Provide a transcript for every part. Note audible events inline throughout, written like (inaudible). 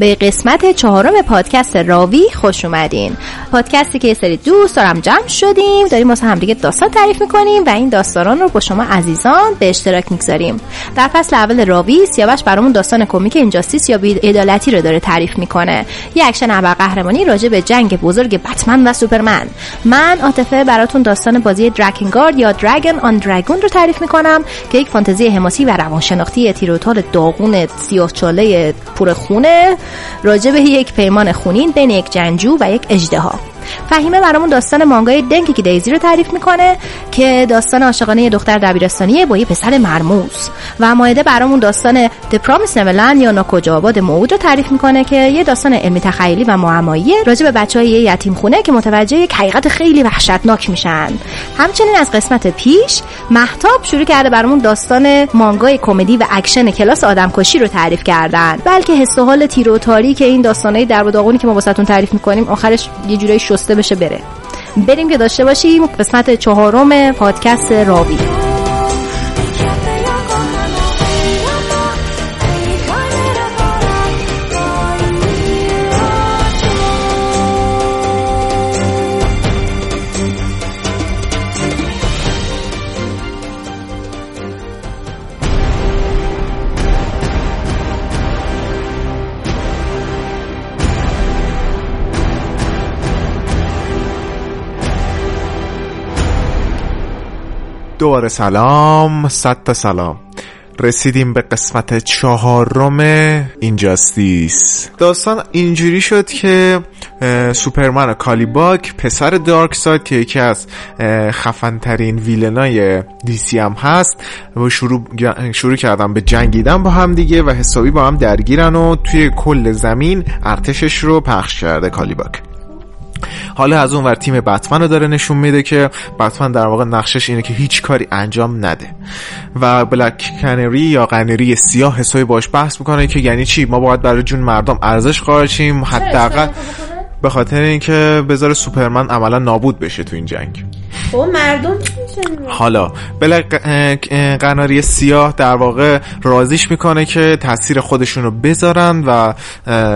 به قسمت چهارم پادکست راوی خوش اومدین. پادکستی که یه سری دوست دور هم جمع شدیم داریم واسه همدیگه داستان تعریف می‌کنیم و این داستانان رو با شما عزیزان به اشتراک می‌گذاریم. در فصل اول راوی سیاوش برامون داستان کمیک Injustice یا بی‌عدالتی رو داره تعریف می‌کنه. یه اکشن ابرقهرمانی راجع به جنگ بزرگ بتمن و سوپرمن. من عاطفه براتون داستان بازی Drakengard یا Drag-On Dragoon رو تعریف می‌کنم که یک فانتزی حماسی و روانشناختی تیروتال داغون سیاهچاله پر خونه راجع به یک پیمان خونین بین یک جنگجو و یک اژدها. فهیمه برامون داستان مانگای Dengeki Daisy رو تعریف می‌کنه که داستان عاشقانه یه دختر دبیرستانیه با یه پسر مرموز. و مایده برامون داستان The Promised Neverland یا ناکجا آباد موعود رو تعریف می‌کنه که یه داستان علمی تخیلی و معمایی راجع به بچه های یه یتیم خونه که متوجه یک حقیقت خیلی وحشتناک میشن. همچنین از قسمت پیش مهتاب شروع کرده برامون داستان مانگای کمدی و اکشن کلاس آدمکشی رو تعریف کردن. بلکه حس و حال تیر و که این داستانای در و داغونی که ما واسهتون تعریف می‌کنیم آخرش یه جورایی شسته بشه بره. بریم که داشته باشیم قسمت چهارم پادکست راوی. دوباره سلام صد تا سلام. رسیدیم به قسمت چهارم Injustice. داستان اینجوری شد که سوپرمن و کالیباک پسر دارک ساید که یکی از خفنترین villain ای DC هم هست و شروع, شروع کردن به جنگیدن با هم دیگه و حسابی با هم درگیرن و توی کل زمین ارتشش رو پخش کرده کالیباک. حالا از اون ور تیم بتمن رو داره نشون میده که بتمن در واقع نقشش اینه که هیچ کاری انجام نده. و بلک کنری یا قنری سیاه حسابی باش بحث می‌کنه که یعنی چی؟ ما باید برای جون مردم ارزش قائل شیم حداقل به خاطر اینکه بذاره سوپرمن عملا نابود بشه تو این جنگ. خب مردم حالا بله قناری سیاه در واقع رازیش می‌کنه که تاثیر خودشون رو بذارن و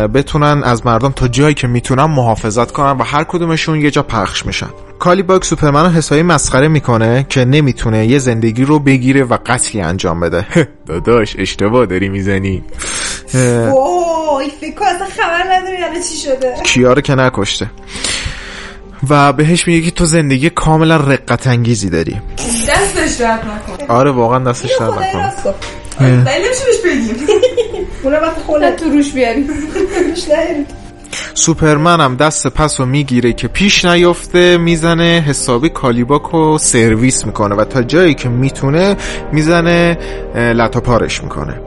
بتونن از مردم تا جایی که می‌تونن محافظت کنن و هر کدومشون یه جا پخش میشن کالیباگ سوپرمن رو حسابی مسخره می‌کنه که نمی‌تونه یه زندگی رو بگیره و قتلی انجام بده. (laughs) داداش اشتباه داری می‌زنی. وای فکر اصلا خبر نداری یعنی چی شده. کیا رو که نکشته. و بهش میگه که تو زندگی کاملا رقت انگیزی داری. دستش درد نکن آره واقعا دستش درد نکن ولی نمیشه بهش بگیم. (laughs) اونم وقت خودت تو روش بیاری. (laughs) روش. سوپرمن هم دست پس رو می‌گیره که پیش نیفته می‌زنه حسابی کالیباک رو سرویس می‌کنه و تا جایی که می‌تونه می‌زنه لطاپارش می‌کنه.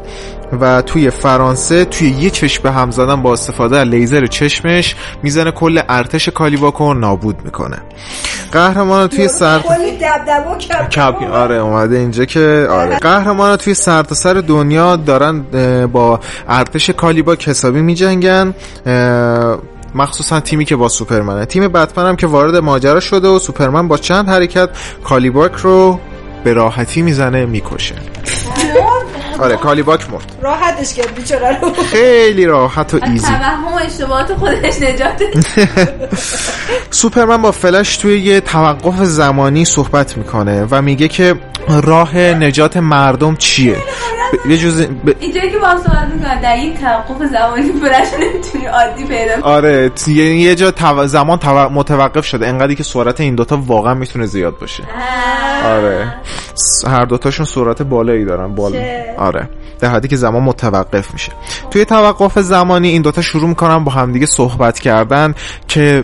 و توی فرانسه توی یه چشم به هم زدن با استفاده از لیزر چشمش می‌زنه کل ارتش کالیباکو نابود می‌کنه. قهرمان توی سر کپ آره اومده اینجا که آره. قهرمان توی سرتاسر سر دنیا دارن با ارتش کالیباک حسابی میجنگن مخصوصا تیمی که با سوپرمنه. تیم بتمن هم که وارد ماجرا شده و سوپرمن با چند حرکت کالیباک رو به راحتی می‌زنه می‌کشه. آره کالیباک مرد. راحتش کرد بیچاره رو. خیلی راحت و easy. توهم و اشتباهات خودش نجات. (laughs) سوپرمن با فلش توی یه توقف زمانی صحبت می‌کنه و میگه که راه نجات مردم چیه؟ یه جز ب... اینجایی که با صحبت می‌کنن در این توقف زمانی فلش نمی‌تونی عادی پیدا آره یه جا تو... زمان تو... متوقف شده. انقدری که سرعت این دوتا واقعا می‌تونه زیاد باشه. آره. هر دوتاشون سرعت بالایی دارن. بالا آره. در حدی که زمان متوقف میشه. توی توقف زمانی این دوتا شروع می‌کنن با همدیگه صحبت کردن که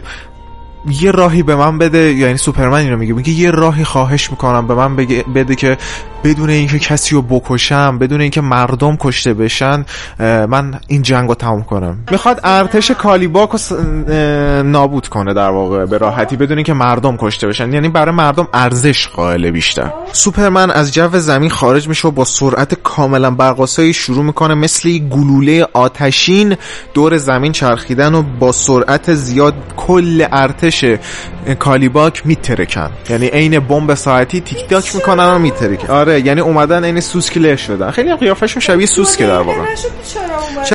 یه راهی به من بده. یعنی سوپرمن اینو میگه. میگه یه راهی خواهش می‌کنم به من بده که بدون اینکه کسی رو بکشم بدون اینکه مردم کشته بشن من این جنگ رو تموم کنم. می‌خواد ارتش کالیباک رو نابود کنه در واقع به راحتی بدون اینکه مردم کشته بشن. یعنی برای مردم ارزش قائل بیشتر. سوپرمن از جو زمین خارج میشه و با سرعت کاملا برقاسایی شروع می‌کنه مثل گلوله آتشین دور زمین چرخیدن و با سرعت زیاد کل ارتش کالیباک میترکن. یعنی عین بمب ساعتی تیک تاک می‌کنن و میترکن. آره. آره یعنی اومدن این سوسکله شدن. خیلی هم قیافشون شبیه سوسکه در واقع.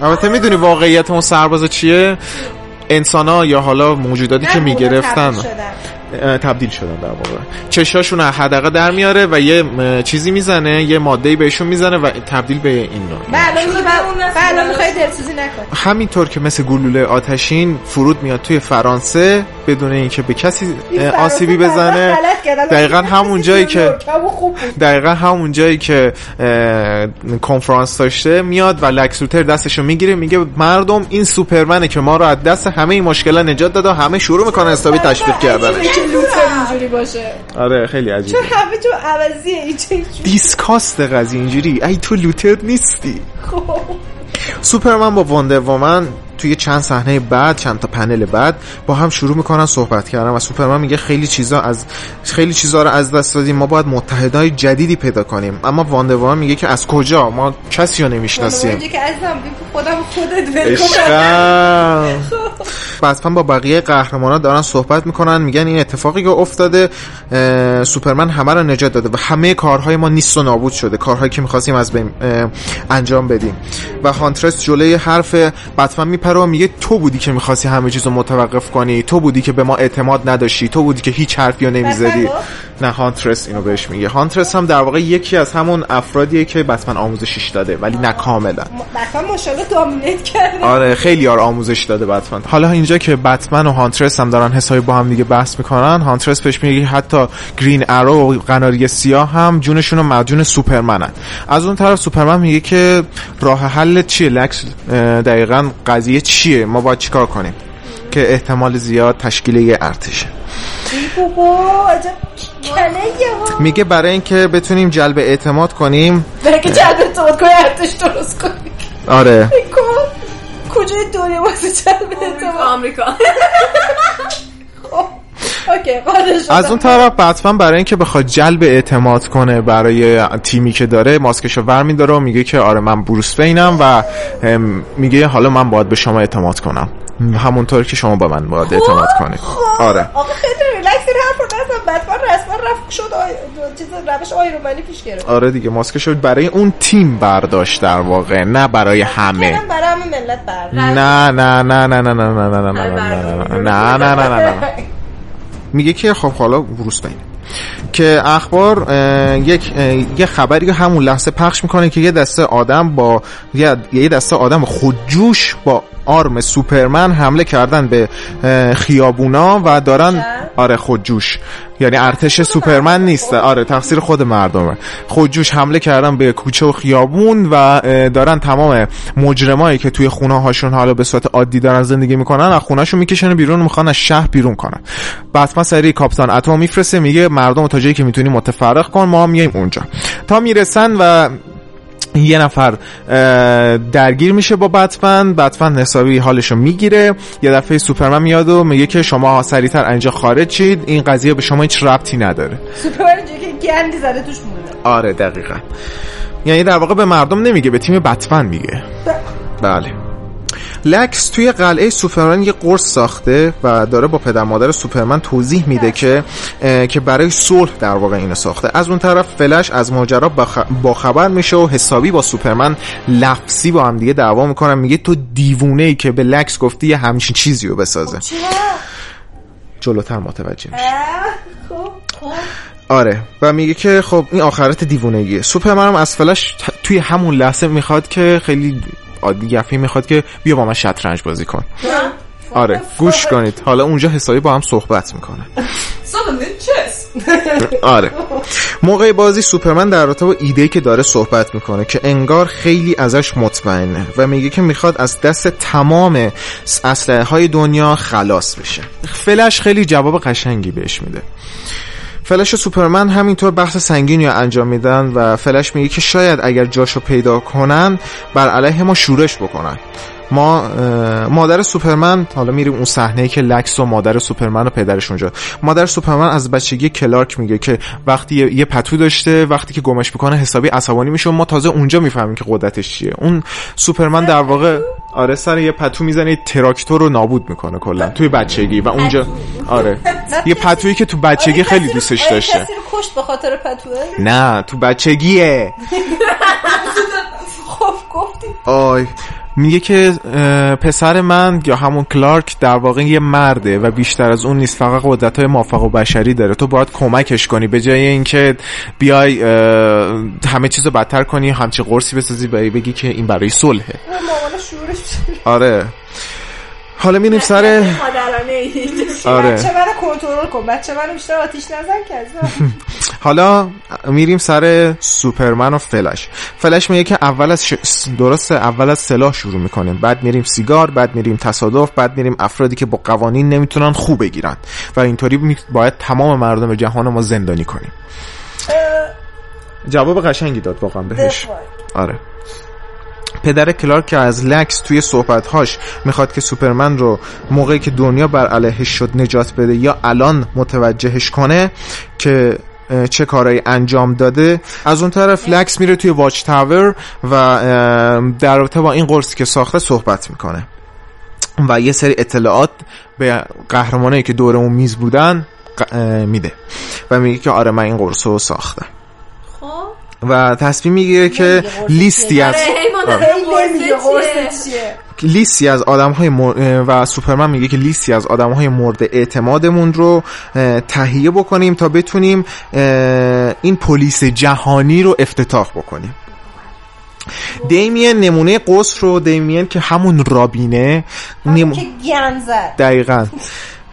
البته می‌دونی واقعیت اون سرباز چیه؟ انسان ها یا حالا موجوداتی که می‌گرفتن. تبدیل شدن در واقع. چشاشون حدقه در میاره و یه چیزی می‌زنه یه ماده بهشون می‌زنه و تبدیل به این نوع. بله می‌خوای دلسوزی نکن. همینطور که مثل گلوله آتشین فرود میاد توی فرانسه بدون اینکه به کسی آسیبی بزنه. دقیقا همون جایی که دقیقا همون جایی که کنفرانس داشته میاد و لکسوتر دستشو می‌گیره میگه مردم این سوپرمنه که ما رو از دست همه این مشکلات نجات داد و همه شروع می‌کنه استابی تشویق کردن اینجوری باشه. آره خیلی عجیبه. چون همه تو عوضیه اینجوری دیسکاست قضیه اینجوری. ای تو لوتر نیستی. خب. سوپرمن با وندر وومن توی چند صحنه بعد چند تا پنل بعد با هم شروع می‌کنن صحبت کردن و سوپرمن میگه خیلی چیزا از خیلی چیزا رو از دست دادیم ما باید متحدای جدیدی پیدا کنیم. اما واندر میگه که از کجا؟ ما کسی رو نمی‌شناسیم. که خودم خودت (laughs) با بقیه قهرمانا دارن صحبت می‌کنن میگن این اتفاقی که افتاده سوپرمن همه رو نجات داده و همه کارهای ما نیست و نابود شده. کارهایی که می‌خواستیم از انجام بدیم. و هانترس جلوی حرف بتمن میپره و میگه تو بودی که می‌خواستی همه چیز رو متوقف کنی تو بودی که به ما اعتماد نداشتی تو بودی که هیچ حرفی رو نمی‌زدی. نه هانترس اینو بهش میگه. هانترس هم در واقع یکی از همون افرادیه که بتمن آموزشش داده ولی نه کاملا. بتمن ماشاءالله دامینیت کرده. آره خیلی یار آموزش داده بتمن. حالا اینجا که بتمن و هانترس هم دارن حسابی با هم دیگه بحث می‌کنن هانترس بهش میگه حتی گرین ارو و قناری سیاه هم جونشون مدیون سوپرمنن. از اون طرف سوپرمن میگه که راه حل چیه؟ لکس دقیقا قضیه چیه؟ ما باید چیکار کنیم؟ که احتمال زیاد تشکیل یه ارتشه. میگه برای اینکه بتونیم جلب اعتماد کنیم. برای که جلب اعتماد کنیم ارتش درست کنیم آره. کجای دنیا واسه جلب اعتماد؟ آمریکا. خب. از اون طرف بتمن برای اینکه بخواد جلب اعتماد کنه برای تیمی که داره ماسکشو ور میداره و میگه که آره من بروس وینم و میگه حالا من باید به شما اعتماد کنم. همونطور که شما با من باید اعتماد کنید آره آقا خیلی ریلکس حرف رو بتمن رسما رفت شد آی... چیز روش آیرومنی پیش گرفت آره دیگه ماسکشو برای اون تیم برداشت در واقع نه برای همه برای همه ملت بر نه نه نه نه نه نه نه نه نه نه نه نه نه نه نه میگه که خب حالا بروس بین که اخبار یک یه خبری همون لحظه پخش می‌کنه که یه دسته آدم با یه دسته آدم خودجوش با آرم سوپرمن حمله کردن به خیابونا و دارن آره خودجوش. یعنی ارتش سوپرمن نیست. آره تقصیر خود مردمه خودجوش حمله کردن به کوچه و خیابون و دارن تمام مجرمایی که توی خونه هاشون حالا به صورت عادی دارن زندگی می‌کنن از خونهشون می‌کشن بیرون می‌خوان از شهر بیرون کنن. بتمن سری کاپیتان اتم میفرسته میگه مردم تا جایی که می‌تونی متفرق کن ما میایم اونجا. تا می‌رسن و یه نفر درگیر میشه با بتمن بتمن حسابی حالشو می‌گیره یه دفعه سوپرمن میاد و میگه که شما سریعتر اینجا خارج چید این قضیه به شما هیچ ربطی نداره. سوپرمن که گندی زده توش مونده. آره دقیقا. یعنی در واقع به مردم نمیگه به تیم بتمن میگه. بله. لکس توی قلعه سوپرمن یه قرص ساخته و داره با پدر مادر سوپرمن توضیح میده که که برای صلح در واقع اینو ساخته. از اون طرف فلش از ماجرا با خبر میشه و حسابی با سوپرمن لفظی با هم دیگه دعوا می‌کنن. میگه تو دیوونه ای که به لکس گفتی یه همچین چیزی رو بسازه. خب جلوتر متوجه میشه. خب، خب. آره. و میگه که خب این آخرت دیوونگیه. سوپرمن هم از فلش توی همون لحظه می‌خواد که خیلی عادی یفی می‌خواد که بیا با من شطرنج بازی کن. آره گوش کنید. حالا اونجا حسابی با هم صحبت می‌کنه. (laughs) آره. موقع بازی سوپرمن در رابطه با ایده که داره صحبت می‌کنه که انگار خیلی ازش مطمئنه و میگه که می‌خواد از دست تمام اسلحه های دنیا خلاص بشه. فلش خیلی جواب قشنگی بهش میده. فلش و سوپرمن همینطور بحث سنگینی رو انجام میدن و فلش میگه که شاید اگر جاشو پیدا کنن بر علیه ما شورش بکنن. ما مادر سوپرمن حالا میریم اون صحنه که لکس و مادر سوپرمن و پدرش اونجا. مادر سوپرمن از بچگی کلارک میگه که وقتی یه پتو داشته وقتی که گمش می‌کنه حسابی عصبانی میشه. ما تازه اونجا می‌فهمیم که قدرتش چیه. اون سوپرمن در واقع آره سر یه پتو می‌زنه تراکتور رو نابود می‌کنه کلا توی بچگی و اونجا آره. یه پتویی که تو بچگی خیلی دوستش داشته. کسی رو کشت به خاطر پتوه؟ نه تو بچگیه. (laughs) خب گفتی. آی. میگه که پسر من یا همون کلارک در واقع یه مرده و بیشتر از اون نیست فقط قدرت های موفق و بشری داره. تو باید کمکش کنی به جای اینکه بیای همه چیزو بدتر کنی همچی قرصی بسازی بگی که این برای صلحه. آره. حالا میریم سر آره. بچه منو کنترل کن بچه منو بیشتر آتیش نزن که (laughs) حالا میریم سر سوپرمن و فلش فلش میگه که اول از ش... درسته اول از سلاح شروع می‌کنیم. بعد میریم سیگار بعد میریم تصادف بعد میریم افرادی که با قوانین نمی‌تونن خوب بگیرن. و اینطوری باید تمام مردم جهان ما زندانی کنیم. جواب قشنگی داد واقعا بهش. آره. پدر کلارک که از لکس توی صحبتهاش می‌خواد که سوپرمن رو موقعی که دنیا بر علیهش شد نجات بده یا الان متوجهش کنه که چه کارایی انجام داده. از اون طرف لکس میره توی واچ تاور و در رابطه با این قرصی که ساخته صحبت می‌کنه. و یه سری اطلاعات به قهرمانایی که دور اون میز بودن میده و میگه که آره من این قرص رو ساختم و تصمیم می‌گیره که لیستی از لیستی از آدم های و سوپرمن میگه که لیستی از آدم های مورد اعتمادمون رو تهیه بکنیم تا بتونیم این پلیس جهانی رو افتتاح بکنیم. دیمین نمونه قرص رو دیمین که همون رابینه نم... دقیقا.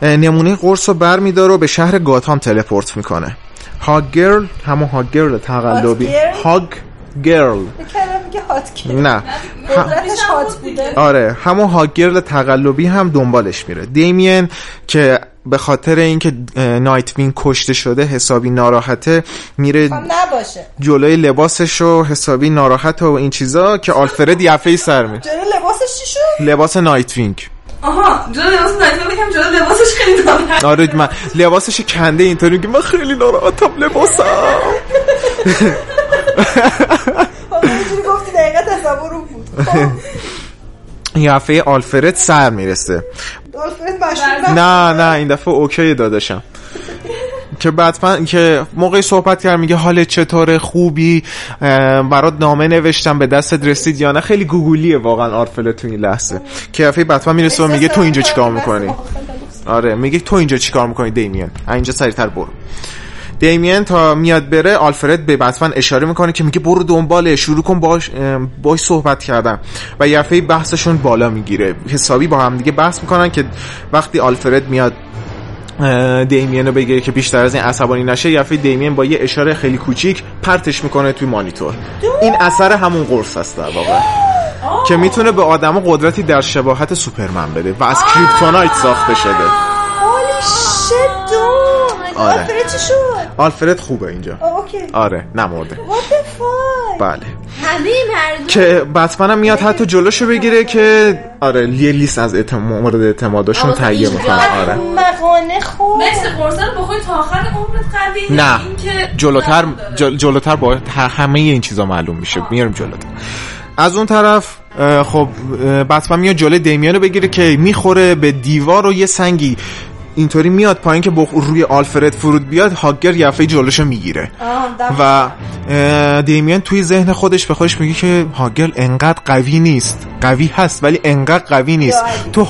نمونه قرص رو بر میداره و به شهر گاتام teleport می‌کنه. هاگ گرل همون هاگ گرل تقلبی. هاگ گرل نه. آره همون هاگ گرل تقلبی هم دنبالش میره. دیمین که به خاطر اینکه نایت وین کشته شده حسابی ناراحته میره نباشه. جلوی لباسش و حسابی ناراحته و این چیزا که آلفرد یفه سر می جلوی لباسش چی شد؟ لباس نایت وینگ آها جلو لباس نایت بگم جلو لباسش خیلی ناراحت آره من لباسش کنده اینطوری که من خیلی ناراحتم لباسم. گفتی دقیقا تصور بود. (laughs) یه آلفرد سر می‌رسه. نه نه این دفعه okay داداشم. که بتمن که موقعی صحبت کرد میگه حالت چطوره خوبی برات نامه نوشتم به دستت رسید یا نه؟ خیلی گوگولیه واقعا آرفل تو این لحظه. که دفعه بتمن می‌رسه و میگه تو اینجا چیکار می‌کنی؟ آره میگه تو اینجا چیکار می‌کنی؟ دیمین اینجا سریعتر برو. دیمین تا میاد بره آلفرد به بتمن اشاره می‌کنه که میگه برو دنباله شروع کن باش باش صحبت کردن. و یفه بحثشون بالا می‌گیره. حسابی با هم دیگه بحث می‌کنن که وقتی آلفرد میاد دیمین رو بگه که بیشتر از این عصبانی نشه. یفه دیمین با یه اشاره خیلی کوچیک پرتش می‌کنه توی مانیتور. این اثر همون قرص است در واقع که می‌تونه به آدم قدرتی در شباهت سوپرمن بده و از کریپتونایت ساخته شده. آره. آلفرد چی شد؟ آلفرد خوبه اینجا. okay. آره نمرده بله. همه مردم. که بتمن هم میاد حتی جلوشو بگیره که آره یه لیست از اعتماد مورد اعتمادشون تهیه می‌کنه آره. مقانه خوب. مثل قرصا بخوری تا آخر عمرت قوی نه. جلوتر جل... جلوتر با همه این چیزا معلوم میشه. میاریم جلوتر. از اون طرف خب بتمن میاد جلوی دیمیان رو بگیره که می‌خوره به دیوار و یه سنگی. اینطوری میاد پایین که روی آلفرد فرود بیاد هاگر یفه جلوشو می‌گیره. و دیمیان توی ذهن خودش به خودش میگه که هاگر انقدر قوی نیست. قوی هست ولی انقدر قوی نیست. تو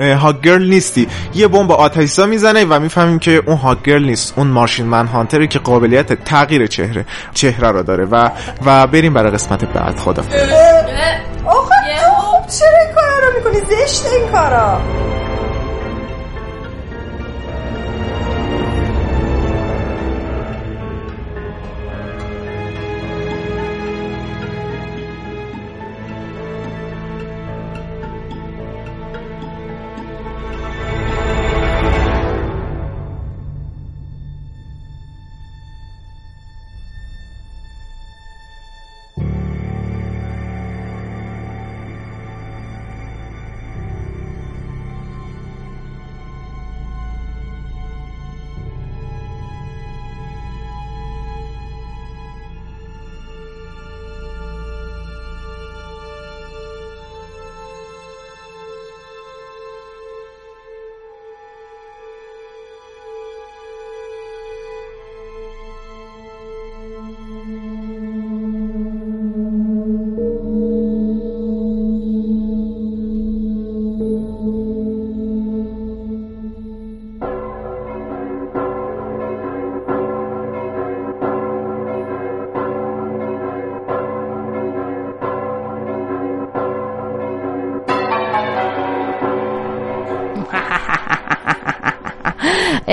هاگر نیستی. یه بمب آتشزا می‌زنه و می‌فهمیم که اون هاگر نیست. اون ماشین من هانتری که قابلیت تغییر چهره چهره رو داره. و و بریم برای قسمت بعد. خدا آخه تو چرا این کارا رو می‌کنی؟ زشت این کارا.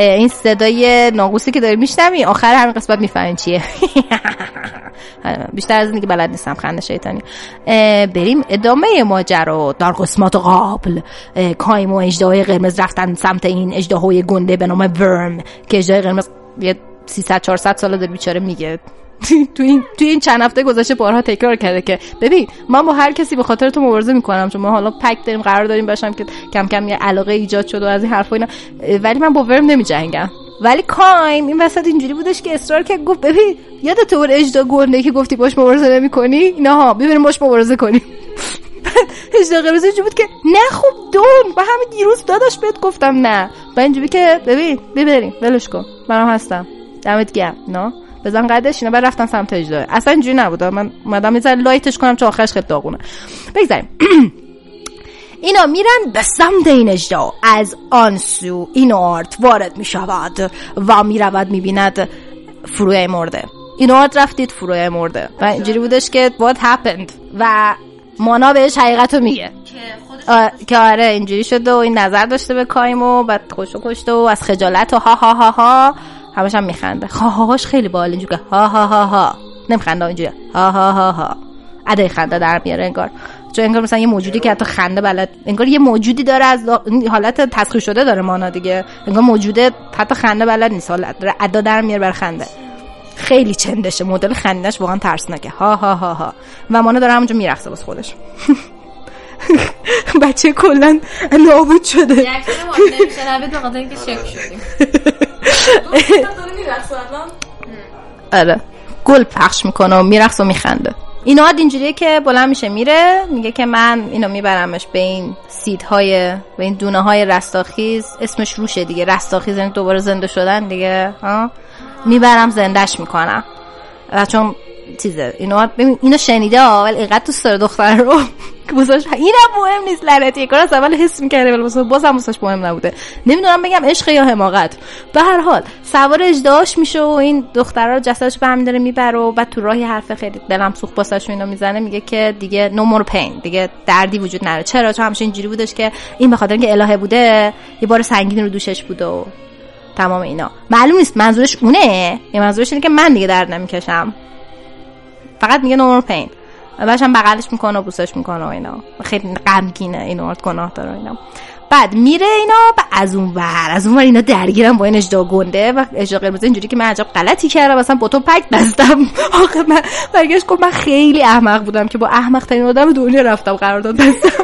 این صدای ناقوسی که داری میشنوی آخر همین قسمت می‌فهمین چیه. (laughs) بیشتر از اینکه بلد نیستم خنده شیطانی. بریم ادامه ماجرا. در قسمت قابل کایم و اجدهای قرمز رفتن سمت این اجدهای گنده به نام ورم که اجدهای قرمز یه 300 400 ساله داره بیچاره میگه. (laughs) تو این تو این چند هفته گذشته بارها تکرار کرده که ببین من با هر کسی به خاطر تو مبارزه می‌کنم. چون ما حالا پک داریم قرار داریم باشم که کم کم یه علاقه ایجاد شد و از این حرفا اینا. ولی من با ورم نمیجنگم. ولی کایم این وسط اینجوری بودش که اصرار کرد گفت ببین یادت اون اجدا گنده که گفتی باش مبارزه نمی‌کنی؟ نه ها ببینیم باش مبارزه کنیم (laughs) اجدا قرمز اینجوری بود که نه خوب دون. و همین دیروز داداش بهت گفتم نه. و اینجوری که ببین ببریم ولش کن. منم هستم. دمت گرم. نه؟ بزن قدش اینا بعد رفتن سمت اجدا اصلا اینجوری نبود. من اومدم یه لایتش کنم چون آخرش خیلی داغونه. بگذاریم. (clears throat) اینا میرن به سمت این اجدا از آن سو این آرت وارد می شود و می رود می بیند فروی مرده. این آرت رفتید فروی مرده. و اینجوری بودش که what happened. و مانا بهش حقیقت رو میگه. که آره اینجوری شده و این نظر داشته به کایم و بعد خوشو کشته و از خجالت و ها ها ها ها. همش هم میخنده. هاش خیلی بال اینجوری ها ها ها ها. نمیخنده اینجوری ها ها ها ها. ادای خنده در میاره انگار. چون انگار مثلا یه موجودی که حتی خنده بلد انگار یه موجودی داره از حالت تسخیر شده داره مانا دیگه. انگار موجوده حتی خنده بلد نیست. حالت داره ادا در میاره بر خنده. خیلی چندشه. مدل خندش واقعا ترسناکه. ها ها ها ها. و مانا داره همونجا میرقصه واسه خودش. (laughs) بچه کلا نابود شده. (laughs) آره. گل پخش می‌کنه و میرقص و میخنده. اینا اینجوریه که بلند میشه میره میگه که من اینو میبرمش به این سیدهای به این دونه های رستاخیز. اسمش روشه دیگه رستاخیز یعنی دوباره زنده شدن دیگه ها. می‌برم زندش می‌کنم. و چون چیزه. اینو اینو شنیده ولی اینقدر دوست داره دختر رو. بوساش اینم مهم نیست لعنتی. کار از اول حس می‌کرده ولی واسه بازم واسش مهم نبوده. نمی‌دونم بگم عشق یا حماقت. به هر حال سوار اجداش میشه و این دخترا جسدش به هم داره می‌بره و بعد تو راهی حرف خیلی دلم سوخت واسش اینو می‌زنه میگه که دیگه نو مور پین دیگه دردی وجود نداره. چرا؟ چون همیشه اینجوری بودش که این به خاطر اینکه الهه بوده یه بار سنگین رو دوشش بوده و تمام اینا. معلوم نیست منظورش اونه یا منظورش اینه که من دیگه درد نمی‌کشم. فقط میگه نور پین و هم بغلش می‌کنه و بوسش می‌کنه و اینا. خیلی غمگینه این ارد گناه داره اینا. بعد میره اینا و از اون ور از اون ور اینا درگیرم با این اجدا گنده و اجدا قرمز. اینجوری که من عجب غلطی کردم. مثلا با تو پک بستم. (laughs) آخه من برگشت گفت من خیلی احمق بودم که با احمق ترین آدم دنیا رفتم قرارداد بستم.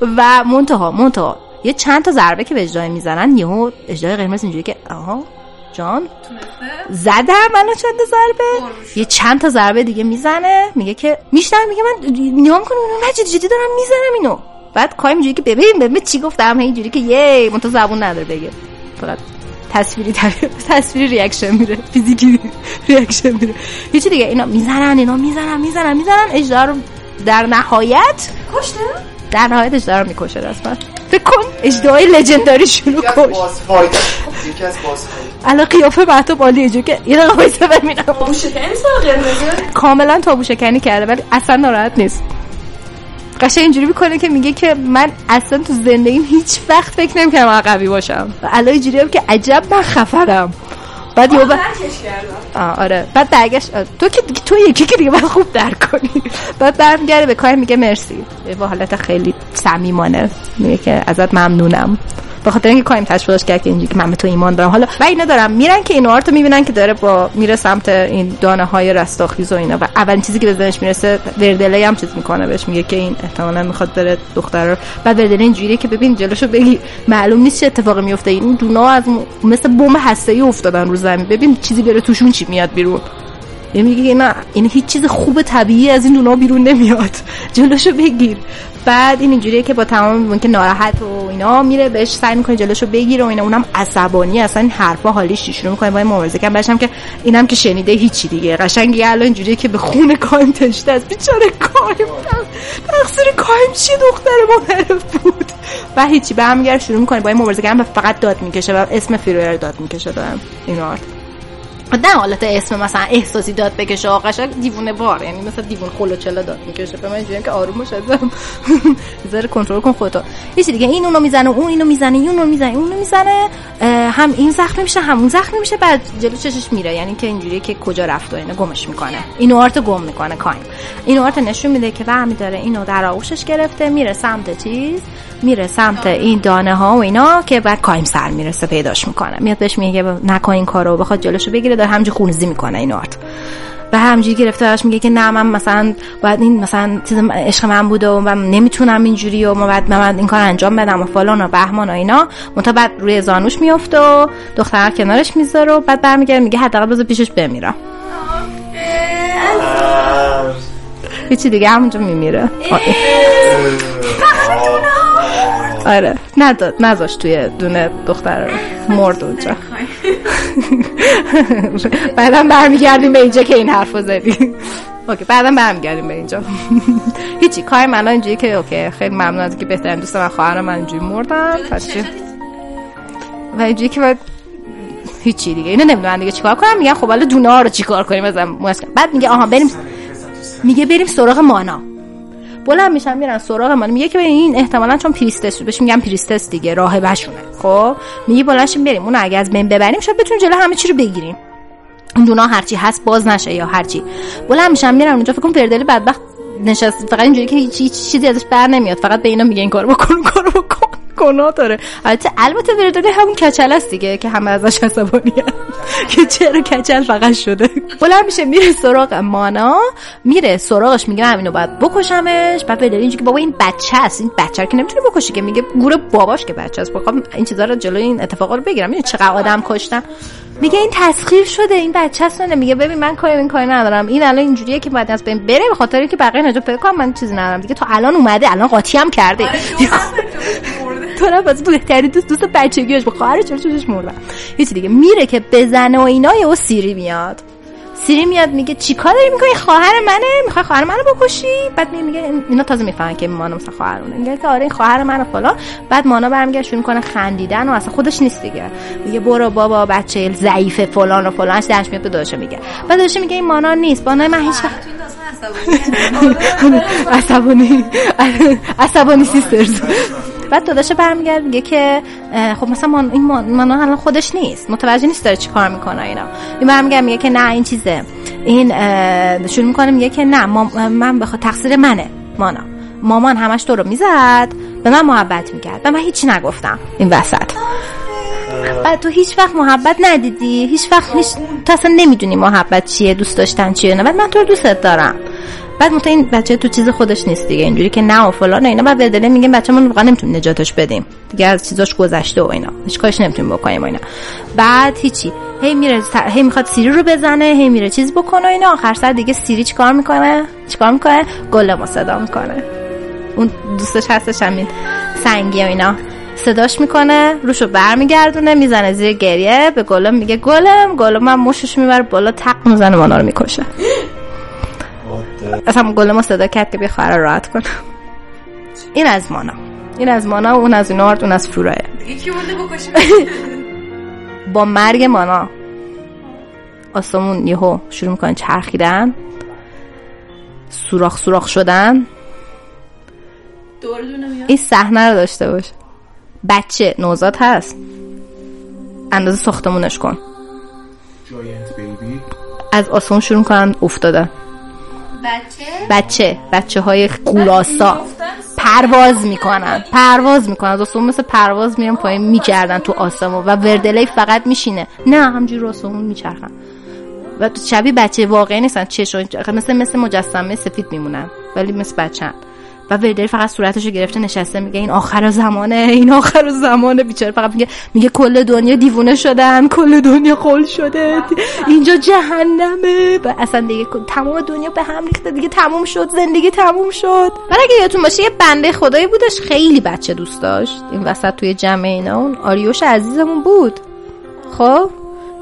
(laughs) و منتها منتها یه چند تا ضربه که به اجرای می‌زنن یهو اجرای قرمز اینجوری که آها جان. زدم منو چند ضربه؟ یه چند تا ضربه دیگه می‌زنه. میگه که میشنم میگه من نگاه کنم من جدی جدی دارم می‌زنم اینو. بعد کایم اینجوری که ببین ببین چی گفتم اینجوری که یه منتها زبون نداره بگه. فقط تصویری (laughs) تصویری reaction میره physical reaction میره هیچی دیگه؟ اینا می‌زنن اینا می‌زنن می‌زنن می‌زنن. اژدها رو در نهایت کشته؟ در نهایت اژدها رو می‌کشه رسما فکر کن اژدهای legendary شروع کن الان قیافه بعد بالی اجو که یه دقیقه وایسا ببینم. کاملا تابو شکنی کرده ولی اصلا ناراحت نیست. قشنگ اینجوری می‌کنه که میگه که من اصلا تو زندگیم هیچ وقت فکر نمی‌کردم قوی باشم. و الان اینجوری که عجب من خفرم بعد یه آه آره. بعد برگشت. تو که تو یکی که دیگه من خوب درک کنی. بعد برمیگرده به کار میگه مرسی. با حالت خیلی صمیمانه. میگه که ازت ممنونم. به خاطر اینکه کایم تشویقش کرد که اینجوری من به تو ایمان دارم. حالا و اینا دارم. میرن که این آرتو می‌بینن که داره با میره سمت این دانه های رستاخیز و اینا و اولین چیزی که به ذهنش می‌رسه وردله هم چیز می‌کنه بهش. میگه که این احتمالاً می‌خواد بره دختر رو. بعد وردله اینجوریه که ببین جلوشو بگی. معلوم نیست چه اتفاقی میفته. این دونا از مثل بمب هسته‌ای افتادن رو زمین. ببین چیزی بره توشون چی میاد بیرون. میگه نه این هیچ چیز خوب طبیعی از این دونا بیرون نمیاد. جلوشو بگیر. بعد این اینجوریه که با تمام که ناراحت و اینا میره بهش سعی می‌کنه جلوشو بگیره و اینا. اونم عصبانی اصلا این حرفا حالیش شروع می‌کنه با این مبارزه کردن. که اینم که شنیده هیچی دیگه. قشنگ الان اینجوریه که به خون کایم تشته است. بیچاره کایم. تقصیر کایم چی دختر ما بود؟ و هیچی. به هم شروع می‌کنه با این مبارزه کردن فقط داد می‌کشه و اسم فیرویر داد می‌کشه دارم این آرت نه حالت اسم مثلا احساسی داد بکشه آقا دیوونه بار یعنی مثلا دیوون خلو چلا داد می‌کشه. به من اینجوریه که آروم باش (laughs) ذره کنترل کن خودتو. یه دیگه این اونو می‌زنه اون اینو می‌زنه اونو می‌زنه اونو می‌زنه. هم این زخم میشه هم اون زخم میشه بعد جلو چشش میره. یعنی که اینجوریه که کجا رفت و اینو گمش می‌کنه. اینو آرت گم می‌کنه کاین. اینو آرت نشون میده که برمی داره اینو در آغوشش گرفته میره سمت چیز میره سمت این دانه ها و اینا که بعد کایم سر می‌رسه پیداش می‌کنه. میاد بهش میگه نکن این کارو بخواد جلوشو بگیره داره همینجوری خونزی می‌کنه این آرت. و همینجوری گرفته میگه که نه من مثلا باید این مثلا چیز عشق من بوده و من نمی‌تونم اینجوری و من باید من این کار انجام بدم و فلان و بهمان و اینا. منتها بعد روی زانوش میفته و دختر کنارش می‌ذاره و بعد برمیگرده میگه حداقل بذار پیشش بمیرم. هیچی دیگه همونجا میمیره. آره. نداد نذاش توی دونه دختر مرد اونجا. (laughs) بعدا برمیگردیم به اینجا که این حرف زدی. اوکی بعدا برمیگردیم به اینجا. (laughs) هیچی کار من اینجوری که اوکی خیلی ممنون از که بهترین دوست من خواهر من اینجوری مردن. و اینجوری که باید هیچی دیگه. اینو نمی‌دونم دیگه چیکار کنم میگن خب حالا دونه رو چیکار کنیم؟ بعد میگه آها بریم میگه بریم سراغ مانا. بلند میشن میرن سراغ من میگه که این احتمالا چون پریستس بهش میگم پریستس دیگه راهبشونه خب؟ میگه بلند بریم. اون اگه از بین ببریم شاید بتونیم جلو همه چی رو بگیریم. دونا هرچی هست باز نشه یا هرچی بلند میشن میرن اونجا. فکر کنم پردل بدبخت نشست. فقط اینجوری که هیچ چیزی ازش بر نمیاد. فقط به اینا میگه این کارو بکن کارو گناه داره. البته البته وردونه همون کچل است دیگه که همه ازش عصبانی (laughs) که چرا کچل فقط شده؟ بلند میشه میره سراغ مانا. میره سراغش میگه همینو باید بکشمش. بعد به اینجوری که بابا این بچه است. این بچه رو که نمی‌تونه بکشی که. میگه گور باباش که بچه است. بخوام این چیزا رو جلوی این اتفاقا رو بگیرم. این چقدر آدم کشتن. میگه این تسخیر شده. این بچه است. میگه ببین من کاری این کاری ندارم. این الان اینجوریه که بعد از بین بره به خاطر اینکه بقیه نجات پیدا کنم من چیزی ندارم. دیگه تو الان اومده. الان قاطی هم کرده. (laughs) تو نه بس بهترین دوست دوست بچگیش با خواهر چرا چشش مردن هیچ دیگه. میره که بزنه و اینا و سیری میاد. سیری میاد میگه چیکار داری می‌کنی؟ خواهر منه. می‌خوای خواهر منو بکشی؟ بعد میگه اینا تازه می‌فهمن که مانا مثلا خواهرونه. میگه که آره این خواهر منو فلان. بعد مانا برمیگرده شروع کنه خندیدن و اصلا خودش نیست دیگه. میگه برو بابا بچه ضعیف فلان و فلان. درش میاد به داداشه میگه. بعد داداشه میگه این مانا نیست. مانا من هیچ (laughs) عصبانی؟ عصبانی (laughs) سیسترز (laughs) بعد داداش برمیگرد میگه که خب مثلا من این من الان خودش نیست متوجه نیست داره چی کار می‌کنه اینا. این برمیگرد میگه که نه این چیزه. این شروع می‌کنه میگه که نه من بخواد تقصیر منه مانا. مامان همش تو رو می‌زد به من محبت می‌کرد. و من هیچی نگفتم این وسط. بعد تو هیچ وقت محبت ندیدی هیچ وقت هیچ تو اصلا نمی‌دونی محبت چیه دوست داشتن چیه نه. بعد من تو رو دوستت دارم. بعد مثلا این بچه تو چیز خودش نیست دیگه اینجوری که نه و فلان اینا. بعد دل میگیم بچه‌مون واقعا نمی‌تونیم نجاتش بدیم. دیگه از چیزاش گذشته و اینا. هیچ کارش نمی‌تونیم بکنیم و اینا. بعد هیچی. هی میره هی می‌خواد سیری رو بزنه هی میره چیز بکنه و اینا. آخر سر دیگه سیری چیکار می‌کنه؟ چیکار می‌کنه؟ گل صدا می‌کنه. اون دوستش هستش همین سنگی و اینا. صداش می‌کنه روشو برمیگردونه می‌زنه زیر گریه به گلم میگه گلم گلم. من موشش می‌بره بالا تق می‌زنه مانا رو می‌کشه. اصلا گل ما صدا کرد که بیا خواهر راحت کنم. این از مانا. این از مانا اون از نارد اون از فورایه (laughs) با مرگ مانا. آسمون یهو شروع می‌کنن چرخیدن. سوراخ سوراخ شدن. این صحنه رو داشته باش. بچه نوزاد هست. اندازه ساختمونش کن. از آسمون شروع کنن افتاده بچه؟ بچه بچه های قولاسا پرواز می‌کنن. پرواز می‌کنن. از مثل پرواز میرن پایین می‌کردن تو آسمون و وردلی فقط میشینه. نه همجوری آسمون میچرخن. و شبیه بچه واقعی نیستن. چشم مثل مثل مجسمه سفید میمونن. ولی مثل بچه و ویدر فقط صورتشو گرفته نشسته میگه این آخر زمانه این آخر زمانه. بیچاره فقط میگه میگه کل دنیا دیوونه شدن کل دنیا خل شده. اینجا جهنمه. و اصلا دیگه تمام دنیا به هم ریخته. دیگه تموم شد زندگی تموم شد. ولی اگه یادتون باشه یه بنده خدایی بودش خیلی بچه دوست داشت. این وسط توی جمع اینا. اون آریوش عزیزمون بود. خب؟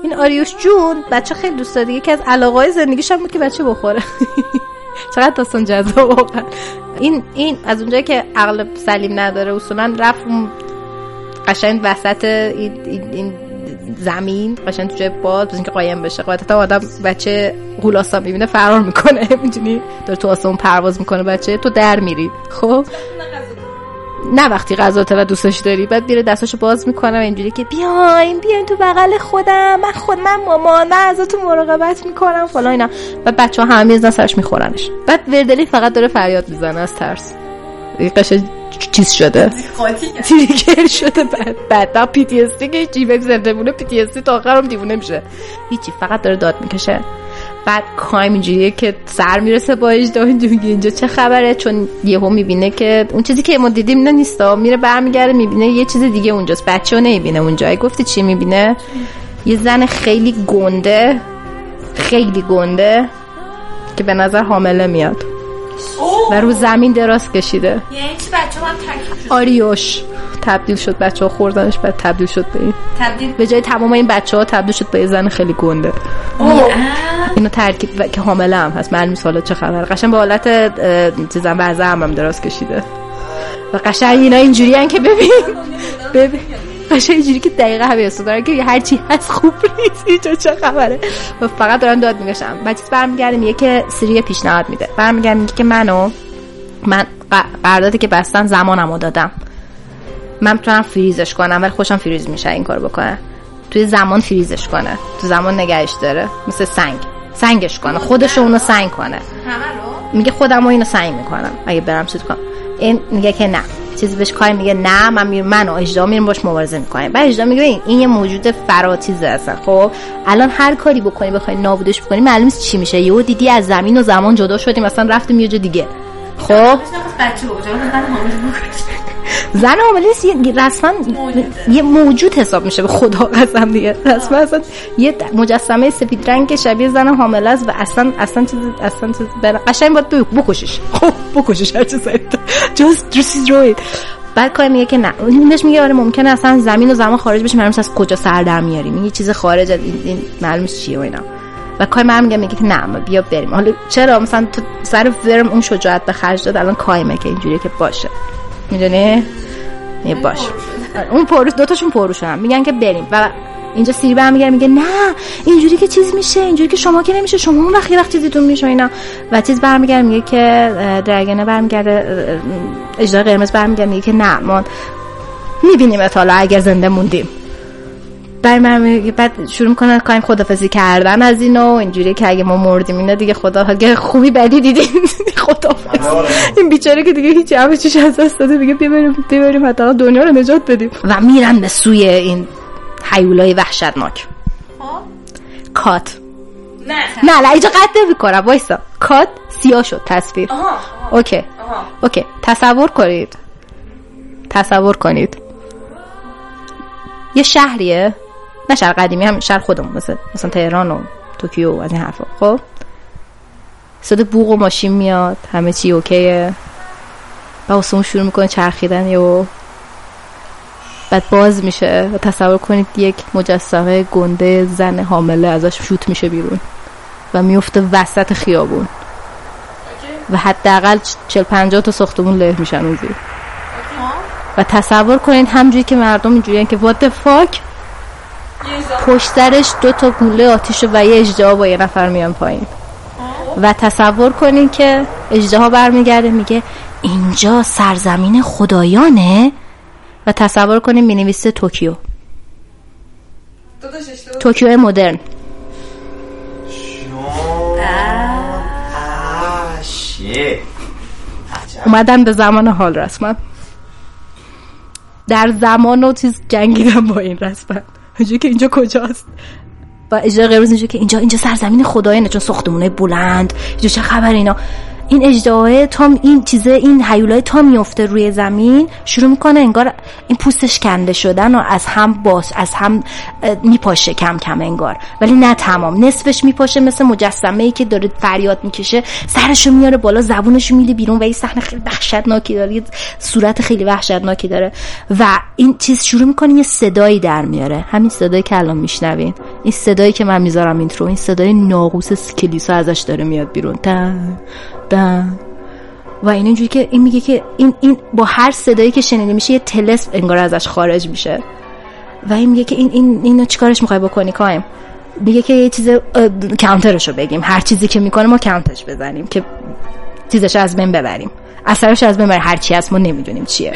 این آریوش جون بچه خیلی دوست داره. یکی از علاقه زندگیش هم بود که بچه بخوره. (laughs) چقدر داستان جذاب واقعا این این از اونجایی که عقل سلیم نداره اصولا رفت قشنگ وسط این, این زمین قشنگ تو جای باز اینکه قایم بشه. قاعدتا آدم بچه غولاسا می‌بینه فرار می‌کنه. (laughs) می‌دونی؟ داره تو آسمون پرواز می‌کنه بچه تو در میری. خب؟ نه وقتی غذاته و دوستش داری بعد میره دستاشو باز می‌کنه و اینجوری که بیاین بیاین تو بغل خودم. من خود من مامان من ازتون مراقبت می‌کنم فلان اینا. و بچه ها همه می‌زنن سرش میخورنش. بعد وردلی فقط داره فریاد می‌زنه از ترس. قشنگ چیز شده. trigger شده. بعد بعد. PTS که جیبک زنده مونه PTS تا آخرم دیوونه میشه. هیچی فقط داره داد می‌کشه. بعد کایم اینجوریه که سر می‌رسه با اژدها میگه اینجا چه خبره؟ چون یهو می‌بینه که اون چیزی که ما دیدیم نه نیستا. میره برمیگرده می‌بینه یه چیز دیگه اونجاست. بچه نمی‌بینه اونجا. گفتی چی می‌بینه؟ یه زن خیلی گنده خیلی گنده که به نظر حامله میاد. و رو زمین دراز کشیده. یعنی آریوش. تبدیل شد بچه ها خوردنش بعد تبدیل شد به این. تبدیل به جای تمام این بچه ها تبدیل شد به یه زن خیلی گنده. اینو ترکیب که حامله هم هست. معلوم حالا چه خبر قشنگ به حالت چیزم وضع هم, هم دراز کشیده. و قشنگ اینا اینجوری که ببین (laughs) ببین قشنگ اینجوری که دقیقه همه دارن که هر چی هست خوب نیست. اینجا چه خبره؟ و فقط دارن داد میگشم بعد چیز برمیگرده میگه که سری پیشنهاد میده. برمیگرده میگه که منو من قراردادی که بستم زمانمو دادم. من می‌تونم فریزش کنم ولی خوشم فریز میشه این کار بکنه. توی زمان فریزش کنه. تو زمان نگهش داره. مثل سنگ. سنگش کنه خودش اونو سنگ کنه. میگه خودم اینو سنگ می‌کنم. اگه برم چیز کنم. این میگه که نه. چیزی بهش کاری میگه نه من میرم من و اجدا میرم باش مبارزه می‌کنیم. بعد اجدا میگه این این یه موجود فراتیزه اصلا خب الان هر کاری بکنی بخوای نابودش بکنی معلوم چی میشه. یهو دیدی از زمین و زمان جدا شدیم مثلا رفتیم یه جا دیگه. خب؟ زن حامله رسما یه موجود حساب میشه به خدا قسم دیگه. رسما اصلا یه مجسمه سفید رنگ شبیه زن حامله است و اصلا اصلا چیز اصلا چیز قشنگ باید بکشش. خب بکشش هر چیز just destroy بعد کار میگه که نه. بهش میگه آره ممکنه اصلا زمین و زمان خارج بشه معلوم از کجا سر در میاریم. یه چیز خارج این, این معلوم چیه و اینا. و کای من میگه میگه که نه بیا بریم. حالا چرا؟ مثلا تو سر فرم اون شجاعت به خرج داد الان کایمه که اینجوریه که باشه. می‌دونی؟ یه باش. اون پروش دوتاشون پروشن میگن که بریم. و اینجا سیری برمیگره میگه نه اینجوری که چیز میشه اینجوری که شما که نمیشه شما اون وقت یه وقت چیزیتون میشه اینا. و چیز برمیگره میگه که درگنه برمیگرده اجرای قرمز برمیگره میگه که نه ما می‌بینیم حالا اگر زنده موندیم. من بعد شروع می‌کنه کایم خدافزی کردن از اینو اینجوری که اگه ما مردیم اینا دیگه خدا اگه خوبی بدی دیدین (laughs) خدافز این بیچاره که دیگه هیچ همه چیش از دست داده دیگه ببریم ببریم حتی دنیا رو نجات بدیم. و میرن به سوی این حیولای وحشتناک. خب. کات. نه. نه نه اینجا cut کنم وایسا. cut سیاه شد تصویر. okay. okay. تصور کنید. تصور کنید. یه شهریه. نه شهر قدیمی هم شهر خودمون مثل مثلا تهران و توکیو و از این حرفا. خب؟ صدا بوق و ماشین میاد همه چی okay ه. و اون شروع می‌کنه چرخیدن و بعد باز میشه. و تصور کنید یک مجسمه گنده زن حامله ازش شوت میشه بیرون. و میفته وسط خیابون. و حداقل چل پنجاه تا ساختمون له میشن اون و تصور کنید همجوری که مردم اینجوری که what the fuck پشت سرش دو تا گوله آتیش و یه اجده با یه نفر میان پایین. و تصور کنین که اجده برمیگرده میگه اینجا سرزمین خدایانه؟ و تصور کنین می‌نویسه توکیو. توکیو مدرن. اومدن به زمان حال رسما در زمان و چیز جنگیدن با این رسما اینجا که اینجا کجاست؟ و اجرا قرمز اینجا که اینجا اینجا سرزمین خدایانه چون ساختمونه بلند اینجا چه خبر اینا؟ این اجداه تا این چیزه این حیولای تا میفته روی زمین شروع می‌کنه انگار این پوستش کنده شدن و از هم باز از هم میپاشه کم کم انگار. ولی نه تمام نصفش میپاشه مثل مجسمه ای که داره فریاد می‌کشه. سرشو میاره بالا زبونشو میده بیرون و این صحنه خیلی وحشتناکی داره صورت خیلی وحشتناکی داره. و این چیز شروع می‌کنه یه صدایی در میاره. همین صدایی که الان میشنوین. این صدایی که من می‌ذارم اینترو این صدای ناقوس کلیسا ازش داره میاد بیرون. تا و این اینجوری که این میگه که این, این با هر صدایی که شنیده میشه یه تلس انگار ازش خارج میشه. و این میگه که این این اینو چیکارش می‌خوای بکنی کایم میگه که یه چیز کانترشو بگیم. هر چیزی که می‌کنه ما کانتش بزنیم که چیزش از بین ببریم. اثرش از بین هر چی هست ما نمی‌دونیم چیه.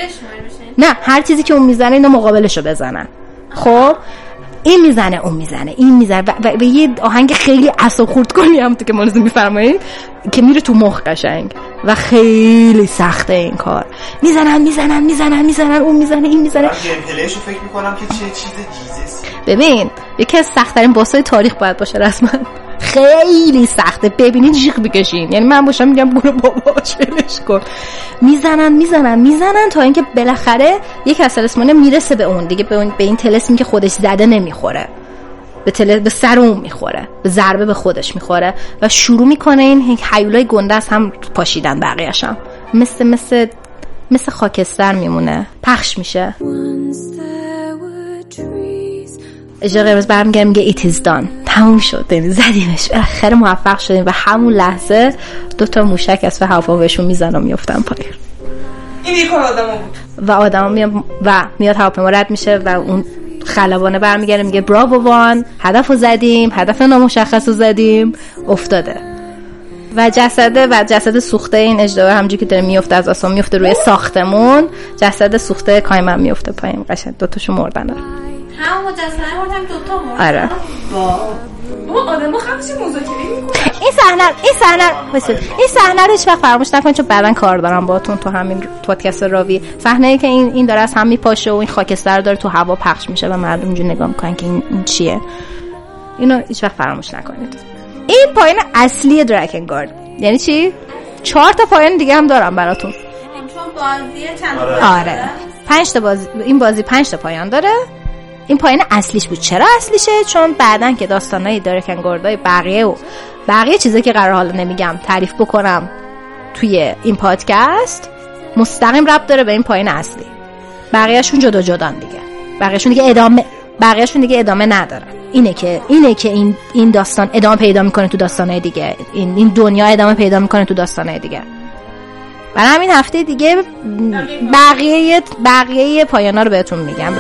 نه هر چیزی که اون می‌زنه اینو مقابلشو بزنن. خب؟ این می‌زنه اون می‌زنه این می‌زنه. و, و, یه آهنگ خیلی اصاب خورد کنی هم تو که مالزو میفرمایید که میره تو مخ قشنگ. و خیلی سخته این کار. می‌زنن می‌زنن می‌زنن می‌زنن اون می‌زنه این می‌زنه. فکر می‌کنم که چه چیز جیزس ببین یکی از سختترین باسای تاریخ باید باشه رسما. خیلی سخته. ببینید جیغ بکشین یعنی من باشم میگم برو بابا چلش کن. می‌زنن می‌زنن می‌زنن تا اینکه بالاخره یک از تلسمانه می‌رسه به اون. دیگه به, اون به این تلسمی که خودش زده نمی‌خوره. به, تل... به سر اون می‌خوره. به ضربه به خودش می‌خوره. و شروع می‌کنه این حیولای گنده از هم پاشیدن بقیهشم. مثل مثل مثل خاکستر میمونه. پخش میشه. اجرا قرمز برمیگرد میگه ایت ایز دان تموم شد. یعنی زدیمش. بالاخره موفق شدیم و همون لحظه دو تا موشک از هوا بهشون میزن و میفتن پایین. این آدم بود. و آدم میاد و میاد هواپیما رد میشه و اون خلبانه برمیگرده میگه براو وان هدف رو زدیم هدف نامشخص رو زدیم. افتاده. و جسده و جسد سوخته این اجدها همونجوری که داره میفته از آسمان میفته روی ساختمون. جسد سوخته کایمن میفته پایین. قشنگ دوتاشو مردن همون مجسمه مردم دوتا مرد آره. آدم مذاکره این صحنه این صحنه این صحنه رو هیچ وقت فراموش نکنید چون بعدا کار دارم باتون تو همین پادکست راوی. صحنه ای که این این داره از هم میپاشه و این خاکستر داره تو هوا پخش میشه و مردم اینجوری نگاه می‌کنن که این, این چیه. اینو هیچ وقت فراموش نکنید. این پایین اصلی درکنگارد یعنی چی؟ چهار تا پایین دیگه هم دارم براتون. چون بازی چند آره. پنج تا بازی این بازی پنج تا پایان داره. این پایین اصلیش بود. چرا اصلیشه؟ چون بعدا که داستانای دارکن بقیه و بقیه چیزایی که قرار حالا نمیگم تعریف بکنم توی این پادکست مستقیم ربط داره به این پایین اصلی. بقیهشون جدا جدان دیگه. بقیهشون دیگه ادامه بقیهشون دیگه ادامه نداره اینه که اینه که این این داستان ادامه پیدا می‌کنه تو داستانهای دیگه. این این دنیا ادامه پیدا می‌کنه تو داستانهای دیگه. برای همین هفته دیگه بقیه بقیه پایانا رو بهتون میگم.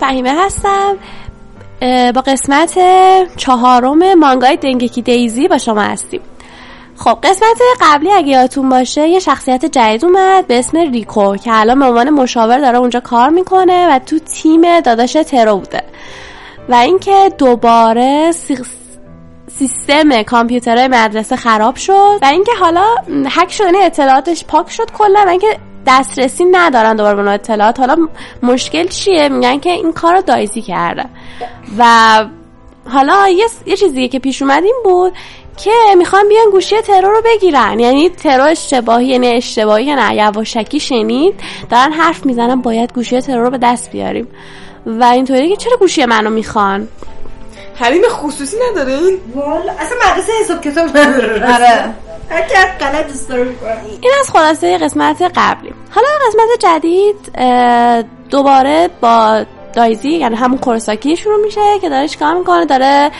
فهیمه هستم با قسمت چهارم مانگای دنگکی دیزی با شما هستیم. خب قسمت قبلی اگه یادتون باشه یه شخصیت جدید اومد به اسم ریکو که الان به عنوان مشاور داره اونجا کار می‌کنه و تو تیم داداش ترو بوده. و اینکه دوباره سی- سیستم کامپیوترهای مدرسه خراب شد و اینکه حالا هک شدن اطلاعاتش پاک شد کلا و اینکه دسترسی ندارن دوباره به اطلاعات. حالا مشکل چیه؟ میگن که این کار رو دایزی کرده. و حالا یه, یه چیزی که پیش اومد این بود که می‌خوان بیان گوشی ترور رو بگیرن. یعنی ترور اشتباهی یعنی اشتباهی نه یواشکی شنید دارن حرف می‌زنن باید گوشی ترور رو به دست بیاریم. و اینطوری که چرا گوشی منو می‌خوان؟ حریم خصوصی ندارین؟ والا اصلا مدرسه حساب کتاب نداره. آره. این از خلاصه قسمت قبلی. حالا قسمت جدید دوباره با دایزی یعنی همون کورساکی شروع میشه که داره چیکار می‌کنه داره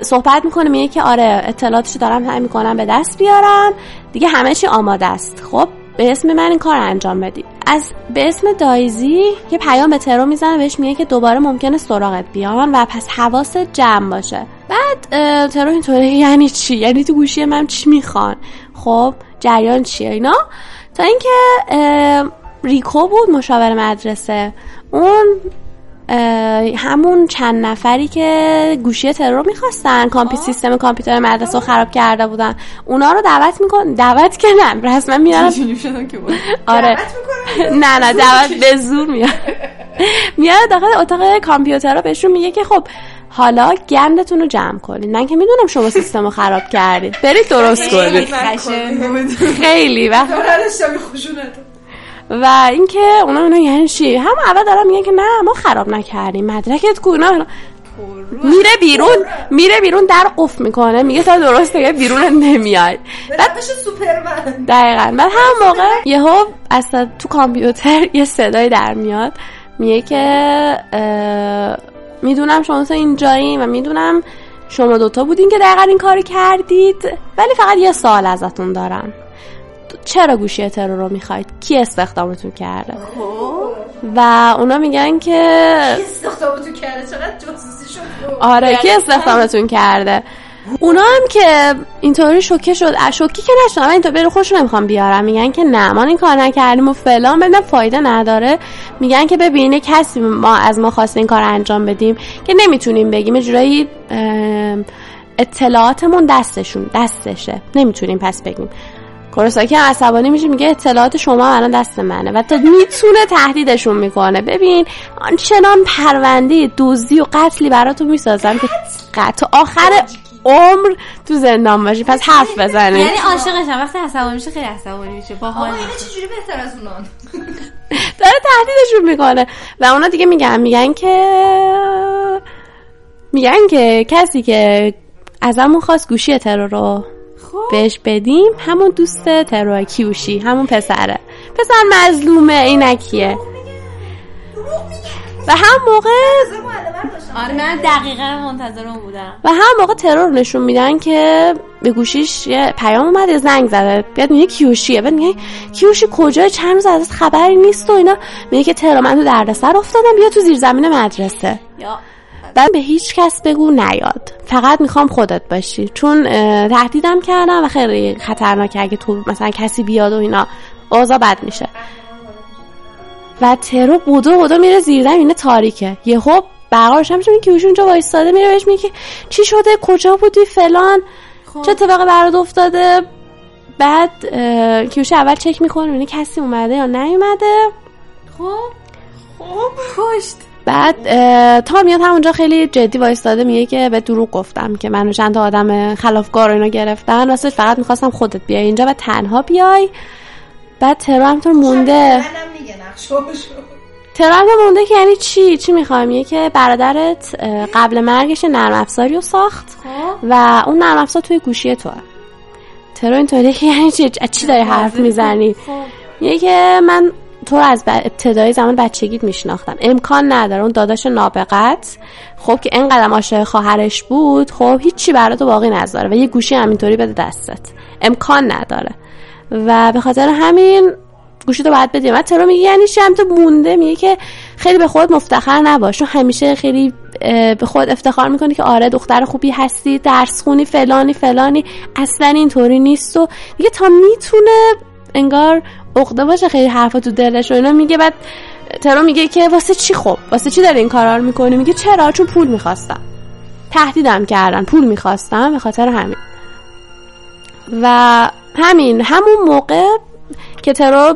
صحبت می‌کنه میگه که آره اطلاعاتش دارم سعی می‌کنم به دست بیارم دیگه همه چی آماده است. خب به اسم من این کار انجام بدی. از به اسم دایزی یه پیام به ترو می‌زنه بهش میگه که دوباره ممکنه سراغت بیان و پس حواس جمع باشه. بعد ترو اینطوری (laughs) یعنی چی؟ یعنی تو گوشی من چی می‌خوان؟ خب جریان چیه اینا؟ تا اینکه ریکو بود مشاور مدرسه. اون همون چند نفری که گوشی ترور می‌خواستن کامپی سیستم کامپیوتر مدرسه رو خراب کرده بودن. اونا رو دعوت میکن دعوت که نه رسما میارن (laughs) آره. نه نه دعوت به زور میاد. (laughs) میاد داخل اتاق کامپیوتر رو بهشون میگه که خب حالا گندتون رو جمع کنید من که می‌دونم شما سیستم رو خراب کردید برید درست کنید خیلی (laughs) و و اینکه اونا اونا یعنی چی؟ هم اول دارن میگن که نه ما خراب نکردیم مدرکت کو میره بیرون میره بیرون در قفل می‌کنه میگه تا درست نگه بیرون نمیاد بعد سوپرمن. دقیقا. بعد هم موقع یهو اصلا تو کامپیوتر (laughs) یه صدای در میاد. میگه که می‌دونم شما اینجایی و می‌دونم شما دوتا بودین که دقیقا این کاری کردید ولی فقط یه سوال ازتون دارم. چرا گوشی ترور رو می‌خواید؟ کی استخدامتون کرده؟ خب. و اونا میگن که استخدامتون کرده؟ چقدر جاسوسی شد. آره کی استخدامتون کرده؟ اونا هم که اینطوری شوکه شد. شوکی که نشدن. من اینطور بره خوش نمی‌خوام بیارم. میگن که نه ما این کار نکردیم و فلان بدن فایده نداره. میگن که ببینه کسی ما از ما خواسته این کار انجام بدیم که نمی‌تونیم بگیم. جورایی اطلاعاتمون دستشون دستشه. نمی‌تونیم پس بگیم. کورساکی عصبانی میشه میگه اطلاعات شما الان دست منه و تا می‌تونه تهدیدشون می‌کنه. ببین آنچنان پرونده دزدی و قتلی براتون می‌سازم که قتل؟ آخر عمر تو زندان باشی. پس حرف بزنی یعنی عاشقشم. وقتی عصبانی میشه خیلی عصبانی میشه. با حال. چجوری بهتر از اونان. (laughs) داره تهدیدشون می‌کنه. و اونا دیگه میگن میگن که میگن که کسی که ازمون خواست گوشی ترور رو. بهش بدیم همون دوست ترور کیوشی همون پسره. پسر مظلومه اینکیه. و هم موقع آره من دقیقا منتظر اون بودم. و هم موقع ترور نشون میدن که به گوشیش یه پیام اومده زنگ زده. بیاد میگه کیوشیه. بعد میگه کیوشی کجای چند روز از خبری نیست و اینا؟ میگه که ترور من تو دردسر افتادم بیا تو زیر زمین مدرسه. یا بعد به هیچ کس بگو نیاد. فقط می‌خوام خودت باشی. چون تهدیدم کردم و خیلی خطرناکه اگه تو مثلا کسی بیاد و اینا. اوضاع بد میشه. و ترو بودو بودو میره زیر زمین تاریکه. یهو برقرارش هم که کیوش اونجا وایستاده میره بهش میگه چی شده؟ کجا بودی فلان؟ خب. چه اتفاقی برات افتاده؟ بعد کیوش اول چک می‌کنه ببینه کسی اومده یا نیومده. خب. خب. کشت. بعد تا میاد همونجا خیلی جدی وایستاده میگه که به دروغ گفتم که منو چند تا آدم خلافکار اینا گرفتن. واسه فقط می‌خواستم خودت بیای اینجا و تنها بیای. بعد ترو همطور مونده. ترو هم مونده که یعنی چی؟ چی می‌خوام؟ میگه که برادرت قبل مرگش نرم افزاری رو ساخت خب. و اون نرم افزار توی گوشی توه. ترو اینطوری که یعنی چی؟ چی داری حرف می‌زنی؟ خب. میگه که من تو از ابتدای زمان بچگیت میشناختم. امکان نداره. اون داداش نابغت. خب که اینقدر عاشق خواهرش بود خب هیچی برات باقی نذاره و یه گوشی همینطوری بده دستت. امکان نداره. و به خاطر همین گوشی تو باید بدیم و ترو میگه یعنی چی؟ تو مونده. میگه که خیلی به خود مفتخر نباش. چون همیشه خیلی به خود افتخار می‌کنی که آره دختر خوبی هستی درس خونی فلانی فلانی. اصلا اینطوری نیست. و دیگه تا می‌تونه انگار عقده باشه خیلی حرفا تو دلش و اینا. میگه بعد ترو میگه که واسه چی خب؟ واسه چی داری این کارا رو می‌کنی؟ میگه چرا؟ چون پول می‌خواستم. تهدیدم کردن پول می‌خواستم به خاطر همین. و همین همون موقع که ترو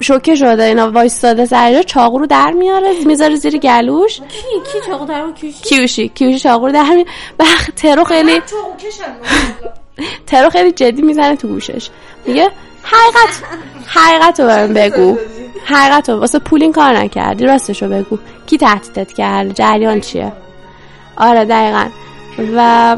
شوکه شده اینا وایستاده سر چاقو رو در میاره می‌ذاره زیر گلوش. کی؟ کی چاقو در کیوشی؟ کیوشی. کیوشی چاقو رو در میاره. ترو خیلی (laughs) ترو خیلی جدی می‌زنه تو گوشش. میگه حقیقت حقیقت رو بهم بگو. حقیقت رو واسه پول این کار نکردی. راستش رو بگو. کی تهدیدت کرد؟ جریان چیه؟ آره دقیقا. و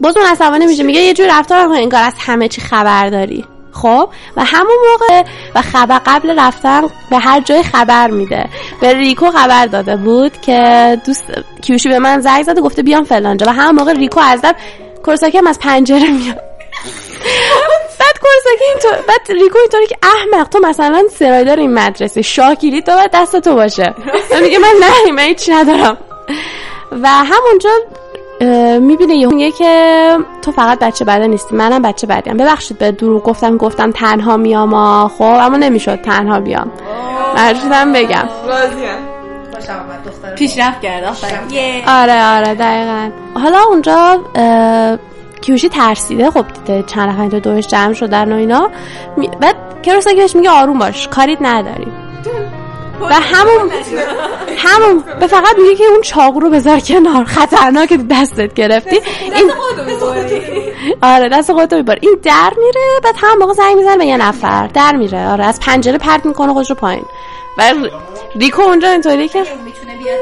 باز اون عصبانی میشه. میگه یه جور رفتار کن. انگار از همه چی خبر داری. خب؟ و همون موقع و خبر قبل رفتن به هر جای خبر میده. به ریکو خبر داده بود که دوست کیوشی به من زنگ زده گفته بیام فلانجا. و همون موقع ریکو از در کوروساکی هم از پنجره میاد. بعد کوروساکی اینطور بعد ریکو اینطوری که احمق تو مثلا سرایدار این مدرسه شاکیلی تو باید دست تو باشه. میگه من نه من هیچی ندارم. و همونجا می‌بینه یه میگه که تو فقط بچه بده نیستی منم بچه بدیم. ببخشید به دروغ گفتم گفتم تنها میام. خب اما نمی‌شد تنها بیام. مجبورم بگم. پیشرفت کرد آره آره دقیقا. حالا اونجا کیوشی ترسیده. خب دیده چند نفر تو دورش جمع شدن و اینا. بعد کروساکی بهش میگه آروم باش کاریت نداریم. و همون همون به فقط میگه که اون چاقو رو بذار کنار. خطرناکه دستت گرفتی. این آره دست خودتو میبار این در میره بعد هم موقع زنگ می‌زنه به یه نفر. در میره آره از پنجره پرت می‌کنه خودش رو پایین. و ریکو اونجا اینطوری که می‌تونه بیاد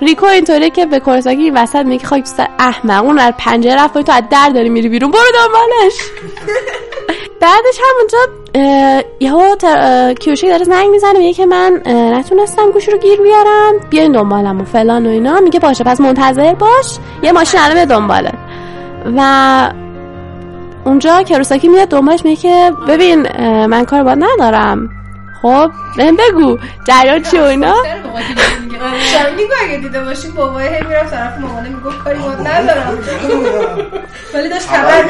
ریکو اینطوری که به کورساکی این وسط میگه خاک سر احمق. اون از پنجره رفت تو از در داری میری بیرون. برو دنبالش. (laughs) بعدش همونجا یهو کیوشی داره زنگ می‌زنه میگه که من نتونستم گوشی رو گیر بیارم. بیاین دنبالم و فلان و اینا. میگه باشه پس منتظر باش. یه ماشین الان دنباله. و اونجا کروساکی میاد دنبالش میگه که ببین من کار باید ندارم. خب بهم بگو جریان چی و اینا؟ شبیه اگه دیده باشیم بابای هی می‌رفت طرف مامانه می‌گفت کاری باید ندارم. ولی داشت خبر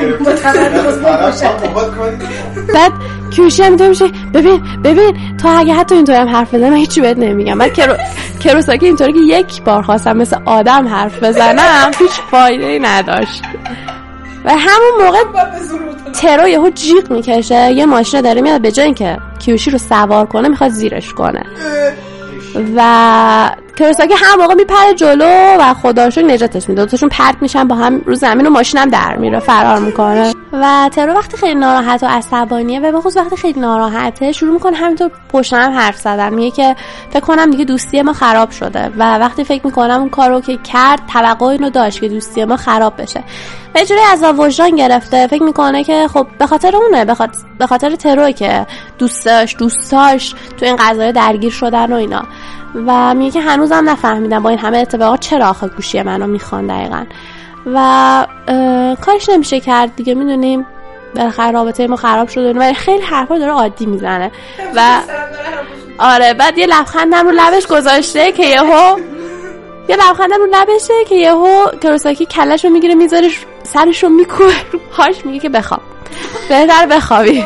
بعد کیوشی هم میشه ببین ببین تو اگه حتی اینطور هم حرف بزنم من هیچی بهت نمیگم. بعد کرو... کروساکی اینطوری که یک بار خواستم مثل آدم حرف بزنم هیچ فایده ای نداشت. و همون موقع ترو یهو جیغ می‌کشه. یه ماشین داره میاد به جای اینکه کیوشی رو سوار کنه می‌خواد زیرش کنه. و کروساکی هم موقع میپره جلو و خدا رو شکر نجاتش میده. دوتاشون پرت میشن با هم رو زمین و ماشین هم در میره فرار می‌کنه. و ترو وقتی خیلی ناراحت و عصبانیه و بخصوص وقتی خیلی ناراحته شروع می‌کنه همینطور پشت هم حرف زدن. میگه که فکر کنم دیگه دوستی ما خراب شده و وقتی فکر می‌کنم اون کارو که کرد توقع اینو داشت که دوستی ما خراب بشه. یه جوری از وجدان گرفته فکر می‌کنه که خب به خاطر اونه به خاطر, به تروی که دوستاش دوستاش تو این قضایه درگیر شدن و اینا. و میگه که هنوزم نفهمیدم با این همه اتفاقات چرا آخه گوشی منو می‌خوان دقیقا. و کارش نمیشه کرد دیگه می‌دونیم بالاخره رابطه ما خراب شده ولی خیلی حرفا داره عادی می‌زنه. و آره بعد یه لبخندم رو لبش گذاشته که یهو یه لبخندم رو لبشه که یهو کروساکی کلش رو می‌گیره می‌ذاره سرش رو میکوه رو پاش میگه که بخواب. بهتر بخوابی.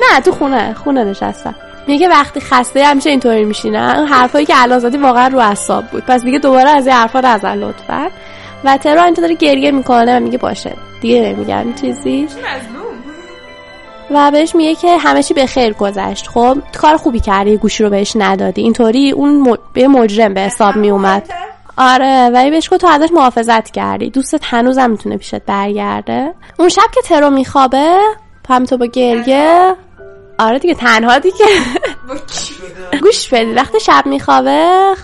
نه تو خونه خونه نشستم. میگه وقتی خسته همیشه اینطوری میشینه. اون حرفایی که الان زدی واقعا رو اعصاب بود. پس دیگه دوباره از این حرفا نزن لطفا. و ترا اینجا داره گریه می‌کنه و میگه باشه. دیگه نمیگم چیزی. و بهش میگه که همه چی به خیر گذشت. خب کار خوبی کردی گوشی رو بهش ندادی. اینطوری اون. به مجرم به حساب می اومد آره ولی بهش گفت تو ازش محافظت کردی. دوستت هنوزم می‌تونه پیشت برگرده. اون شب که ترو میخوابه همینطور با گریه. آره دیگه تنها دیگه. گوش بدید وقتی شب میخوابه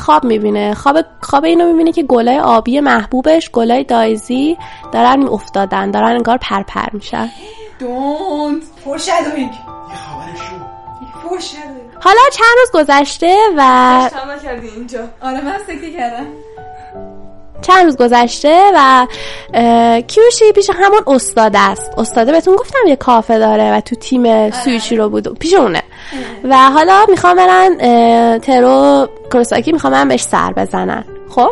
خواب می‌بینه. خواب خواب اینو می‌بینه که گلای آبی محبوبش گلای دایزی دارن افتادن دارن انگار پرپر میشن. دونت فورشادوینگ حالا چند روز گذشته و اینجا. آره من سکته کردم. چند روز گذشته و کیوشی پیش همون استاد است. استاده بهتون گفتم یه کافه داره و تو تیم سویچی رو بود. پیش اونه. و حالا می‌خوام برن ترو کروساکی می‌خوام برن بهش سر بزنن. خب؟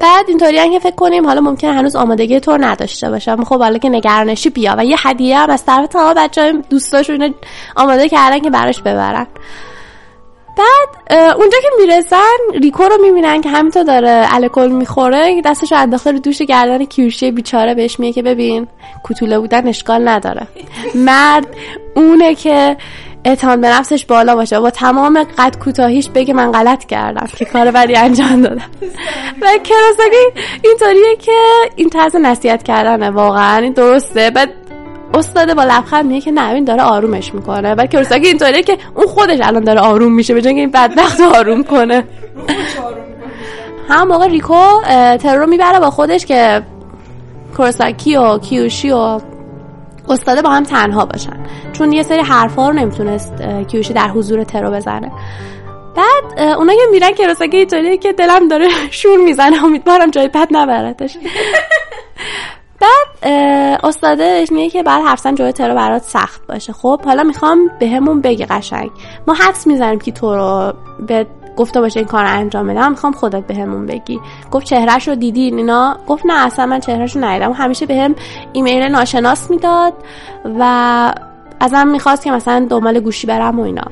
بعد اینطوری که فکر کنیم حالا ممکنه هنوز آمادگی طور نداشته باشم. خب حالا که نگرانشی بیا. و یه هدیه هم از طرف تمام بچه های دوستاش اینا آماده کردن که براش ببرن. بعد اونجا که می‌رسن ریکو رو می‌بینن که همینطور داره الکل می‌خوره دستش انداخته رو دوش گردن کیوشی بیچاره بهش میگه که ببین کوتوله بودن اشکال نداره. (laughs) مرد اونه که اعتماد به نفسش بالا باشه. با تمام قد کوتاهیش بگه من غلط کردم که کار بدی انجام دادم. و کراساکی اینطوریه که این طرز نصیحت کردنه. واقعا این درسته. بعد استاد با لبخند میگه که نه این داره آرومش می‌کنه. و کراساکی اینطوریه که اون خودش الان داره آروم میشه به این بدبخت آروم کنه. هم موقع ریکو ترو می‌بره با خودش که کورساکی و کیوشی و استاده با هم تنها باشن. چون یه سری حرفا رو نمی‌تونست کیوشی در حضور ترو بزنه. بعد اونا که میرن کروساکی اینطوریه که دلم داره شور می‌زنه. امیدوارم جای بد نبردش. (laughs) بعد استادش میگه که بعد حرفسن جای ترو برات سخت باشه. خب حالا می‌خوام بهمون به بگی قشنگ. ما حدس می‌زنیم که تو رو به گفته باشه این کار انجام بدم می‌خوام خودت بهمون به بگی. گفت چهرهش رو دیدین؟ اینا گفت نه اصلا من چهرهش رو ندیدم. همیشه بهم به ایمیل ناشناس می‌داد و ازم می‌خواست که مثلا دنبال گوشی برم و اینا.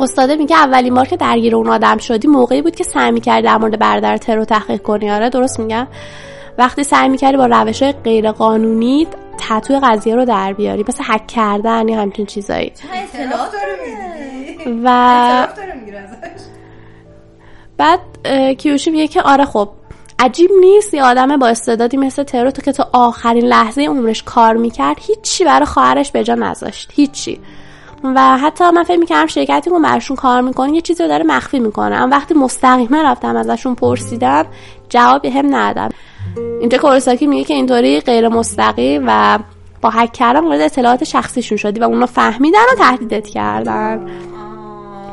استاده میگه اولین بار که درگیر اون آدم شدی موقعی بود که سعی می‌کردی در مورد برادر ترو تحقیق کنی. آره درست میگم؟ وقتی سعی می‌کردی با روش های غیر قانونی تطوی قضیه رو در بیاری مثل حک کردن یا همچین چیزایی. و بعد کیوشی میگه که آره خب عجیب نیست یه آدم با استعدادی مثل ترو تو که تو آخرین لحظه عمرش کار می‌کرد هیچی برای خواهرش به جا نذاشت هیچی. و حتی من فکر می‌کردم شرکتی که برشون کار می‌کنه یه چیزی رو داره مخفی می‌کنه. اما وقتی مستقیما رفتم ازشون پرسیدم جوابی هم ندادم. اینجا کورساکی میگه که اینطوری غیر مستقیم و با حک کردن مورد اطلاعات شخصیشون شدی و اونا فهمیدن و تهدیدت کردن.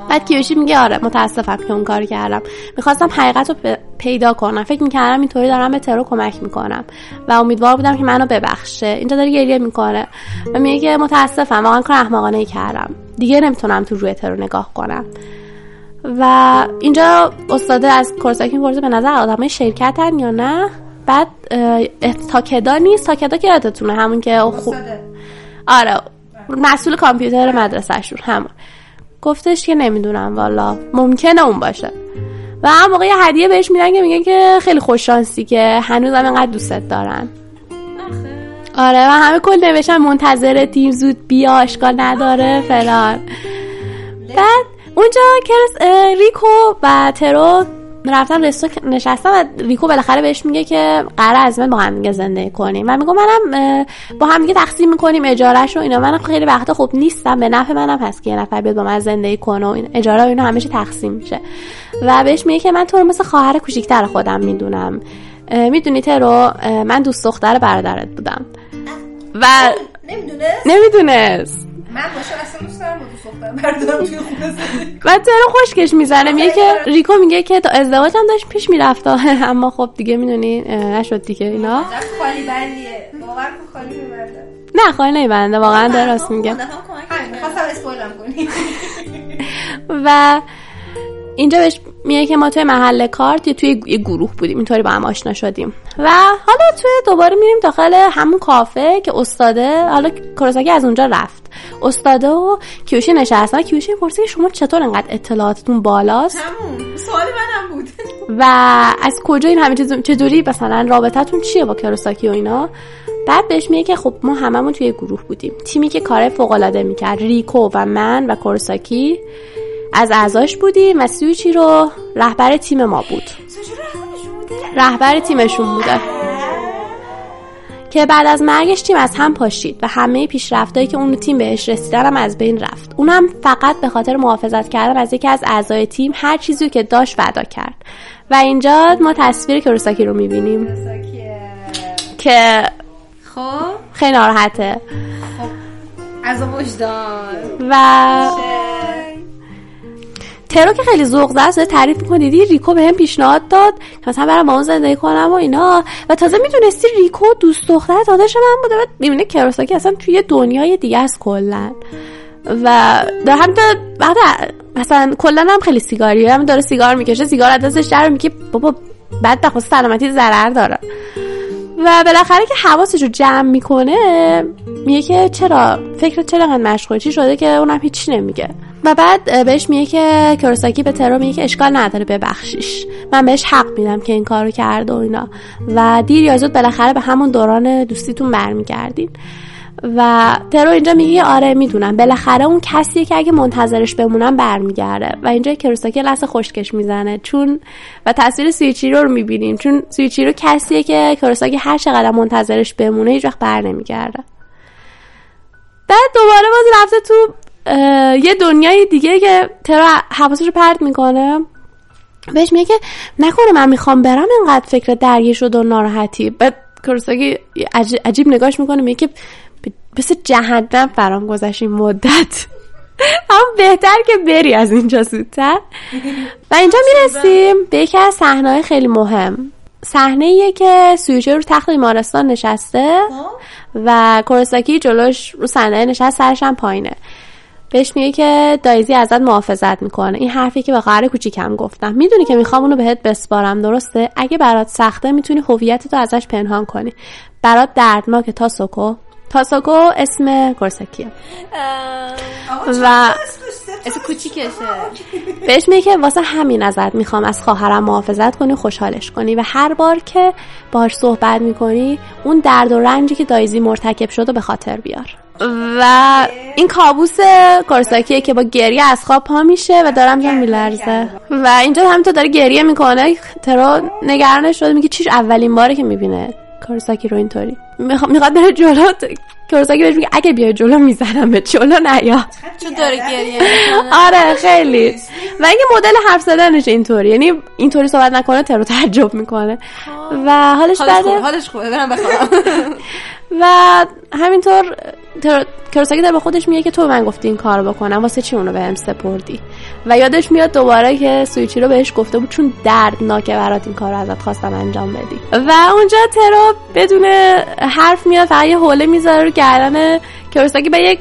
بعد کیوشی میگه آره متاسفم که اون کار کردم. می‌خواستم حقیقت رو پیدا کنم. فکر می‌کردم اینطوری دارم به ترو کمک می‌کنم و امیدوار بودم که منو ببخشه. اینجا داره گریه می‌کنه و میگه که متاسفم واقعا کار احمقانه ای کردم. دیگه نمی‌تونم تو روی ترو نگاه کنم. و اینجا استاده از کورساکی پرسه به نظر آدمای شرکتن یا نه؟ بعد تاکدا نیست تاکدا که یادتونه همون که خوب آره مسئول کامپیوتر مدرسهشون همون. گفتش که نمی‌دونم والا. ممکنه اون باشه. و هم موقع یه هدیه بهش میدن که میگن که خیلی خوششانسی که هنوز هم اینقدر دوستت دارن. آره و همه کل نوشتن منتظر تیم زود بیا اشکال نداره فلان. بعد اونجا کرس ریکو و ترو رفتن رستو نشستم و ریکو بالاخره بهش میگه که قرار از من با هم دیگه زندگی کنیم و میگم منم با هم دیگه تقسیم می‌کنیم اجارهش و اینا. من خیلی وقتا خوب نیستم. به نفع منم هست که یه نفر بیاد با من زندگی کنه و این اجاره و اینا همیشه تقسیم میشه. و بهش میگه که من تو رو مثل خواهر کوچیکتر خودم می‌دونم. می‌دونی ترو؟ من دوست دختر برادرت بودم. و نمی‌دونست؟ نمی‌دونست. من باشه اصلا دوست دارم با توی خونه و ترو خوشکش می‌زنه؟ میگه که ریکو میگه که تا ازدواج هم داشت پیش می‌رفت. (laughs) اما خب دیگه می‌دونی نشد دیگه اینا. خالی بندیه. واقعا خالی میبنده. نه خالی نمیبنده واقعا درست میگه. خواستم اسپویلم کنی. (laughs) و اینجا بهش میگه که ما توی محل کار توی یه گروه بودیم اینطوری با هم آشنا شدیم. و حالا توی دوباره میریم داخل همون کافه که استاده حالا کوراساکی از اونجا رفت. استاده و کیوشی نشستن کیوشی پرسید شما چطور انقدر اطلاعاتتون بالاست؟ همون. سوال منم بود. و از کجا این همه چیز؟ چطوری مثلا رابطتون چیه با کوراساکی و اینا؟ بعد بهش میگه که خب ما هممون توی گروه بودیم. تیمی که کار فوق العاده می‌کرد ریکو و من و کورساکی. از اعضاش بودیم و سویچی رو رهبر تیم ما بود. رهبر تیمشون بوده. که بعد از مرگش تیم از هم پاشید و همه پیشرفتایی که اون تیم بهش رسیدن هم از بین رفت. اونم فقط به خاطر محافظت کردن از یکی از اعضای تیم هر چیزی که داشت ودا کرد. و اینجا ما تصویر کروساکی رو می‌بینیم. که خب؟ خیلی ناراحته. خب از وجدان. و ترو که خیلی ذوق زد تعریف می‌کنه دیدی ریکو بهم پیشنهاد داد که مثلا برام با اون زندگی کنم و اینا. و تازه می‌دونستی ریکو دوست دختر داداش من بوده بعد می‌بینه کراساکی اصلا توی دنیای دیگه است کلا. و در هم بعد مثلا کلا هم خیلی سیگاری هم داره سیگار می‌کشه سیگار از دستش در میگه بابا بعد به سلامتی ضرر داره. و بالاخره که حواسش رو جمع می‌کنه میگه که چرا؟ فکر چرا انقدر مشغول؟ چی شده که اونم هیچی نمیگه؟ و بعد بهش میگه که کورساکی به ترو میگه که اشکال نداره ببخشیش. من بهش حق میدم که این کارو کرده و اینا. و دیر یا زود بالاخره به همون دوران دوستیتون برمیگردین. و ترو اینجا میگه آره می‌دونم. بالاخره اون کسیه که اگه منتظرش بمونم برمیگرده. و اینجا کروساکی لحظه خوشکش می‌زنه. چون و تصویر سویچیرو رو می‌بینیم. چون سویچیرو کسیه که کروساکی هر چقدر منتظرش بمونه هیچ وقت بر نمیگرده. بعد دوباره باز رفته تو یه دنیای دیگه که ترو حواسش رو پرت می‌کنه. بهش میگه که نکنه من می‌خوام برم اینقدر فکر درگیر شد و ناراحتی. بعد کروساکی عجیب نگاش می‌کنه میگه که مثل جهنم برام گذشت این مدت. هم بهتر که بری از اینجا زودتر. و اینجا می‌رسیم به یکی از صحنه خیلی مهم. صحنه که سویچه رو تخت بیمارستان نشسته و کورساکی جلوش رو صحنه نشست سرش هم پایینه. بهش میگه که دایزی ازت محافظت می‌کنه. این حرفی که به قهر کوچیکم گفتم. می‌دونی که می‌خوام اونو بهت بسپارم درسته؟ اگه برات سخته می‌تونی هویتتو ازش پنهان کنی. برات دردناکه تا سوکو تاساکو اسم کورساکیه و اسم کوچیکشه. بهش میگه که واسه همین ازت می‌خوام از خواهرم محافظت کنی خوشحالش کنی. و هر بار که باهاش صحبت می‌کنی اون درد و رنجی که دایزی مرتکب شده به خاطر بیار. و این کابوس کورساکیه که با گریه از خواب پا میشه و دارم جان میلرزه. و اینجا همینطور داره گریه می‌کنه. ترو نگرانش شده. میگه چیش اولین باره که می‌بینه کورساکی رو اینطوری. می‌خواد بره جلو. کورساکی بهش میگه اگه بیای جلو می‌زنم به جلو نیا. چون داره گریه آره خیلی. و اینکه مدل حرف زدنش اینطوری. یعنی اینطوری صحبت نکنه ترو تعجب می‌کنه. و حالش بده. حالش خوبه. برم بخوام (laughs) و همینطور کروساکی داره به خودش میگه که تو من گفتی این کارو بکنم واسه چی اونو بهم سپردی؟ و یادش میاد دوباره که سویچی رو بهش گفته بود چون دردناکه برات این کارو ازت خواستم انجام بدی. و اونجا ترو بدون حرف میاد فقط یه حوله می‌ذاره رو گردن کروساکی به یک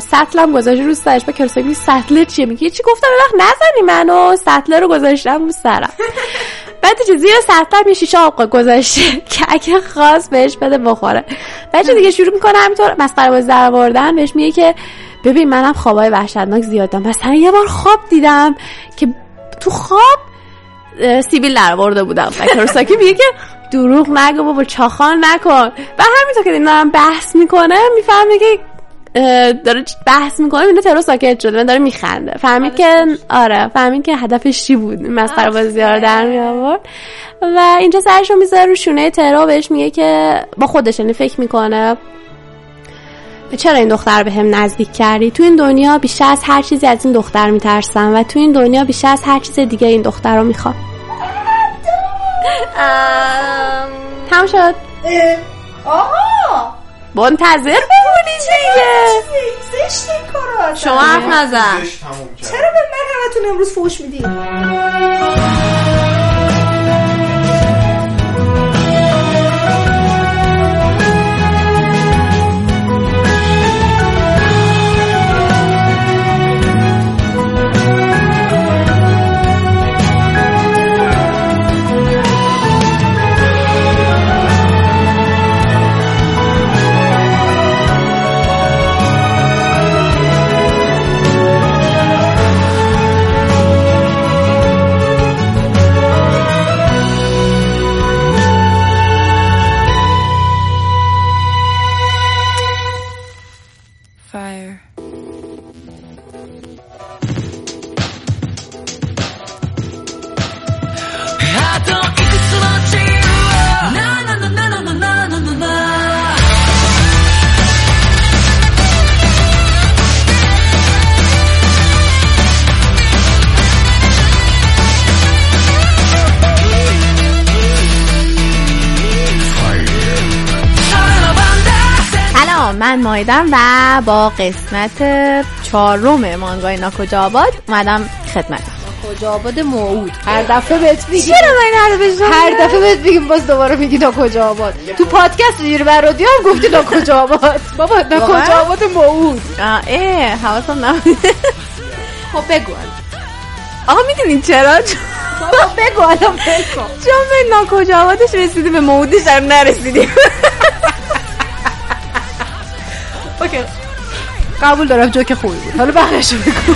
سطلم گذاشته رو سرش. با کروساکی سطل چیه؟ میگه چی گفتم وقت نزنی منو سطل رو گذاشتم رو سرم. (laughs) بعد تو زیر سطل یه شیشه آب گذاشته که اگه خواست بهش بده بخوره. بچه دیگه شروع می‌کنه همینطور مسخره بازی در بهش میگه که ببین منم خوابای وحشتناک زیاد دارم مثلا یه بار خواب دیدم که تو خواب سیبیل در آورده بودم. و کروساکی میگه که دروغ نگو بابا چاخان نکن. و همینطور که دارم بحث می‌کنه می‌فهمه که داره بحث می‌کنه اینو ترو ساکت شده من داره میخنده. فهمید که آره فهمید که هدفش چی بود؟ مسخره بازی رو در می آورد و اینجا سرش رو می‌ذاره رو شونه ترو بهش میگه که با خودش یعنی فکر می‌کنه. چرا این دختر به هم نزدیک کردی؟ تو این دنیا بیشتر از هر چیزی از این دختر میترسم و تو این دنیا بیشتر از هر چیز دیگه این دختر رو می‌خوام. تمام شد؟ آها. منتظر بمونی دیگه. زشت این کارا. شما حرف نزن. چرا به من همتون امروز فوش میدین من مایدم و با قسمت چهارم مانگای ناکجا آباد اومدم خدمت کجا آباد موعود. هر دفعه بهت میگیم. چرا من هر هر دفعه بهت میگیم باز دوباره میگی کجا آباد تو پادکست دیر بر رادیو هم گفتی کجا آباد (laughs) بابا (laughs) کجا آباد موعود. اه حواسم نبود. (laughs) خب بگو آقا می‌دونین چرا؟ بابا بگو الان بگو. چون به ناکجا آبادش رسیدیم به موعودش هم نرسیدیم. اوکی. قبول دارم جوک خوبی بود. حالا بقیه‌شو بگو.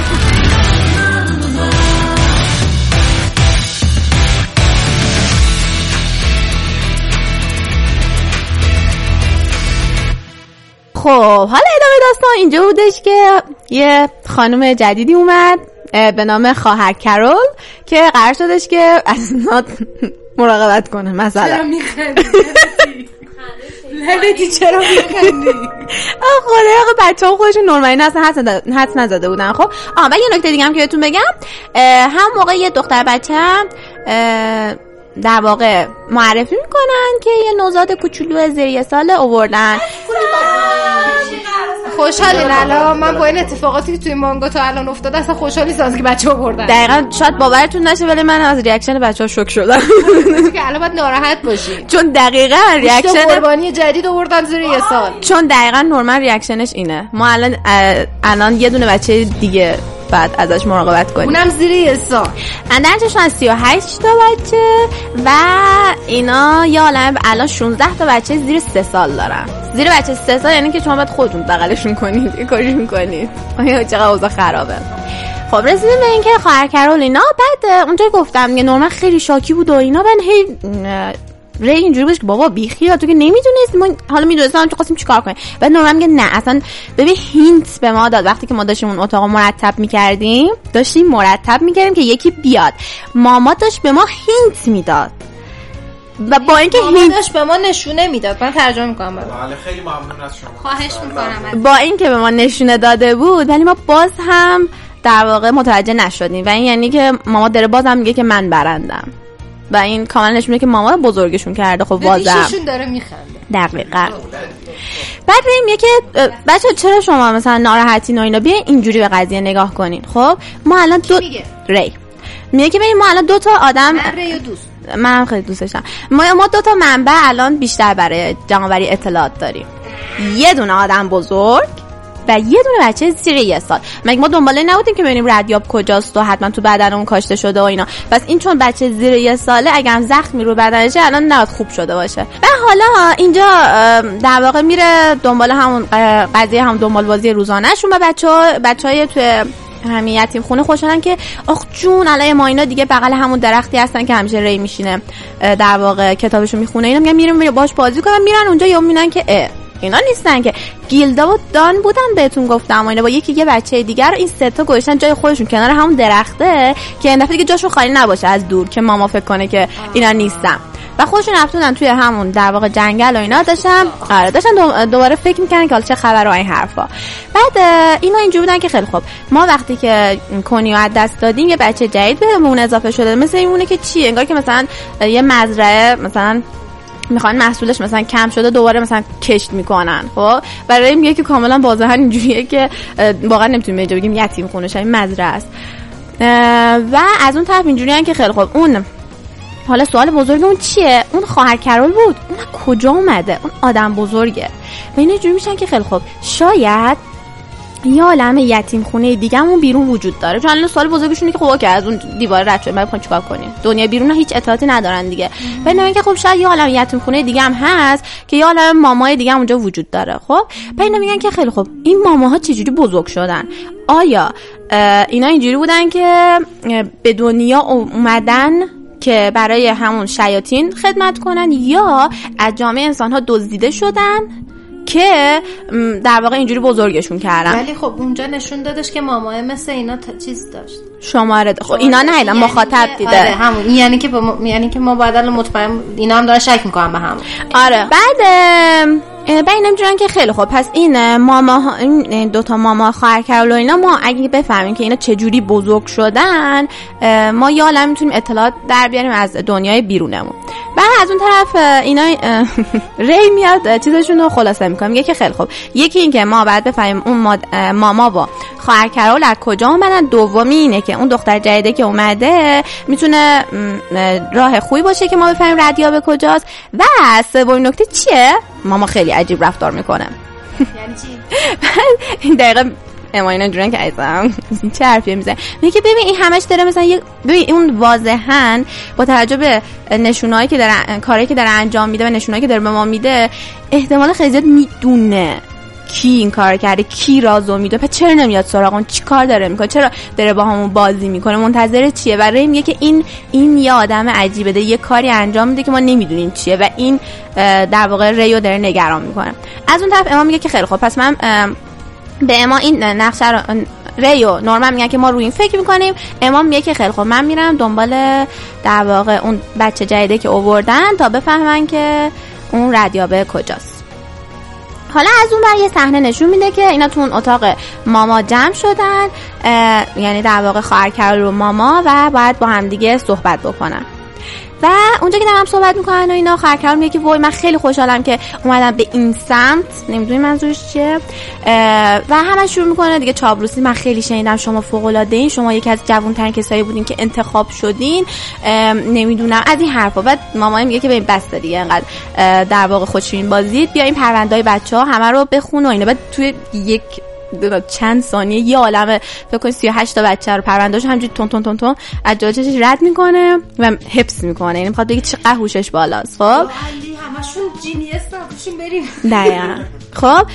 خب حالا ادامه داستان اینجا بودش که یه خانم جدیدی اومد به نام خواهر کرول که قرار شدش که از (laughs) مراقبت کنه مثلا. لعنتی چرا میخندی؟ خدا بچه ها خودشون نورمالی اصلا حد نزده بودن. خب آه و یه نکته دیگه هم که بهتون بگم هم موقع یه دختر بچه در واقع معرفی می‌کنن که یه نوزاد کوچولو زیر یه سال اووردن. خوشحالی لالا من با این اتفاقاتی که توی مانگا تا الان افتاده اصلا خوشحالی ساز که بچه بردن. دقیقا شاید باورتون نشه ولی من از ریاکشن بچه ها شک شدم. که الان باید ناراحت باشی. چون دقیقا ریاکشن قربانی جدید آوردن زیر یه سال. چون دقیقا نورمال ریاکشنش اینه. ما الان الان یه دونه بچه دیگه بعد ازش مراقبت کنیم. اونم زیر یه سال اندرچشون از 38 تا بچه و اینا یا عالم الان 16 تا بچه زیر 3 سال دارن. زیر بچه 3 سال یعنی که شما باید خودتون بغلشون کنید یه کارشون کنید آیا چقدر اوضاع خرابه؟ خب رسیدیم به اینکه خواهر کرول اینا. بعد اونجا گفتم یه نورمال خیلی شاکی بود و اینا. من هی ری اینجوری بود که بابا بیخی تو که نمی‌دونست. ما حالا می‌دونستم تو خواستیم چیکار کنیم. بعد نورمن میگه نه اصلا ببین hint به ما داد. وقتی که ما داشتیم اون اتاق مرتب می‌کردیم داشتیم مرتب می‌کردیم که یکی بیاد. ماما داشت به ما hint می‌داد. و با اینکه hint داشت به ما نشونه می‌داد. من ترجمه می‌کنم بله خیلی ممنون از شما. خواهش می‌کنم با اینکه به ما نشونه داده بود ولی ما باز هم در واقع متوجه نشدیم. و این یعنی که ماما داره بازم میگه که من برندم. و این کاملا نشونه که ماما بزرگشون کرده. خب بازم داره میخنده. دقیقا. بعد میگه که بچه چرا شما مثلا ناراحتین و اینا؟ بیاین اینجوری به قضیه نگاه کنین. خب ما الان دو ری. میگه که ما الان دو تا آدم من ری دوست. من خیلی دوستشم ما ما دو تا منبع الان بیشتر برای جمعآوری اطلاعات داریم. یه دونه آدم بزرگ و یه دونه بچه زیر یه سال. مگه ما دنباله نبودیم که ببینیم ردیاب کجاست و حتما تو بدن اون کاشته شده و اینا. پس این چون بچه زیر یه ساله اگر هم زخمی رو بدنشه الان نباید خوب شده باشه. و حالا اینجا در واقع میره دنبال همون قضیه هم دنبال بازی روزانهشون و بچه بچه های توی همین یتیم خونه خوشحالن که آخ جون الان ما اینا دیگه بغل همون درختی هستن که همیشه ری میشینه در واقع کتابشو می‌خونه. اینا میگن میریم باش بازی کنن میرن اونجا یا می‌بینن که اینا نیستن که. گیلدا و دان بودن بهتون گفتم اینا. با یکی یه بچه دیگر این سه تا گذاشتن جای خودشون. کنار همون درخته که این دفعه دیگه جاشون خالی نباشه از دور که ماما فکر کنه که اینا نیستن. و خودشون رفتونن توی همون در واقع جنگل و اینا. داشتن آره داشتن دوباره فکر می‌کنن که حالا چه خبر و این حرفا. بعد اینا اینجوری بودن که خیلی خوب. ما وقتی که کنی از دست دادیم یه بچه جدید بهمون اضافه شده. مثل اینونه که چی انگار که مثلا یه مزرعه مثلا می‌خوان محصولش مثلا کم شده دوباره مثلا کشت می‌کنن. خب؟ برای میگه که کاملا واضحا اینجوریه که واقعا نمی‌تونیم به بگیم یتیم خونه این مزرعه است. و از اون طرف اینجوریه که خیلی خوب اون حالا سوال بزرگ اون چیه؟ اون خواهر کرول بود؟ اون کجا اومده؟ اون آدم بزرگه. و اینا جوری میشن که خیلی خوب شاید یه عالم یتیم خونه دیگهمون بیرون وجود داره. چون الان سوال بزرگشونه که خب که از اون دیوار رد شد بعد چیکار کنیم؟ دنیا بیرون هیچ اطلاعاتی ندارن دیگه. و اینکه خب شاید یه عالم یتیم خونه دیگه هم هست که یه عالم مامای دیگه هم اونجا وجود داره خب؟ بعد میگن که خیلی خوب این ماماها چجوری بزرگ شدن؟ آیا اینا اینجوری بودن که به دنیا اومدن که برای همون شیاطین خدمت کنن یا از جامعه انسان ها دزدیده شدن؟ که در واقع اینجوری بزرگشون کردن. ولی خب اونجا نشون دادش که مامای مثل اینا چیز داشت. شماره خب اینا نه اینا مخاطب دیده. آره همون. یعنی که یعنی که ما باید مطمئن اینا هم دارن شک می‌کنن به همون آره. بعد بعد نمی‌دونن که خیلی خوب. پس این ماما این دوتا ماما خواهر کرول و اینا ما اگه بفهمیم که اینا چجوری بزرگ شدن ما یا عالم می‌تونیم اطلاعات در بیاریم از دنیای بیرونمون. بعد از اون طرف اینا (laughs) ری میاد چیزشون رو خلاصه می‌کنه. میگه که خیلی خوب. یکی این که ما بعد بفهمیم اون ماما با خواهر کرول از کجا اومدن. دومی اینه که اون دختر جدیده که اومده می‌تونه راه خوبی باشه که ما بفهمیم ردیا به کجاست. و سومین نکته چیه؟ ماما خیلی عجیب رفتار می‌کنه. یعنی چی؟ این دقیقه اماینا اینجوریه که ایزم چه حرفی می‌زنه؟ میگه ببین این همش داره مثلا یه ببین اون واضحا با توجه به نشونایی که داره کاری که داره انجام میده و نشونایی که داره به ما میده احتمال خیلی زیاد می‌دونه. کی این کار کرده کی رازو میده پس چرا نمیاد سراغ اون؟ چی کار داره می‌کنه؟ چرا داره با همون بازی می‌کنه؟ منتظر چیه؟ و ری میگه که این این یه آدم عجیبه ده یه کاری انجام میده که ما نمی‌دونیم چیه و این در واقع ریو داره نگران می‌کنه. از اون طرف امام میگه که خیلی خوب پس من به اما این نقشه رو ریو نورمال میگن که ما روی این فکر می‌کنیم. امام میگه که خیلی خوب من میرم دنبال در واقع اون بچه جدیده که اووردن تا بفهمن که اون ردیابه کجاست. حالا از اون بر یه صحنه نشون میده که اینا تو اون اتاق ماما جمع شدن یعنی در واقع خواهر کرد رو ماما و باید با همدیگه صحبت بکنن. و اونجا که دارم صحبت می‌کنن و اینا خرکرم میگه وای من خیلی خوشحالم که اومدم به این سمت. نمی‌دونی منظورش چیه؟ و همه شروع می‌کنه دیگه چابروسی من خیلی شنیدم شما فوق العاده این شما یکی از جوان ترین کسایی بودین که انتخاب شدین. نمی‌دونم. از این حرفا. بعد مامان میگه که به این بسته دیگه. انقدر در واقع خوشین بازید. بیا این پروندهای بچه ها همه رو بخون و اینا. بعد توی یک چند ثانیه. یه عالمه. فکر کنید 38 تا بچه رو پروندهش همینجوری تون تون تون تون از جاچش رد می‌کنه و حفظ می‌کنه. یعنی می‌خواد بگه چقدر هوشش بالاست. خب؟ همشون جینیس بریم. دقیقاً. خب؟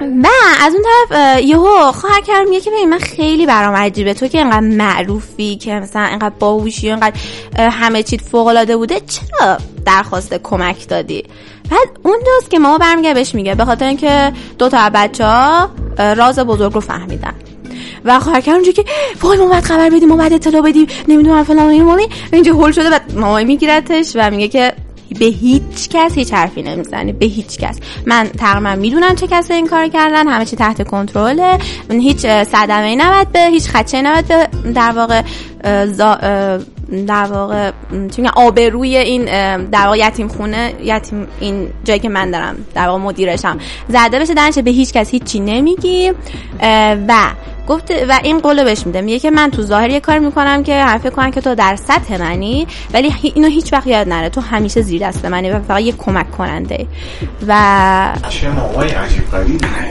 نه از اون طرف یهو خواهر کردم میگه که من خیلی برام عجیبه. تو که انقدر معروفی که مثلا انقدر باهوشی انقدر همه چیت فوق العاده بوده چرا درخواست کمک دادی؟ بعد اون دوست که ماما برمیگه بهش میگه. به خاطر اینکه دو تا بچه ها راز بزرگ رو فهمیدن. و خواهر کردم که وای ما خبر بدیم ما اطلاع بدیم نمی‌دونم فلان این اینجا هول شده بعد ماما میگیرتش و میگه که به هیچ کس هیچ حرفی نمی‌زنی به هیچ کس. من تقریبا می‌دونم چه کسی این کار کردن همه چی تحت کنترله. هیچ صدمه ای نباید به هیچ خدشه نباید به در واقع در واقع چون آبروی این در واقع یتیم خونه یتیم این جایی که من دارم در واقع مدیرشم. زده بشه درنشه به هیچ کس هیچی نمیگی. و گفت و این قولو بهش میده. میگه که من تو ظاهر یه کار می‌کنم که فکر کنن که تو در سطح منی ولی اینو هیچ وقت یاد نره. تو همیشه زیر دست منی و فقط یه کمک کننده و چه عجیب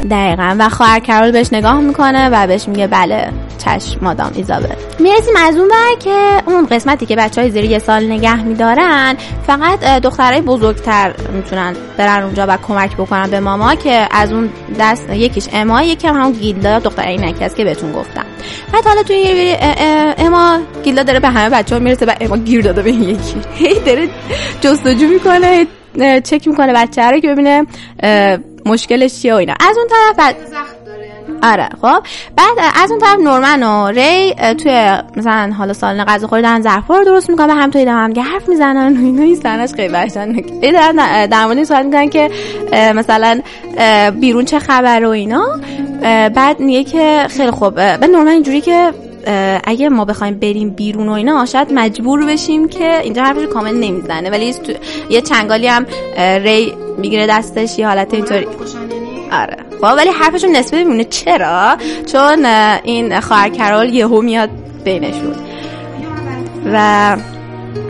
دقیقا. و خواهر کرول بهش نگاه می‌کنه و بهش میگه بله چشم مادام ایزابل می‌رسیم از اون بر که اون قسمتی که بچه های زیر یه سال نگه میدارن فقط دخترای بزرگتر می‌تونن برن اونجا و کمک بکنن به ماما که از اون دست یکیش اما یکی همون گیلدا دختر عینکی است که بهتون گفتم. بعد حالا توی اما گیلدا داره به همه بچه ها می‌رسه و اما گیر داده به یکی. (laughs) هی داره جستجو می‌کنه چک می‌کنه بچه رو که ببینه مشکلش چیه و اینا. از اون طرف بعد آره خب. بعد از اون طرف نورمن و ری توی مثلا حالا سالن غذا خوردن ظرفا رو درست می‌کنن و هم توی هم که حرف می‌زنن و اینو این سنش خیلی بحثن دارن در مورد صحبت می‌کنن که مثلا بیرون چه خبر و اینا. بعد میگه که خیلی خوب. بعد نورمن اینجوری که اگه ما بخوایم بریم بیرون و اینا شاید مجبور بشیم که اینجا حرفش کامل نمی‌زنه. ولی یه چنگالی هم ری می‌گیره دستش یه حالت اینطوری. آره. خب ولی حرفشون نسبت میمونه چرا؟ چون این خواهر کرال یهو میاد بینشون و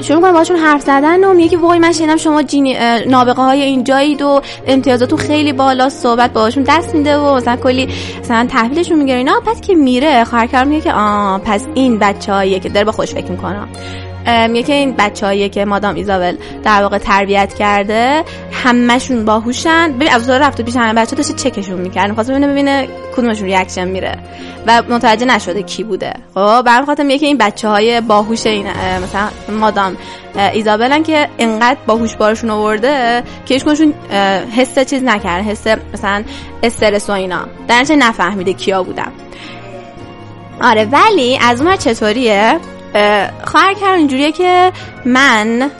شروع کنم باشون حرف زدن و میگه وای من شنیدم شما جینی نابغه های اینجایید و امتیازاتون خیلی بالا صحبت باشون دست میده و مثلا کلی مثلا تحویلشون می‌گیره اینا. بعد که میره خواهر میگه که آ پس این بچه‌ایه که داره با خوش فکر می‌کنه. که این بچه‌ایه که مادام ایزابل در واقع تربیت کرده. همشون باهوشن. ببین از رفته پیش همه بچه داشته چکشون می‌کرد. می‌خواد ببینه ببینه کدومشون reaction میده. و متوجه نشده کی بوده. خب برا همین خاطر میگه که این بچه های باهوش این مثلا مادام ایزابلن که انقدر باهوش بارشون آورده که هیچ حس چیز نکرده حس مثلا استرس و اینا. در نفهمیده کیا بودن. آره ولی از اون چطوریه؟ خواهر کرد اینجوریه که من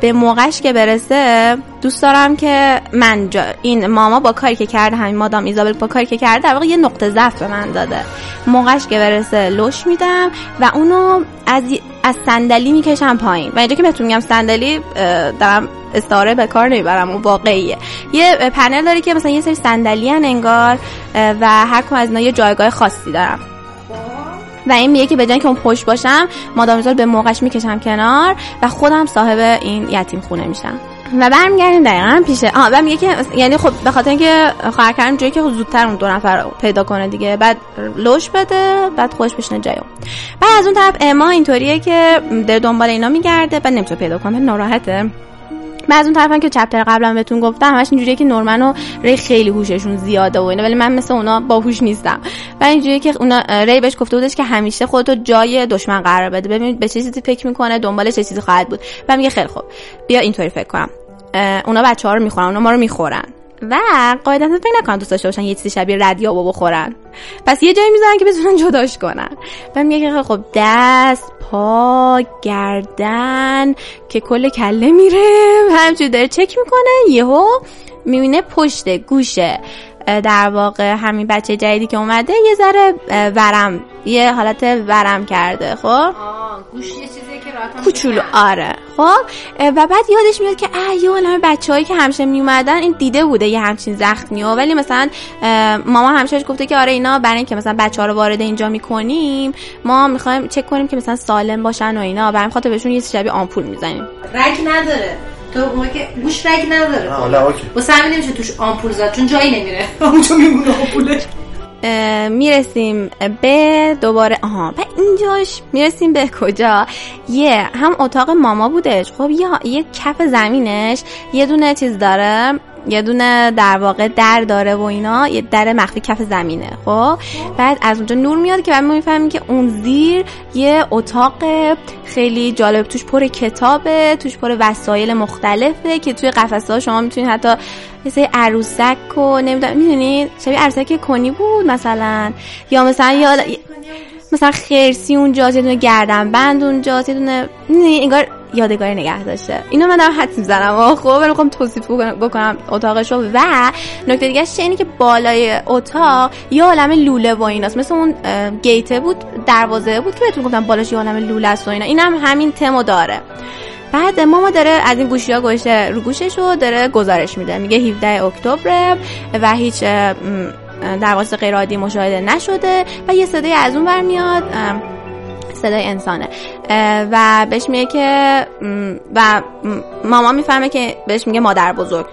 به موقعش که برسه دوست دارم که من جا این ماما با کاری که کرده همین مادام ایزابل با کاری که کرده در واقع یه نقطه ضعف به من داده. موقعش که برسه لش میدم و اونو از از صندلی می‌کشم پایین. و اینجا که بهتون میگم صندلی دارم استعاره به کار نمی‌برم اون واقعیه. یه پنل داره که مثلا یه سری صندلی انگار و هر کم از اینا یه جایگاه خاصی دارم و این میگه که به که اون پشت باشم مادام به موقعش می‌کشم کنار و خودم صاحب این یتیم خونه میشم. و برمیگردیم دقیقا پیشه آه و میگه که یعنی خب به خاطر اینکه خواهر کردم جایی که زودتر اون دو نفر پیدا کنه دیگه بعد لوش بده بعد خوش بشنه جایو بعد از اون طرف اما اینطوریه که در دنبال اینا میگرده بعد نمی‌تونه پیدا کنه ناراحته. من از اون طرفم که چپتر قبلا بهتون گفتم همش اینجوریه که نورمن و ری خیلی هوششون زیاده و اینا ولی من مثل اونا باهوش نیستم. و اینجوریه که اونا ری بهش گفته بودش که همیشه خودتو جای دشمن قرار بده. ببین به چه چیزی فکر می‌کنه دنبال چه چیزی خواهد بود. و میگه خیلی خوب. بیا اینطوری فکر کنم. اونا بچه ها رو می‌خورن اونا ما رو می‌خورن. و قاعدتا فکر نکنن دوست داشته باشن یه چیزی شبیه ردیابو بخورن. پس یه جایی می‌ذارن که بتونن جداش کنن. و میگه که خب دست پا گردن که کل کله میره. همچون داره چک می‌کنه یهو می‌بینه پشت گوشه در واقع همین بچه جدیدی که اومده یه ذره ورم یه حالت ورم کرده خب؟ چیزی که کوچولو آره. خب و بعد یادش میاد که اه یه عالمه بچه‌هایی که همشه میومدن این دیده بوده یه همچین زخمی ها ولی مثلا ماما همشهش گفته که آره اینا برای اینکه مثلا بچه ها رو وارد اینجا می‌کنیم ما می‌خوایم چک کنیم که مثلا سالم باشن و اینا. برای خاطر بهشون یه شبیه آمپول می‌زنیم. رگ نداره. تو موقع که گوش رگ نداره. حالا اوکی. واسه همین نمیشه توش آمپول زد چون جایی نمیره. (laughs) اونجا میمونه آمپوله. می‌رسیم به دوباره آها و اینجاش می‌رسیم به کجا؟ یه هم اتاق ماما بودش. خب یه, یه کف زمینش یه دونه چیز داره. یه دونه در واقع در داره و اینا یه در مخفی کف زمینه خب؟ بعد از اونجا نور میاد که بعد ما می‌فهمیم که اون زیر یه اتاق خیلی جالب توش پر کتابه توش پر وسایل مختلفه که توی قفسه ها شما می‌تونید حتی مثل عروسک و نمی‌دونم می‌دونید شبیه عروسک کنی بود مثلا. یا مثلا یا مثلا خرسی اونجا یه دونه گردن بند اونجا یه دونه انگار یادگاری نگه داشته. اینو من دارم حد می‌زنم. خب من می‌خوام توصیف بکنم اتاقش رو. و نکته دیگه اینه که بالای اتاق یه عالم لوله و ایناست. مثل اون گیته بود دروازه بود که بهتون گفتم بالاش یه عالم لوله است و اینا. اینم هم همین تمو داره. بعد ماما داره از این گوشی ها گوشه رو گوشش رو داره گزارش میده. میگه 17 اکتبر و هیچ دروازه غیر عادی مشاهده نشده و یه صدای از اون برمیاد صدای انسانه. و بهش میگه که و ماما می‌فهمه که بهش میگه مادر بزرگ.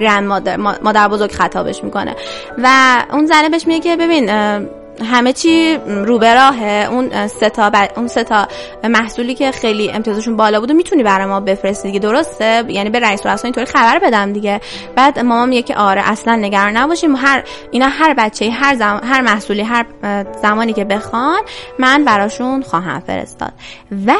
گرند مادر مادر بزرگ خطابش می‌کنه. و اون زنه بهش میگه که ببین همه چی رو به راهه. اون ستا ب... اون ستا محصولی که خیلی امتیازشون بالا بود می‌تونی برای ما بفرستی دیگه. درسته؟ یعنی به رئیس رؤسا اینطوری خبر بدم دیگه. بعد مامان میگه که آره اصلا نگران نباشیم. هر اینا هر بچه هر زم... هر محصولی هر زمانی که بخوان من براشون خواهم فرستاد. و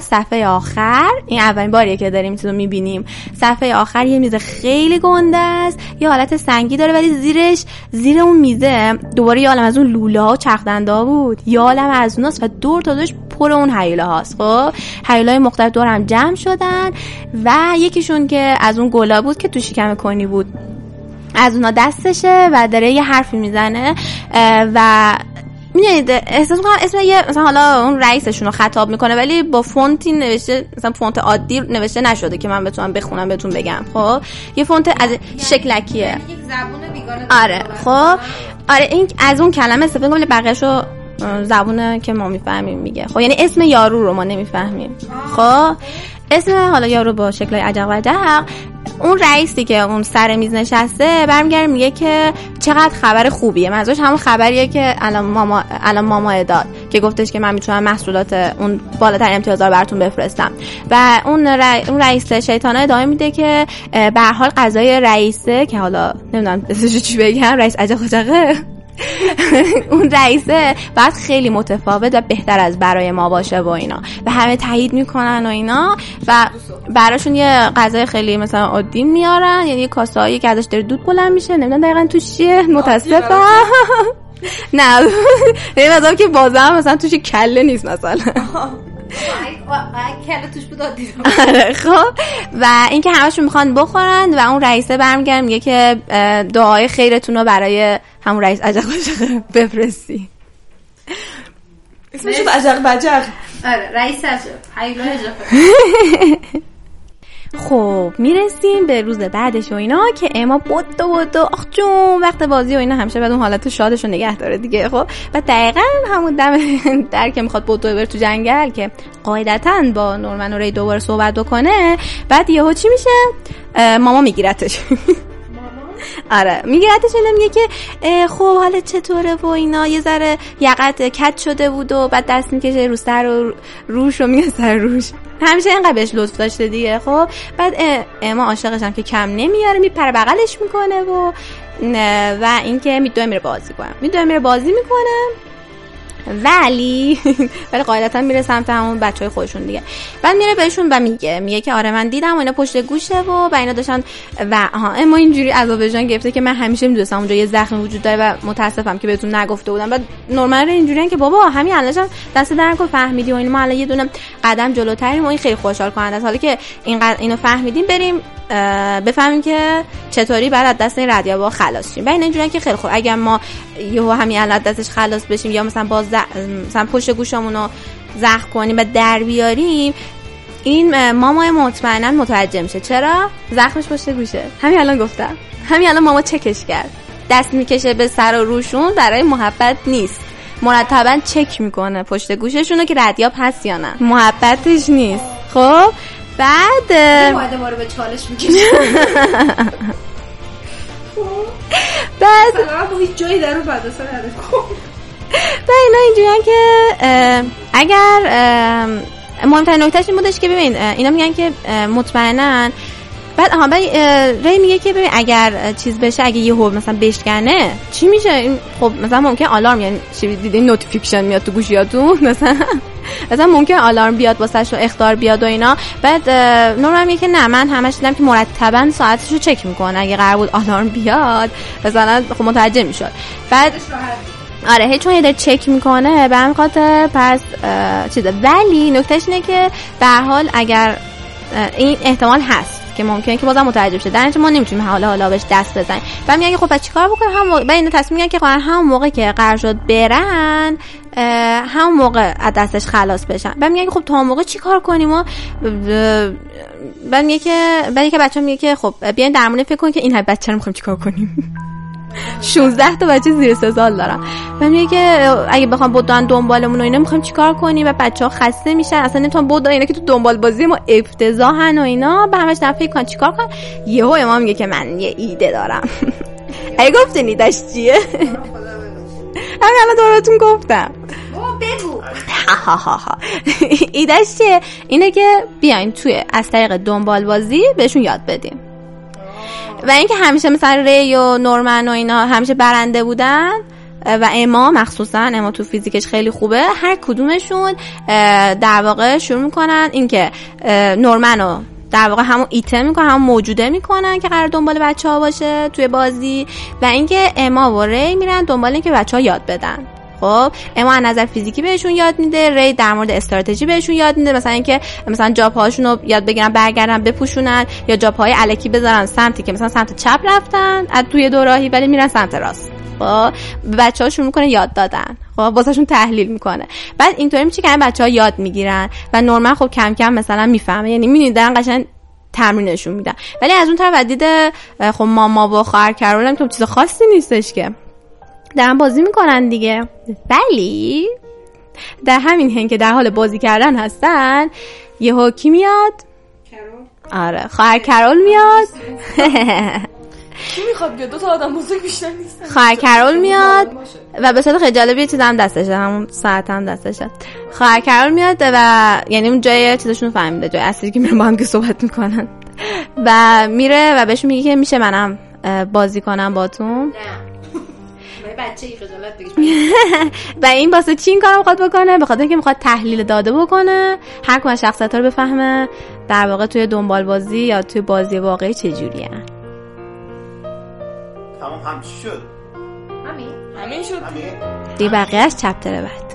صفحه آخر این اولین باریه که داریم چیزو می‌بینیم. صفحه آخر یه میز خیلی گنده است. یه حالت سنگی داره ولی زیرش زیر اون میزه دوباره یه عالم از اون لوله ها چرخدنده بود. یا عالم از اوناست و دور تا دورش پر اون حیله هاست. خب حیله های مختلف دور هم جمع شدن و یکیشون که از اون گلا بود که تو شکم کنی بود. از اونا دستشه و داره یه حرفی می‌زنه و می‌دونید احساس می‌کنم اسم یه مثلا حالا اون رئیسشون رو خطاب می‌کنه ولی با فونتی نوشته مثلا فونت عادی نوشته نشده که من بتونم بخونم بهتون بگم. خب؟ یه فونت از شکلکیه. یک زبون بیگانه آره. خب؟ آره این از اون کلمه استفاده کنم بقیه‌شو زبونه که ما می‌فهمیم میگه. خب؟ یعنی اسم یارو رو ما نمی‌فهمیم. خب؟ اسم حالا یارو با شکل عجق و عجق اون رئیسی که اون سر میز نشسته برمیگرده میگه که چقدر خبر خوبیه. منظورش همون خبریه که الان ماما الان ماما داد که گفتش که من می‌تونم محصولات اون بالاتر امتیازها رو براتون بفرستم. و اون اون رئیس شیطانه ادامه میده که به حال غذای رئیسه که حالا نمی‌دونم چی بگم رئیس عجق (laughs) اون رئیسه بعد خیلی متفاوت و بهتر از برای ما باشه و اینا. و همه تایید می‌کنن و اینا و براشون یه غذای خیلی مثلا عادی میارن یعنی یه کاسه که ازش داره دود بلند میشه نمی‌دونم دقیقا توش چیه؟ متاسفم. (laughs) نه. (laughs) این مثلا که بازم مثلا توش کله نیست مثلا. توش بود (laughs) آره، خب. و اینکه همشون می‌خوان بخورن و اون رئیسه برمیگرد میگه که دعای خیرتون رو برای همون رئیس عجق بجق بفرستی. اسمش عجق بجق آره رئیس عجق (laughs) خب می‌رسیم به روز بعدش و اینا که اما بود و بود آخ جون وقت بازی و اینا همیشه بعد اون حالت شادش رو نگه داره دیگه خب. و دقیقا همون دم (laughs) در که می‌خواد بود بر تو جنگل که قاعدتا با نورمن و ری دوباره صحبت بکنه بعد یهو چی میشه؟ ماما میگیرتش. (laughs) آره. میگردش اینا میگه که خب حالا چطوره و اینا. یه ذره یقت کت شده بود و بعد دست می‌کشه رو سر و روش و میگه سر روش. همیشه اینقدر بهش لطف داشته دیگه. خب بعد اما عاشقشم که کم نمیاره میپره بغلش می‌کنه و و اینکه میدوه میره بازی کنه. میدوه میره بازی می‌کنه. ولی (laughs) ولی قاعدتا میره سمت همون بچه های خودشون دیگه. بعد میره بهشون و میگه میگه که آره من دیدم و اینا پشت گوشه و و اینا داشتن و ها اما اینجوری عذاب جان گرفته که من همیشه می‌دونستم اونجا یه زخم وجود داره و متاسفم که بهتون نگفته بودم. بعد نورمال اینجوریه که بابا همین الانشم دست در کن فهمیدی و این ما الان یه دونه قدم جلوتریم و این خیلی خوشحال کننده است. حالا که این اینو فهمیدیم بریم بفهمیم که چطوری بعد از دست این ردیابا خلاص شیم. و این که خیلی خوب اگر ما یهو همین الان دستش خلاص بشیم یا مثلا باز مثلا پشت گوشمون رو زخم کنیم و در بیاریم این ماما مطمئنا متوجه میشه. چرا؟ زخمش پشت گوشه. همین الان گفتم. همین الان ماما چکش کرد. دست می‌کشه به سر و روشون برای محبت نیست. مرتبا چک می‌کنه پشت گوششون که ردیاب هست یا نه. محبتش نیست. خب بعد ما رو به چالش می‌کشه. (laughs) بعد هیچ جایی در بعد و اینا اینجوری که اگر مهمترین نکتهش این بودش که ببین اینا میگن که مطمئنا بعد آها بعد ری میگه که ببین اگر چیز بشه اگه یه هو مثلا بشکنه چی میشه؟ این خب مثلا ممکن آلارم یعنی چی notification میاد تو گوشیاتون (laughs) مثلا مثلا ممکن آلارم بیاد واسش و اخطار بیاد و اینا. بعد نورمن میگه که نه من همش دیدم که مرتبا ساعتشو چک می‌کنه. اگه قرار بود آلارم بیاد مثلا خب متوجه می‌شد. بعد آره هیچ چون یه چک می‌کنه به هم خاطر پس چیزه ولی نکتهش اینه که به حال اگر این احتمال هست که ممکنه که بازم متوجه بشه. در ما نمی‌تونیم حالا حالا بهش دست بزنیم. و میگن که خب چیکار بکنیم؟ هم موقع این تصمیم میگن که خب همون موقع که قرار شد برن همون موقع از دستش خلاص بشن. بعد میگن که خب تا موقع چیکار کنیم؟ و بعد میگه که بعد که بچه‌ها میگه که خب بیاین در فکر کن که این بچه رو می‌خوایم چیکار کنیم. 16 تا بچه زیر سه سال دارم. و میگه اگه بخوام بودن دنبالمون و اینا می‌خوایم چیکار کنیم؟ و بچه ها خسته میشن. اصلا نمی‌تونن بود اینا که تو دنبال بازی ما افتضاحن و اینا. به همش دفعه کن چیکار کن یهو امام میگه که من یه ایده دارم. (laughs) اگه گفتین ایدش چیه؟ (laughs) همین الان دورتون گفتم. بگو. (laughs) چیه؟ اینه که بیاین توی از طریق دنبال بازی بهشون یاد بدیم. و اینکه همیشه مثلا ری و نورمن و اینا همیشه برنده بودن و اما مخصوصا اما تو فیزیکش خیلی خوبه هر کدومشون در واقع شروع می‌کنن اینکه نورمن در واقع همون ایتم می‌کنن همون موجوده می‌کنن که قرار دنبال بچه ها باشه توی بازی و اینکه اما و ری میرن دنبال اینکه بچه ها یاد بدن. خب اما از نظر فیزیکی بهشون یاد میده ری در مورد استراتژی بهشون یاد میده مثلا اینکه مثلا جاپهاشون رو یاد بگیرن برگردن بپوشونن یا جاپهای علکی بذارن سمتی که مثلا سمت چپ رفتن از توی دو راهی ولی میرن سمت راست. خب بچه هاشون می‌کنه یاد دادن. خب واسهشون تحلیل می‌کنه. بعد اینطوری میشه که بچه ها یاد می‌گیرن و نورمال خب کم کم مثلا می‌فهمه. یعنی می‌بینید دارن قشنگ تمرینشون میدن. ولی از اون طرف دیده خب ماما و خواهر کرولم که چیز خاصی نیستش که. دارن بازی می‌کنن دیگه. ولی در همین هنگ که در حال بازی کردن هستن یه حکی میاد؟ کرول. آره خواهر کرول میاد. (laughs) کی می‌خواد بیاد؟ دو تا آدم بزرگ بیشتر نیستن. خواهر کرول میاد و به صورت خیلی جالبی چیز هم دستشه همون ساعت هم دستشه. خواهر کرول میاد و یعنی اون جای چیزشون فهمیده جای اصلی که میرن با هم که صحبت می‌کنن. و میره و بهش میگه که میشه منم بازی کنم باتون بچه (laughs) و این واسه چی این کارو می‌خواد بکنه؟ به خاطر اینکه می‌خواد تحلیل داده بکنه. هر کدوم شخصیت رو بفهمه در واقع توی دنبال بازی یا توی بازی واقعی چه جوریه. تمام هم چی شد؟ همین. همین شد دی بقیهش چپتر بعد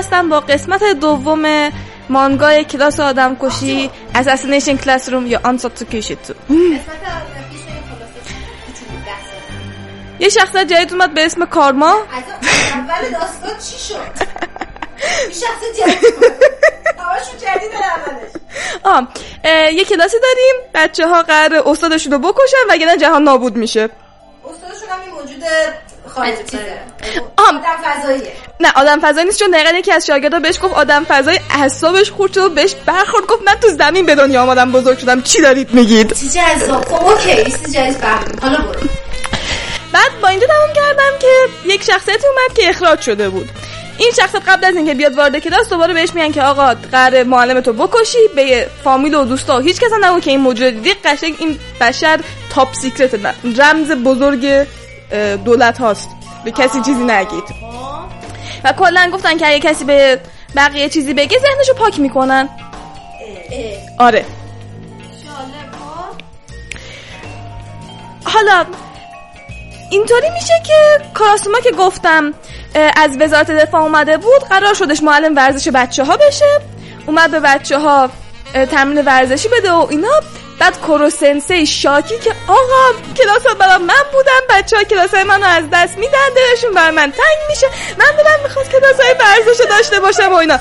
هستم با قسمت دوم مانگای کلاس آدم کشی اساسینیشن کلاس روم یا آنساتسو کیشیتسو یه شخصیت جدید اومد به اسم کارما. اول داستان چی شد؟ این شخص جدید آه یه کلاسی داریم بچه ها قرار استادشون رو بکشن وگرنه جهان نابود میشه. استادشون هم این موجود. آدم فضاییه. نه آدم فضایی نیست چون دقیقا یکی از شاگردا بهش گفت آدم فضایی اعصابش خورد شد و بهش برخورد گفت من تو زمین به دنیا آمدم بزرگ شدم چی دارید میگید؟ چی جذاب. خب اوکی جدید فهمیدیم حالا برو. بعد با اینجا تمام کردم که یک شخصیتی اومد که اخراج شده بود. این شخصیت قبل از اینکه بیاد وارد کلاس دوباره بهش میگن که آقا قرار معلم تو بکشی به فامیل و دوستا. و هیچ کس نگو که این موجود دیدی قشنگ این بشر top secret رمز بزرگ دولت هاست. به کسی چیزی نگید. و کلا گفتن که اگه کسی به بقیه چیزی بگه ذهنشو پاک می‌کنن. آره. حالا اینطوری میشه که کاراسوما که گفتم از وزارت دفاع اومده بود قرار شدش معلم ورزش بچه ها بشه. اومد به بچه ها تمرین ورزشی بده و اینا. بعد کوروسنسه شاکی که آقا کلاس ها برای من بودن بچه ها کلاس های منو از دست میدن دلشون بر من تنگ میشه. من دلم می‌خواد کلاس های ورزش داشته باشم و اینا.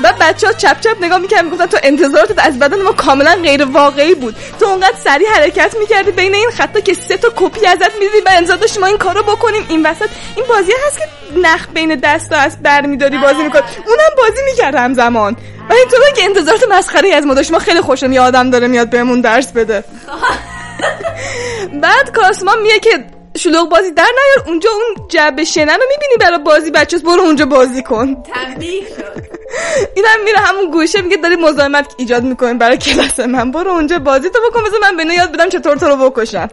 بعد بچه ها چپ چپ نگاه می‌کردن می‌گفتن تو انتظارات از بدن ما کاملا غیر واقعی بود. تو اونقدر سریع حرکت می‌کردی بین این خطا که سه تا کپی ازت می‌دیدی و داشتی ما این کارو بکنیم. این وسط این بازی هست که نخ بین دستا از برمیداری بازی میکن اونم بازی می‌کرد همزمان. و اینطور که انتظارات مسخره از ما داشت. ما خیلی خوشم یه آدم داره میاد بهمون درس بده. (laughs) بعد کاسما میگه که شلوغ بازی در نیار. اونجا اون جبه شنن رو می‌بینی برای بازی بچه برو اونجا بازی کن. تنبیه شد. (laughs) اینم میره همون گوشه میگه داری مزاحمت ایجاد می‌کنین برای کلاس من. برو اونجا بازی تو بکن بذار من به یاد بدم چطور تو رو بکشن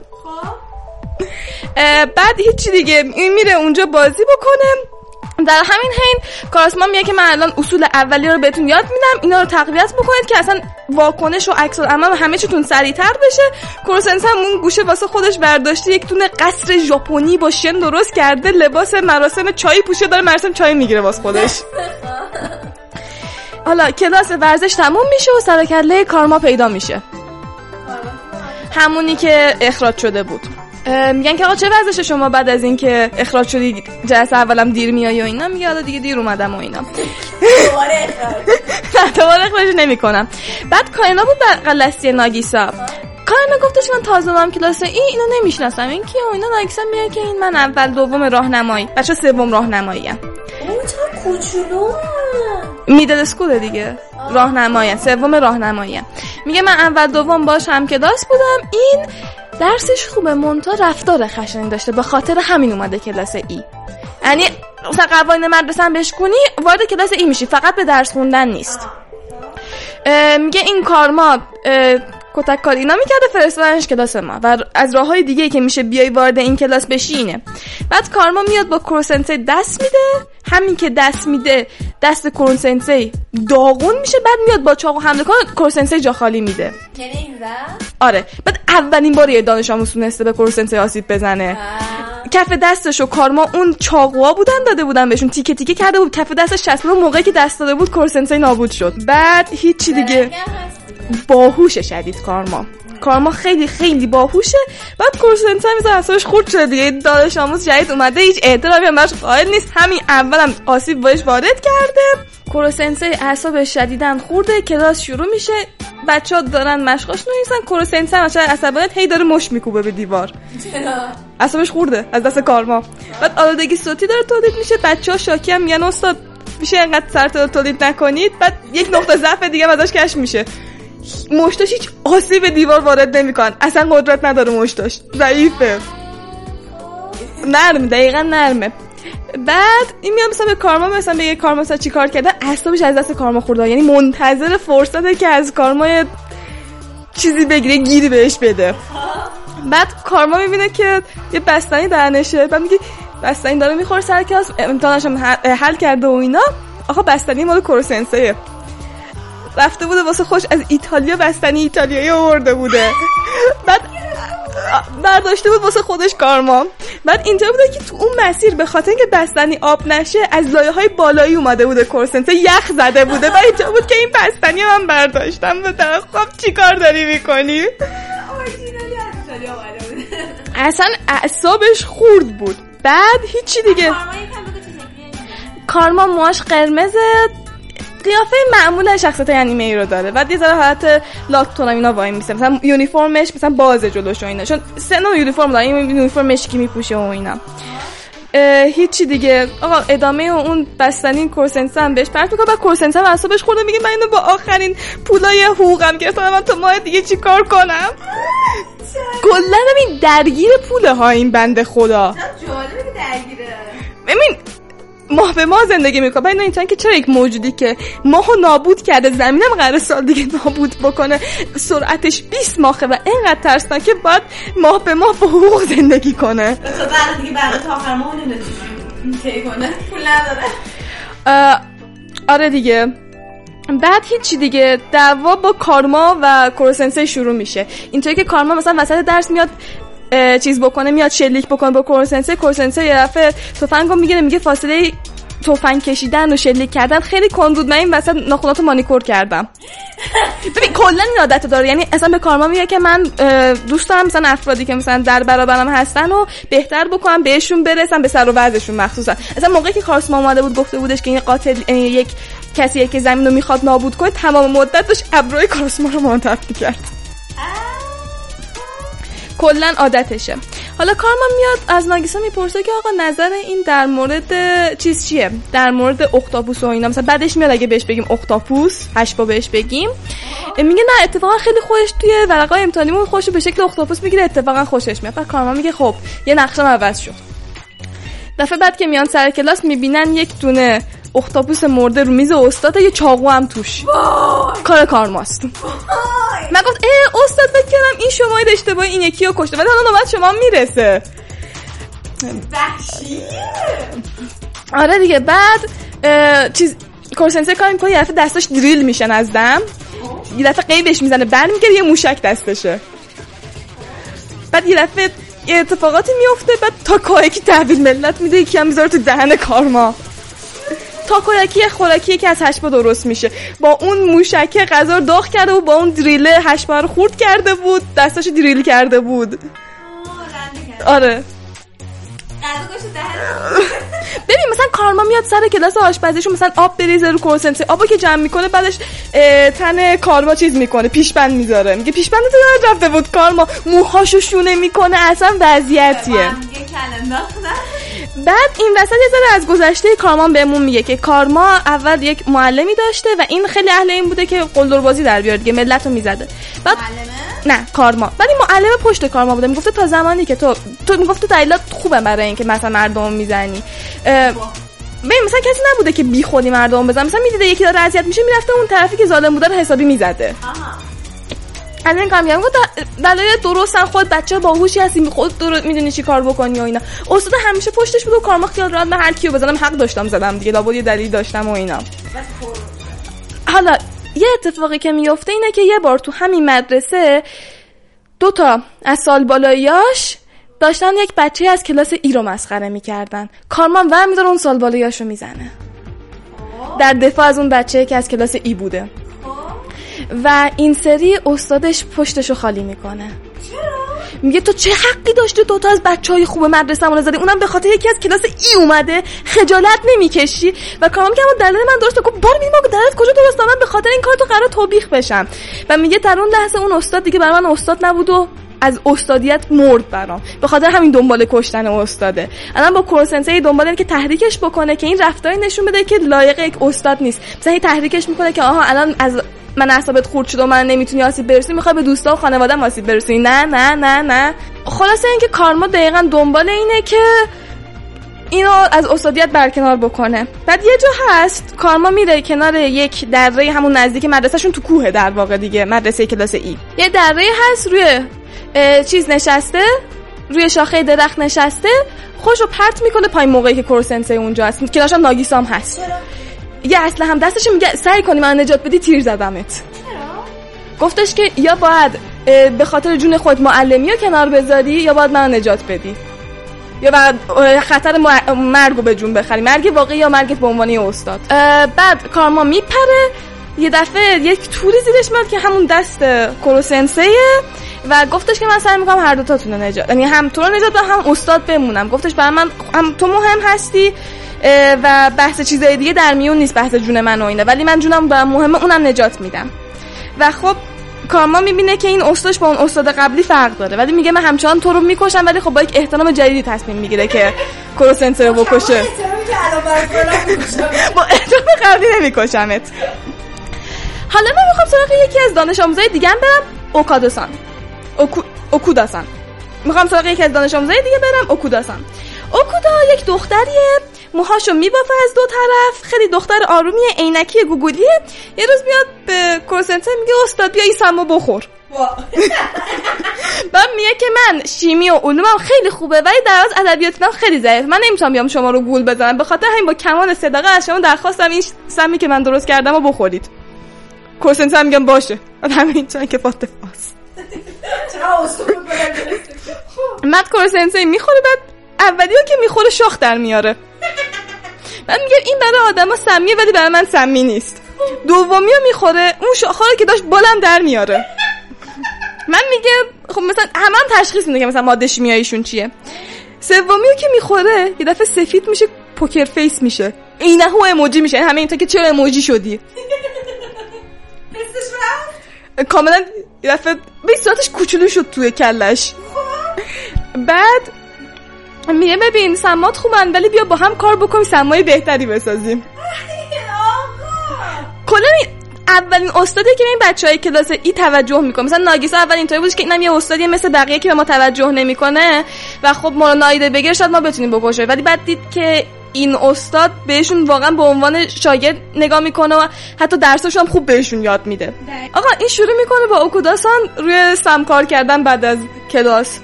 اه، بعد هیچی دیگه. این میره اونجا بازی بکنه. در همین حین کاراسما میگه که من الان اصول اولیه رو بهتون یاد میدم اینا رو تقویت بکنید که اصلا واکنش و عکس العمل همه چیتون سریعتر بشه. کورسنس هم اون گوشه واسه خودش برداشته یک دونه قصر ژاپنی با شن درست کرده لباس مراسم چای پوشه داره مراسم چای می‌گیره واسه خودش. (laughs) حالا کلاس ورزش تموم میشه و سر و کله کارما پیدا میشه. همونی که اخراج شده بود. میگن که آقا چه وضعشه شما بعد از اینکه اخراج شدی جلسه اولم دیر میای و اینا؟ میگه حالا دیگه دیر اومدم و اینا. دوباره اخراج (laughs) دوباره اخراج نمی‌کنم. بعد کاینا بود لستی ناگیسا. کاینا گفتش من تازه اومدم کلاس این اینو نمی‌شناسم. این کیه؟ و اینا ناگیسا میگه که این من اول دوم راهنمایی. بچه سوم راهنمایی ام اون چرا کوچولو میدل اسکول دیگه. راهنمایی سوم راهنمایی میگه من اول دوم باش هم کلاس بودم. این درسش خوبه مونتا رفتار خشنی داشته به خاطر همین اومده کلاس ای. یعنی مثلا قوانین مدرسه هم بهش کنی وارد کلاس ای میشی فقط به درس خوندن نیست. میگه این کارما کتک کار اینا می‌کرده فرستادنش کلاس ما. و از راه های دیگه که میشه بیای وارد این کلاس بشی اینه. بعد کارما میاد با کروسنسه دست میده. همین که دست میده دست کروسنسه داغون میشه. بعد میاد با چاقو حمله کنه کروسنسه جا خالی میده. یعنی آره. بعد اولین بار یه دانش آموز تونسته به کروسنسه آسیب بزنه. کف دستش و کارما اون چاقوها بودن داده بودن بهشون. تیکه تیکه کرده بود. کف دستش چسبید و موقعی که دست داده بود کورسنسه نابود شد. بعد هیچی دیگه. باهوشه شدید کارما. کارما خیلی خیلی باهوشه بعد کورسنسه میزه اصابش خورد شده دیگه. دانش آموز جدید اومده هیچ احترامی هم براش قائل نیست. همین اولم آسیب بهش وارد کرده. کورسنسه اعصابش شدیدن خورده کلاس شروع میشه. بچه ها دارن مشقاش نویسن کورسنسه هم عصبانیت هی داره مش میکوبه به دیوار. اعصابش خورده از دست کارما. بعد آلودگی صوتی داره تولید میشه. بچه ها شاکی هم میگن استاد میشه انقدر سرتا تولید نکنید؟ بعد یک نقطه ضعف دیگه هم ازش کشف میشه. مشتاش هیچ آسیب به دیوار وارد نمیکن اصلا قدرت نداره مشتاش. ضعیفه. نرمه دقیقا نرمه. بعد این میاد مثلا به کارما مثلا بگه کارما مثلا چی کار کرده؟ اعصابش از دست کارما خورده. یعنی منتظر فرصته که از کارما یه چیزی بگیره گیری بهش بده. بعد کارما می‌بینه که یه بستنی درنشه بعد میگه بستنی داره می‌خوره سر کلاس. امتحانش حل- کرده و اینا. آقا بستنی مال کروسنسه رفته بوده واسه خوش از ایتالیا بستنی ایتالیایی آورده بوده. بعد برداشته بود واسه خودش کارما. بعد اینجا بوده که تو اون مسیر به خاطر اینکه بستنی آب نشه از لایه های بالایی اومده بوده کورسنسه یخ زده بوده. و اینجا بود که این بستنی من برداشتم. به خب چیکار داری می‌کنی؟ اصلا اعصابش خورد بود. بعد هیچی دیگه. کارما موهاش قرمزه قیافه معمول شخصیت انیمه ای رو داره. بعد یه ذره حالت لاتون اینا وای میسه. مثلا یونیفرمش مثلا باز جلوش و اینا. چون سه نوع یونیفرم داره. این یونیفرمش که میپوشه و اینا. هیچی دیگه. آقا ادامه اون بستنی کورسنسا هم بهش پرت می‌کنه و کورسنسا هم اصابش خورده. میگه من اینو با آخرین پولای حقوقم گرفتم. من تو ماه دیگه چی کار کنم؟ کلا این درگیر پوله ها این بنده خدا. جالبه درگیره. ببین ماه به ماه زندگی می‌کنه. بعد اینطور که چرا یک موجودی که ماهو نابود کرده زمینم قرار سال دیگه نابود بکنه سرعتش 20 ماهه و اینقدر ترسناکه باید ماه به ماه با حقوق زندگی کنه. تو بعد دیگه بعد تا آخر ماه کنه؟ پول نداره. آره دیگه. بعد هیچی دیگه. دعوا با کارما و کورسنسه شروع میشه. اینطوری که کارما مثلا وسط درس میاد چیز بکنه میاد شلیک بکنه با کورسنسه. کورسنسه یه دفعه تفنگو می‌گیره میگه فاصله تفنگ کشیدن و شلیک کردن. خیلی کند بود من این وسط ناخوناتو مانیکور کردم. (laughs) ببین کلا این عادت داره. یعنی اصلا به کارما میگه که من دوست دارم مثلا افرادی که مثلا در برابرم هستن و بهتر بکنم بهشون برسم به سر و وضعشون مخصوصا. اصلا موقعی که کارسما اومده بود گفته بودش که این قاتل یک کسی که زمین رو می‌خواد نابود کنه تمام مدت داشت ابروی کارسما رو منتف می‌کرد کلا عادتشه. حالا کارما میاد از ناگیسا می‌پرسه که آقا نظر این در مورد چیز چیه؟ در مورد اختاپوس و اینا. مثلا بعدش میاد اگه بهش بگیم اختاپوس هشت با بهش بگیم. میگه نه اتفاقا خیلی خوش توی ورقای امتحانیمون خوش به شکل اختاپوس می‌گیره اتفاقا خوشش میاد. بعد کارما میگه خب یه نقشه عوض شد. دفعه بعد که میان سر کلاس می‌بینن یک دونه اختاپوس مرده رو میز استاد یه چاقو هم توش. کار کارماست. من گفت اه استاد فکر کردم این شما اشتباهی این یکی رو کشته. ولی حالا نوبت شما می‌رسه. آره دیگه بعد چیز کورسنسه کار می‌کنه یه دفعه دستاش دریل میشن از دم. یه دفعه قیبش می‌زنه برمیگره یه موشک دستشه. بعد یه دفعه یه اتفاقاتی میفته بعد تا که تحویل ملت میده یکی هم می‌ذاره تو دهن کارما. تاکویاکی خوراکی که از هشبا درست میشه. با اون موشکه غذا رو داغ کرده و با اون دریله هشبا رو خورد کرده بود دستاش دریل کرده بود. آره. (laughs) ببین مثلا کارما میاد سر کلاس آشپزیشون مثلا آب بریزه رو کنسنتری آبو که جمع می‌کنه بعدش تن کارما چیز می‌کنه پیشبند می‌ذاره. میگه پیشبند تو رفته بود کارما موهاشو شونه می‌کنه اصلا وضعیتیه. بعد این وسط یه ذره از گذشته کارمان بهمون میگه که کارما اول یک معلمی داشته و این خیلی اهل این بوده که قلدر بازی در بیاره دیگه ملت رو می‌زده. بعد نه کارما. این معلم پشت کارما بوده. می‌گفته تا زمانی که تو تو می‌گفته دلیلات خوبه برای اینکه مثلا مردم می‌زنی. ببین مثلا کسی نبوده که بی خودی مردم بزن مثلا می‌دیده یکی داره اذیت میشه می‌رفته اون طرفی که ظالم بوده رو حسابی می‌زده. از این گفت دلایل درستن خود بچه باهوشی هستی خود درست می‌دونی چی کار بکنی و اینا. استاد همیشه پشتش بود و کارما خیال راحت من هر کیو بزنم حق داشتم زدم دیگه لابد یه دلیل داشتم و اینا. حالا یه اتفاقی که میفته اینه که یه بار تو همین مدرسه دو تا از سال بالاییاش داشتن یک بچه از کلاس ای رو مسخره می‌کردن. کارمان ور میداره اون سال بالاییاشو می‌زنه. در دفاع از اون بچه که از کلاس ای بوده. و این سری استادش پشتشو خالی می‌کنه. میگه تو چه حقی داشته تو تا از بچه های خوب مدرسه رو زدی؟ اونم به خاطر یکی از کلاس ای اومده خجالت نمی‌کشی؟ و کارم که دلیل من درسته گفت بار میگم دلیلت کجا درست من به خاطر این کار تو قرار توبیخ بشم. و میگه در اون لحظه اون استاد دیگه برای من استاد نبود و از استادیت مرد برام. به خاطر همین دنبال کشتن استاده. الان با کورسنسه دنبال که تحریکش بکنه که این رفتاری نشون بده که لایق یک استاد نیست. مثلا تحریکش می‌کنه که آها الان از من اعصابت خورد شد و من نمی‌تونی آسیب برسی می‌خوای به دوستا و خانواده آسیب برسی. نه نه نه نه. خلاصه اینکه کارما دقیقا دنبال اینه که اینو از استادیت برکنار بکنه. بعد یه جا هست کارما میره کنار یک دره همون نزدیک مدرسهشون تو کوه در واقع دیگه مدرسه کلاس ای. یه دره هست روی چیز نشسته روی شاخه درخت نشسته خوش رو پرت می‌کنه پای موقعی که کورسنسه اونجا هست. هم ناگیسام هست. یه اصلا هم دستش میگه سعی کنی من نجات بدی تیر زدمت. گفتش که یا باید به خاطر جون خود معلمی رو کنار بذاری یا باید من نجات بدی. یا خطر مرگ رو به جون بخری. مرگ واقعی یا مرگ به عنوان استاد؟ بعد کارما میپره یه دفعه یک توری زیرش میاد که همون دست کروسنسیه و گفتش که من سعی می‌کنم هر دوتاتون رو نجات یعنی هم تو رو نجات بدم هم استاد بمونم. گفتش برای من هم تو مهم هستی و بحث چیزای دیگه در میون نیست بحث جون من و اینه ولی من جونم برام مهمه اونم نجات میدم. و خب کارما می‌بینه که این استادش با اون استاد قبلی فرق داره. ولی میگه من همچنان تو رو می‌کشم ولی خب با یک احترام جدیدی تصمیم می‌گیره که کروسنتر رو بکشه. با احترام قبلی نمیکشمت. حالا من می‌خوام سراغ یکی از دانش آموزای دیگه برم اوکادوسان. اوکو... اوکوداسان می‌خوام سراغ یکی از دانش آموزای دیگه برم اوکوداسان اوکودا یک دختریه موهاشو میبافه از دو طرف. خیلی دختر آرومی عینکی گوگولیه. یه روز میاد به کورسنتر میگه استاد بیا این سمو بخور. (laughs) بعد میگه که من شیمی و علومم خیلی خوبه ولی در از ادبیاتم خیلی ضعیف. من نمی‌تونم بیام شما رو گول بزنم. به خاطر همین با کمال صدقه از شما درخواستم این سمی که من درست کردم و بخورید. کورسنتر میگم باشه. همین چون که فاتفاست مد کورسنسای می‌خوره بعد اولی که می‌خوره شاخ در میاره. من میگم این برای آدما سمیه ولی برای من سمی نیست. دومی رو می‌خوره اون شاخه که داشت بالم در میاره. من میگه خب مثلا همه هم تشخیص میده که مثلا ماده شیمیاییشون چیه. سومی که می‌خوره یه دفعه سفید میشه پوکر فیس میشه. اینه هو اموجی میشه. همه این تا که چرا اموجی شدی؟ (laughs) کاملا یه دفعه به صورتش کوچولو شد توی کلش. بعد میگه ببین سمات خوبن ولی بیا با هم کار بکنیم سمای بهتری بسازیم. کلا اولین استادی که این بچه های کلاس ای توجه می‌کنه؟ مثلا ناگیسا اول اینطوری بود که اینم یه استادی مثل بقیه که به ما توجه نمی‌کنه. و خب ما رو نایده بگیر شاید ما بتونیم بکشه ولی بعد دید که این استاد بهشون واقعا به عنوان شاگرد نگاه می‌کنه و حتی درسش هم خوب بهشون یاد میده. آقا این شروع می‌کنه با اوکوداسان روی سمکار کردن بعد از کلاس.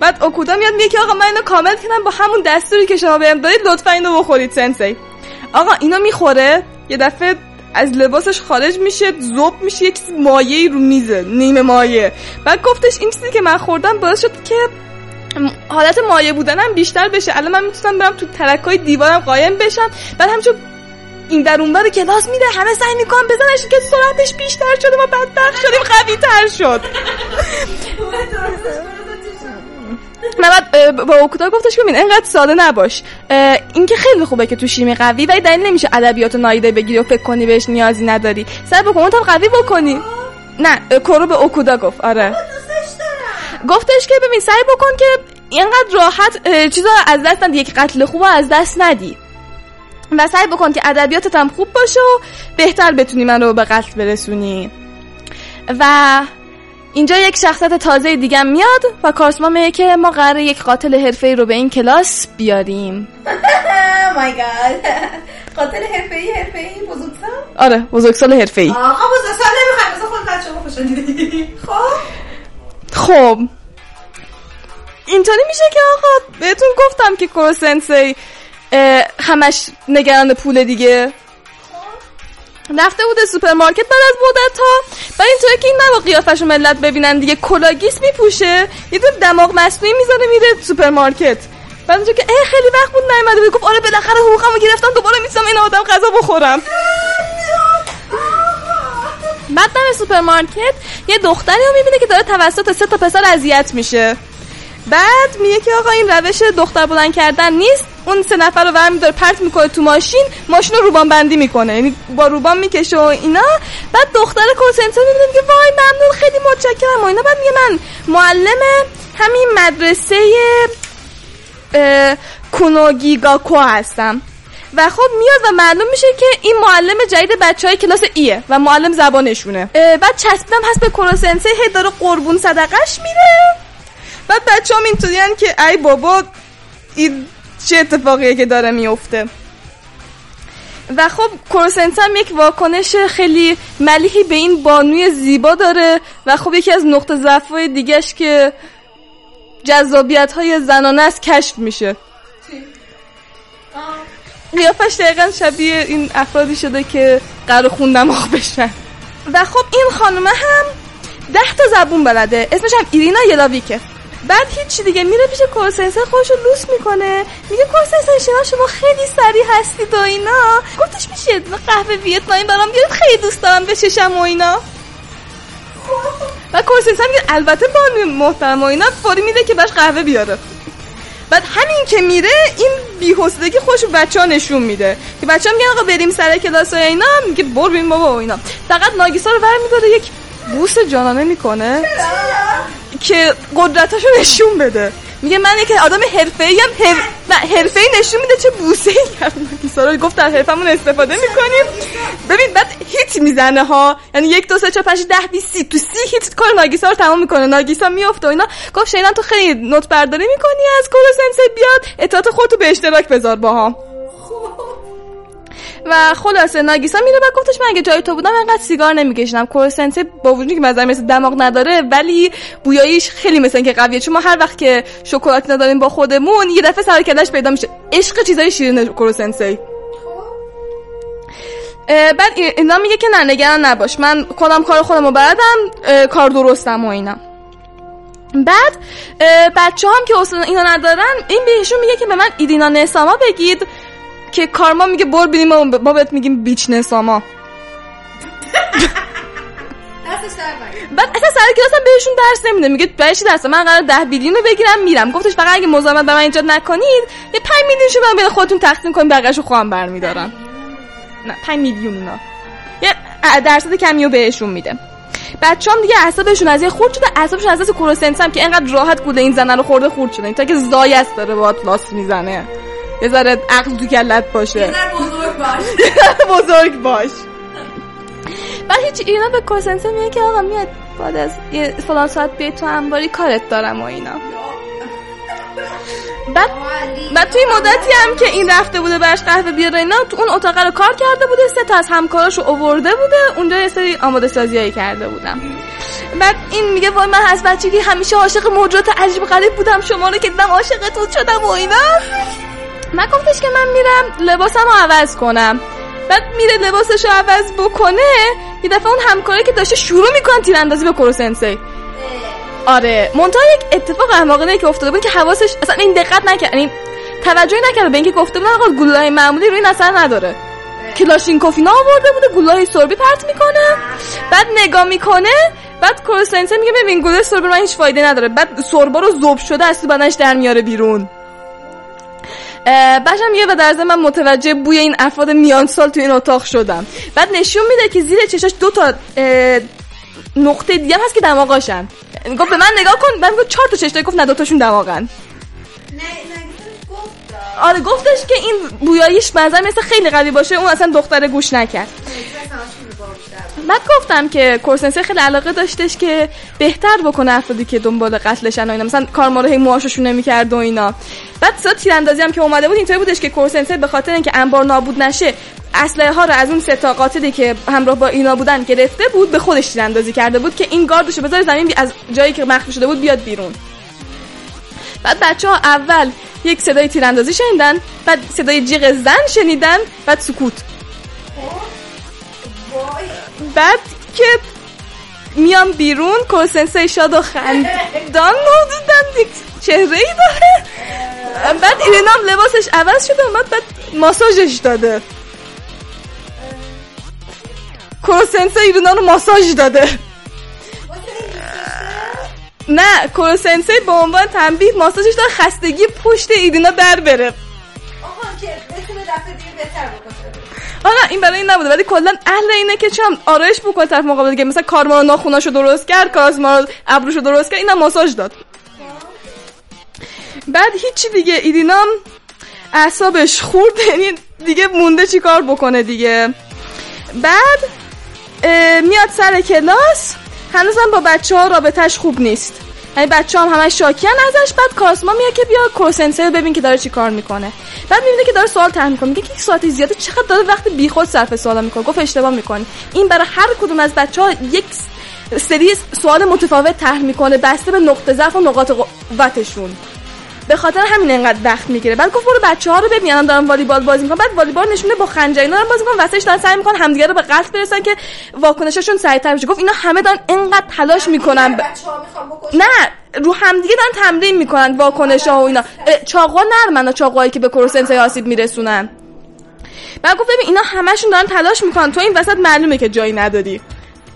بعد اوکودا میاد میگه که آقا من اینو کامل کردم با همون دستوری که شما بهم دادید لطفا اینو بخورید سنسی آقا اینو می‌خوره یه دفعه از لباسش خارج میشه زوب میشه یک مایه رو میزه نیمه مایه. بعد گفتش این چیزی که من خوردم باعث شد که حالت مایه بودنم بیشتر بشه. الان من می‌تونم برم تو ترکای دیوارم قایم بشم. بعد همچون این در اونور کلاس میده همه سعی می‌کنم بزنش که سرعتش بیشتر شده ما بدبخت شدیم قوی تر شد. (laughs) من با اوکوتا گفتش که اینقدر ساده نباش. این که خیلی خوبه که تو شیمی قوی ولی دلیل نمیشه ادبیات نایده بگیری و فکر کنی بهش نیازی نداری. سعی بکن اون قوی بکنی. نه کرو به اوکودا گفت. آره. گفتش که ببین سعی بکن که اینقدر راحت چیزا از دست ندی یک قتل خوب از دست ندی. و سعی بکن که ادبیاتت هم خوب باشه و بهتر بتونی من رو به قتل برسونی. و اینجا یک شخصیت تازه دیگه میاد و کارسما میگه که ما قرار یک قاتل حرفه‌ای رو به این کلاس بیاریم. (laughs) مای گاد (laughs) قاتل حرفه‌ای حرفه‌ای بزرگسال؟ آره بزرگسال حرفه‌ای. آقا بزرگسال نمی‌خوام مثلا خود بچه‌ها خوشن (laughs) خب؟ خب. اینطوری میشه که آقا بهتون گفتم که کوروسنسی همش نگران پول دیگه. رفته بوده سوپرمارکت بعد از مدت ها و اینطوری که این نباید قیافش ملت ببینن دیگه کلاه‌گیس میپوشه. یه دور دماغ مصنوعی می‌ذاره میره سوپرمارکت. بعد که اه خیلی وقت بود نیومده بود. گفت آره بالاخره حقوقمو گرفتم دوباره میسم این آدم غذا بخورم. بعد در سوپرمارکت یه دختری رو می‌بینه که داره توسط سه تا پسر اذیت میشه. بعد میگه که آقا این روش دختر بلند کردن نیست. اون سه نفر رو برمی داره پرت می‌کنه تو ماشین ماشین رو روبان بندی می‌کنه. یعنی با روبان می‌کشه و اینا. بعد دختر کوروسنسی رو می‌بینه میگه وای ممنون خیلی متشکرم و اینا. بعد میگه من معلم همین مدرسه کونوگیگاکو هستم. و خب میاد و معلوم میشه که این معلم جدید بچه های کلاس ایه و معلم زبانشونه. بعد چسبیدم هست به کروسنسه هی داره قربون صدقش میره. بعد بچه هم اینطوری که ای بابا این چه اتفاقیه که داره میفته؟ و خب کورسنت هم یک واکنش خیلی ملیحی به این بانوی زیبا داره و خب یکی از نقطه ضعف‌های دیگهش که جذابیت های زنانه است کشف میشه. قیافش دقیقا شبیه این افرادی شده که قرار خوندماغ بشن. و خب این خانومه هم ده تا زبون بلده. اسمش هم ایرینا یلاویکه. بعد هیچی دیگه. میره پیش کورسنسه خودشو لوس می‌کنه. میگه کورسنسه شما شما خیلی سریع هستید و اینا. گفتش میشه قهوه ویتنامی برام بیارید. خیلی دوست دارم بششم و اینا. و کورسنسه میگه البته با محترم و اینا فوری میده که باش قهوه بیاره. بعد همین که میره این بی‌حوصلگی خوش بچه ها نشون میده. که بچه ها میگن آقا بریم سر کلاس و اینا میگه بر بیم بابا و اینا. فقط ناگیسا رو برمیداره یک بوس جانانه می‌کنه که قدرتاشو نشون بده. میگه من یک آدم حرفه‌ای هم حرفه‌ای نشون میده چه بوسه ای رو گفت در حرفمون استفاده می‌کنیم. ببین بعد هیت می‌زنه ها. یعنی یک دو سه چهار پنج ده 20 سی تو سی هیت کار ناگیسا رو تمام می‌کنه. ناگیسا میفته و اینا. گفت شینا تو خیلی نوت برداری می‌کنی از کورو سنسه بیاد. اطاعت خودتو به اشتراک بذار باها (laughs) و خلاصه ناگیسا میره و گفتش من اگه جای تو بودم انقدر سیگار نمیکشیدم. کورسنته با وجودی که مثلا مثل دماغ نداره ولی بویاییش خیلی مثل اینکه قویه. چون ما هر وقت که شکلات نداریم با خودمون یه دفعه سر پیدا میشه. عشق چیزای شیرین کورسنسی بعد اینا میگه که نه نگران نباش. من خودم کار خودم رو بردم کار درستم و اینا. بعد بچه هم که اصلا اینا ندارن این بهشون میگه که به من ایدینا نساما بگید. که کارما میگه بر بینیم ما بهت میگیم بیچ نساما بعد اصلا سر کلاس هم بهشون درس نمیده. میگه بهش درس؟ من قرار ده بیلیون رو بگیرم میرم. گفتش فقط اگه مزاحمت به من ایجاد نکنید یه 5 میلیون شو من بین خودتون تقسیم کنید بقیه‌شو خودم برمیدارم. نه 5 میلیون اینا یه درصد کمیو بهشون میده. بچه هم دیگه اعصابشون از یه خورد شده. اعصابشون از دست کروسنس هم که انقدر راحت گوله این زنه رو خورده خورد شده. تا که زایست داره با لاس می‌زنه. یه ذره عقل تو کلت باشه. یه بزرگ باش. (laughs) بزرگ باش. بعد هیچ اینا به کورسنسه میگه که آقا میاد بعد از یه فلان ساعت بیای تو انباری کارت دارم و اینا. بعد بعد توی مدتی هم که این رفته بوده برش قهوه بیاره اینا تو اون اتاق رو کار کرده بوده سه تا از همکاراشو اوورده بوده اونجا یه سری آماده سازیایی کرده بودم بعد این میگه وای من از بچگی همیشه عاشق موجودات عجیب غریب بودم شما رو که دیدم عاشقتون شدم و اینا. من گفتش که من میرم لباسم رو عوض کنم. بعد میره لباسش رو عوض بکنه یه دفعه اون همکاری که داشته شروع می‌کنن تیراندازی به کروسنسی آره منتها یک اتفاق احمقانه که افتاده بود که حواسش اصلا این دقت نکرد این یعنی توجهی نکرده به اینکه گفته بودن آقا گلوله معمولی روی اثر نداره. کلاشینکوفینا آورده بوده گلوله سربی پرت می‌کنه. بعد نگاه می‌کنه بعد کروسنسی میگه ببین گلوله سربی من هیچ فایده نداره. بعد سربا رو ذوب شده از تو بدنش در میاره بیرون. باشم یه و در من متوجه بوی این افراد میان سال تو این اتاق شدم. بعد نشون میده که زیر چشاش دو تا نقطه دیگه هست که دماغاشن. گفت به من نگاه کن. من گفت چهار تا چشم گفت نه دوتاشون دماغن. آره گفتش که این بویاییش منظر مثل خیلی قوی باشه. اون اصلا دختره گوش نکرد. بعد گفتم که کورسنسه خیلی علاقه داشتش که بهتر بکنه افرادی که دنبال قتلشن و اینا. مثلا کارما رو هی موهاشون نمی‌کرد و اینا. بعد سا تیراندازی هم که اومده بود اینطوری بودش که کورسنسه به خاطر اینکه انبار نابود نشه اسلحه ها رو از اون سه تا قاتلی که همراه با اینا بودن گرفته بود به خودش تیراندازی کرده بود که این گاردشو بذاره زمین از جایی که مخفی شده بود بیاد بیرون. بعد بچه ها اول یک صدای تیراندازی شنیدن بعد صدای جیغ زن شنیدن بعد سکوت. بعد که میام بیرون کوسنسه شاد و خندان دیگه چهره ای داره. بعد هم لباسش عوض شده بعد بعد ماساژش داده. کوروسنسه ایرنا رو ماساژ داده. نه کوروسنسه به عنوان تنبیه ماساژش داره خستگی پشت ایرینا در بره. آها که بتونه دفعه دیگه بهتر آره این برای این نبوده ولی کلا اهل اینه که چم آرایش بکنه طرف مقابل دیگه. مثلا کارما ناخوناشو درست کرد کارما ابروشو درست کرد اینا ماساژ داد. بعد هیچی دیگه ایدینام اعصابش خورد (laughs) یعنی دیگه مونده چی کار بکنه دیگه. بعد میاد سر کلاس هنوزم با بچه ها رابطهش خوب نیست. یعنی بچه هم همش شاکیان ازش. بعد کاسما میاد که بیا کورسنسه ببین که داره چی کار می‌کنه. بعد می‌بینه که داره سوال طرح می‌کنه. میگه که یک ساعت زیاده چقدر داره وقت بیخود صرف سوال می‌کنه. گفت اشتباه می‌کنه این برای هر کدوم از بچه ها یک سری سوال متفاوت طرح می‌کنه. بسته به نقطه ضعف و نقاط قوتشون به خاطر همین انقدر وقت می‌گیره. بعد گفت برو بچه ها رو ببین الان دارن والیبال بازی می‌کنن. بعد والیبال نشونه با خنجر اینا بازی می‌کنن واسش دارن سعی می‌کنن همدیگه رو به قتل برسن که واکنششون سریعتر بشه. گفت اینا همه دارن انقدر تلاش می‌کنن ب... نه رو همدیگه دارن تمرین می‌کنن واکنش ها و اینا. چاقا نرمن چاقایی که به کروسنسای آسیب میرسونن. بعد گفت ببین اینا همشون دارن تلاش می‌کنن. تو این وسط معلومه که جایی نداری.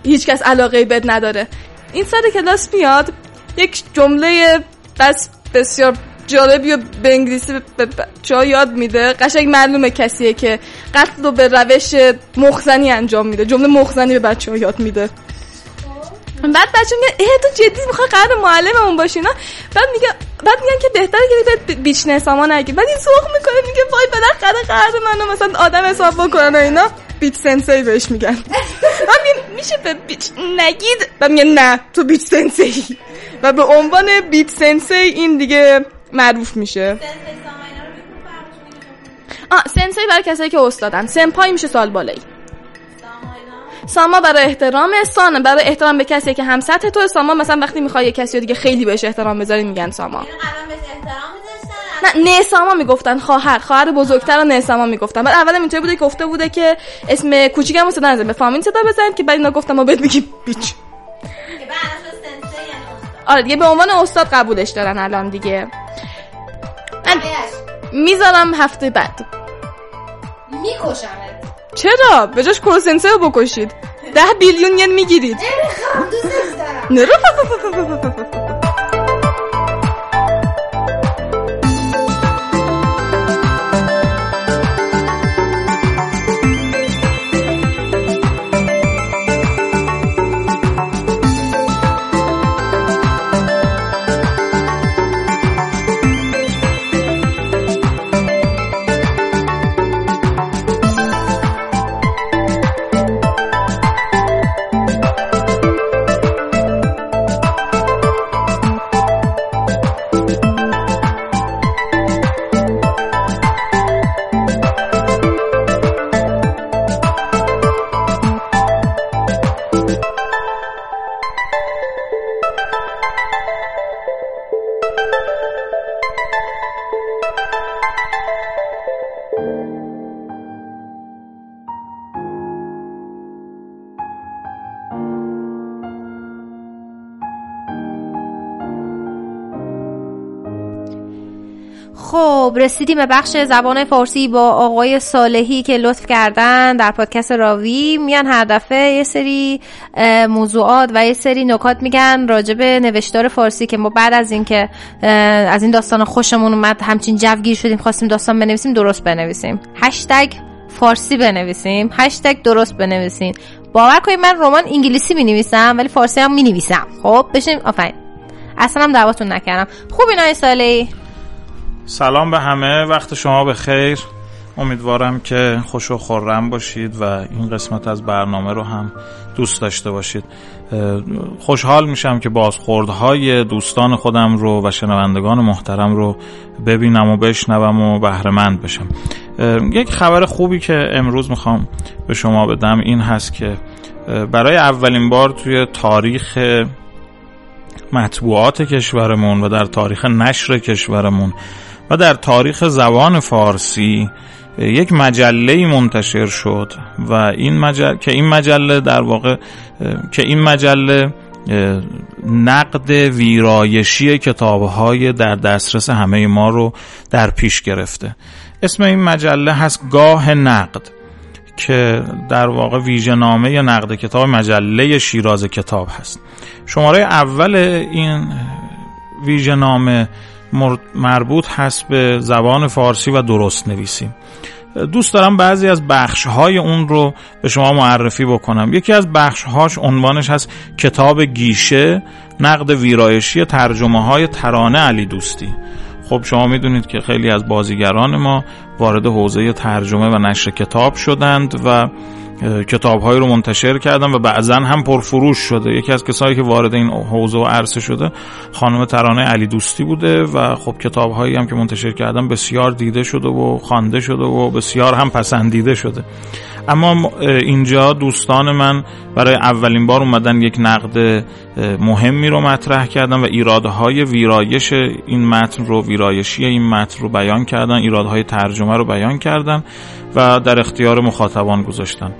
هیچکس علاقه بد نداره. این سر کلاس میاد یک جمله بس بسیار جالبی و به انگلیسی به بچه یاد میده. قشنگ معلومه کسیه که قتل رو به روش مخزنی انجام میده. جمله مخزنی به بچه ها یاد میده. بعد بچه میگه اه تو جدی می‌خوای قرار معلممون باشی نه بعد میگه بعد میگن که بهتره که به بیچ نساما نگی بعد این سوخ می‌کنه میگه وای بالاخره قرار منو مثلا آدم حساب بکنن و اینا؟ بیچ سنسی بهش میگن. (laughs) بعد میشه به بیچ نگید؟ بعد میگه نه تو بیچ سنسی و به عنوان بیچ سنسی این دیگه معروف میشه. آ سنسی برای کسایی که استادن سنپای میشه سال بالایی. ساما برای احترام سان برای احترام به کسی که هم سطح تو ساما مثلا وقتی می‌خوای کسی دیگه خیلی بهش احترام بذاری میگن ساما. نه ساما می‌گفتن خواهر. خواهر بزرگتر نه ساما می‌گفتن. بعد اولم اینطوری بوده گفته بوده که اسم کوچیکمو صدا نزن به فامیل صدا بزن که بعد اینا گفتم ما بهت میگیم بیچ. آره دیگه به عنوان استاد قبولش دارن الان دیگه. من می‌ذارم هفته بعد. میکشمت. چرا؟ به جاش کروسنسه رو بکشید. ده بیلیون ین می‌گیرید. نمی‌خوام خب رسیدیم به بخش زبان فارسی با آقای صالحی که لطف کردن در پادکست راوی. میان هر دفعه یه سری موضوعات و یه سری نکات میگن راجع به نوشتار فارسی که ما بعد از اینکه از این داستان خوشمون اومد همچین جوگیر شدیم خواستیم داستان بنویسیم درست بنویسیم. هشتگ فارسی بنویسیم. هشتگ درست بنویسیم باور کنید من رمان انگلیسی می نویسم ولی فارسی هم می نویسم خب بشیم آفرین. اصلا هم دعوتون نکردم. خوب این سالی سلام به همه وقت شما به خیر. امیدوارم که خوش و خورم باشید و این قسمت از برنامه رو هم دوست داشته باشید. خوشحال میشم که بازخوردهای دوستان خودم رو و شنوندگان محترم رو ببینم و بشنوم و بهرهمند بشم. یک خبر خوبی که امروز می‌خوام به شما بدم این هست که برای اولین بار توی تاریخ مطبوعات کشورمون و در تاریخ نشر کشورمون و در تاریخ زبان فارسی یک مجله منتشر شد و این مجله که این مجله در واقع که این مجله نقد ویرایشی کتابهای در دسترس همه ما رو در پیش گرفته. اسم این مجله هست گاه نقد که در واقع ویژه نامه نقد کتاب مجله شیراز کتاب هست. شماره اول این ویژه نامه مربوط هست به زبان فارسی و درست نویسی. دوست دارم بعضی از بخش های اون رو به شما معرفی بکنم. یکی از بخش هاش عنوانش هست کتاب گیشه نقد ویرایشی ترجمه های ترانه علی دوستی. خب شما می‌دونید که خیلی از بازیگران ما وارد حوزه ترجمه و نشر کتاب شدند و کتابهایی رو منتشر کردم و بعضا هم پرفروش شده. یکی از کسایی که وارد این حوزه و عرصه شده خانم ترانه علی دوستی بوده و خب کتابهایی هم که منتشر کردم بسیار دیده شده و خوانده شده و بسیار هم پسندیده شده. اما اینجا دوستان من برای اولین بار اومدن یک نقد مهمی رو مطرح کردن و ایرادهای ویرایش این متن رو ویرایشی این متن رو بیان کردن ایرادهای ترجمه رو بیان کردن و در اختیار مخاطبان گذاشتن.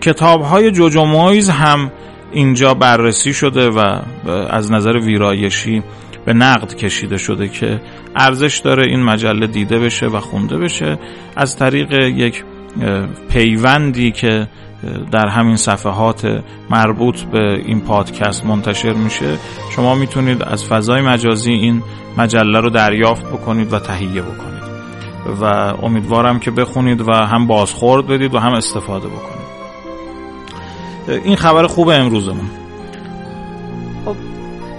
کتاب های جوجو مویز هم اینجا بررسی شده و از نظر ویرایشی به نقد کشیده شده که ارزش داره این مجله دیده بشه و خونده بشه. از طریق یک پیوندی که در همین صفحات مربوط به این پادکست منتشر میشه شما می‌تونید از فضای مجازی این مجله رو دریافت بکنید و تهیه بکنید. و امیدوارم که بخونید و هم بازخورد بدید و هم استفاده بکنید. این خبر خوب امروزمون. خب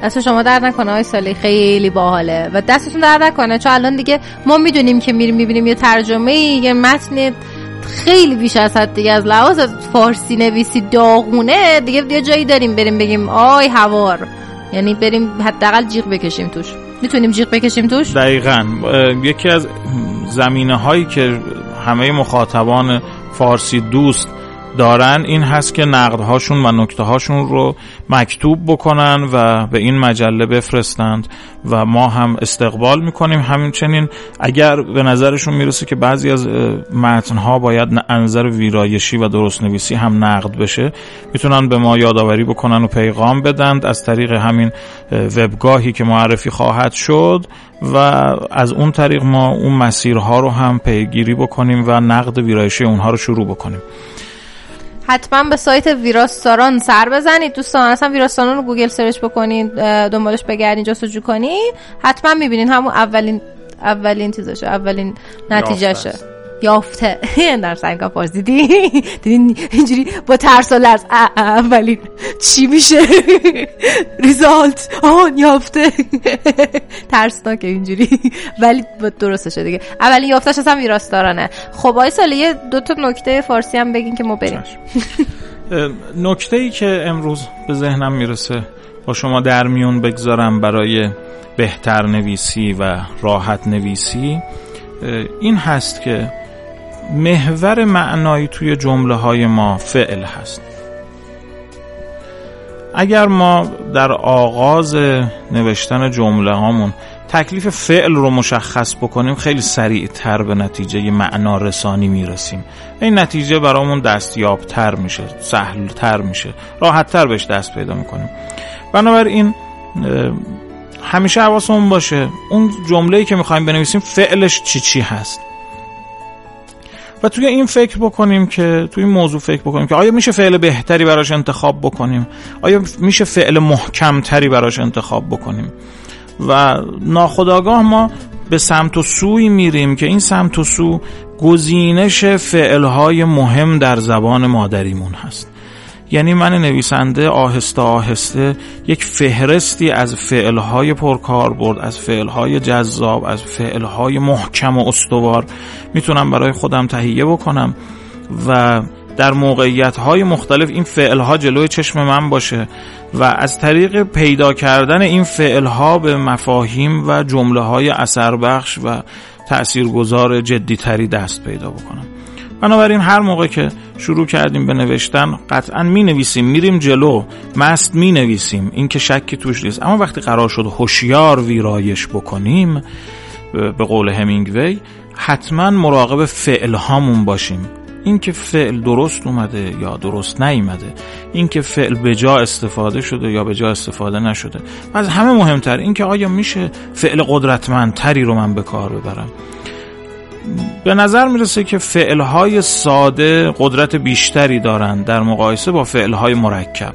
دست شما درد نکنه های سالی خیلی باحاله و دستتون درد نکنه چون الان دیگه ما می‌دونیم که میریم می‌بینیم یه ترجمه یه متن خیلی بیش از حد دیگه از لحاظ فارسی نویسی داغونه. دیگه یه جایی داریم بریم بگیم آی هوار. یعنی بریم حداقل جیغ بکشیم توش. می‌تونیم جیغ بکشیم توش؟ دقیقا. یکی از زمینه هایی که همه مخاطبان فارسی دوست دارن این هست که نقدهاشون و نکته هاشون رو مکتوب بکنن و به این مجله بفرستند و ما هم استقبال می‌کنیم. همچنین اگر به نظرشون می‌رسه که بعضی از متنها باید انظر ویرایشی و درست نویسی هم نقد بشه می‌تونن به ما یادآوری بکنن و پیغام بدند. از طریق همین وبگاهی که معرفی خواهد شد و از اون طریق ما اون مسیرها رو هم پیگیری بکنیم و نقد ویرایشی اونها رو شروع بکنیم. حتما به سایت ویراستاران سر بزنید. دوستان اصلا ویراستاران رو Google search بکنید دنبالش بگردین جستجو کنید حتما می‌بینین همون اولین اولین چیزشه اولین نتیجهشه. یافته. (laughs) در سنگا پرسیدی دیدین اینجوری با ترس و لرز. اولین چی میشه؟ (laughs) ریزالت آن یافته. (laughs) ترسناکه اینجوری. ولی درستشه دیگه. اولین یافتش اصلا ویراستارانه. خب آی ساله یه دو تا نکته فارسی هم بگین که ما بریم. نکته ای که امروز به ذهنم می‌رسه با شما در میون بگذارم برای بهتر نویسی و راحت نویسی این هست که محور معنایی توی جمله های ما فعل هست. اگر ما در آغاز نوشتن جمله هامون تکلیف فعل رو مشخص بکنیم خیلی سریع تر به نتیجه معنا رسانی می‌رسیم. این نتیجه برامون دستیاب تر میشه سهل تر میشه راحت تر بهش دست پیدا می‌کنیم. بنابراین همیشه حواسمون باشه اون جمله‌ای که می‌خوایم بنویسیم فعلش چی چی هست. و توی این فکر بکنیم که توی این موضوع فکر بکنیم که آیا میشه فعل بهتری براش انتخاب بکنیم؟ آیا میشه فعل محکمتری براش انتخاب بکنیم؟ و ناخداگاه ما به سمت و سوی میریم که این سمت و سو گزینش فعلهای مهم در زبان مادریمون هست. یعنی من نویسنده آهسته آهسته یک فهرستی از فعلهای پرکاربرد از فعلهای جذاب از فعلهای محکم و استوار می‌تونم برای خودم تهیه بکنم و در موقعیت های مختلف این فعل ها جلوی چشم من باشه و از طریق پیدا کردن این فعل ها به مفاهیم و جمله های اثر بخش و تاثیرگذار جدی تری دست پیدا بکنم. بنابراین هر موقع که شروع کردیم به نوشتن قطعا می نویسیم میریم جلو مست می نویسیم این که شکی توش نیست. اما وقتی قرار شد هوشیار ویرایش بکنیم به قول همینگوی حتما مراقب فعل هامون باشیم. اینکه فعل درست اومده یا درست نیومده اینکه فعل به جا استفاده شده یا به جا استفاده نشده. و از همه مهمتر اینکه آیا میشه فعل قدرتمندتری رو من به کار ببرم؟ به نظر می‌رسه که فعلهای ساده قدرت بیشتری دارند در مقایسه با فعلهای مرکب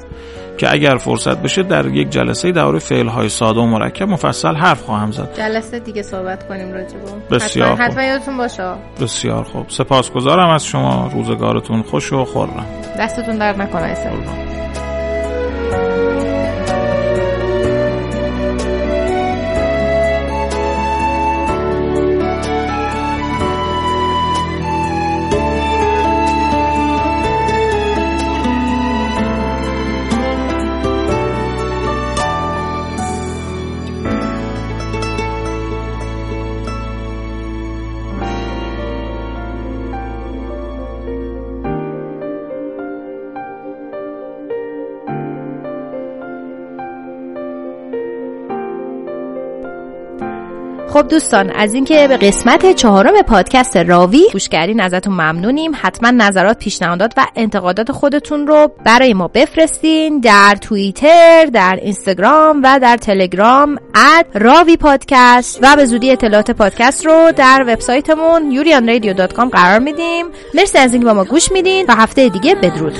که اگر فرصت بشه در یک جلسه فعل فعلهای ساده و مرکب مفصل حرف خواهم زد. جلسه دیگه صحبت کنیم راجبو. بسیار حتما, حتما یادتون باشه. بسیار خوب. سپاسگزارم از شما. روزگارتون خوش و خورم دستتون درد نکنه خب دوستان از اینکه به قسمت چهارم پادکست راوی گوش کردین ازتون ممنونیم. حتما نظرات پیشنهادات و انتقادات خودتون رو برای ما بفرستین در توییتر در اینستاگرام و در تلگرام اد راوی پادکست و به زودی اطلاعات پادکست رو در وبسایتمون یوریانرادیو.com قرار میدیم. مرسی از اینکه با ما گوش میدین تا هفته دیگه بدرود.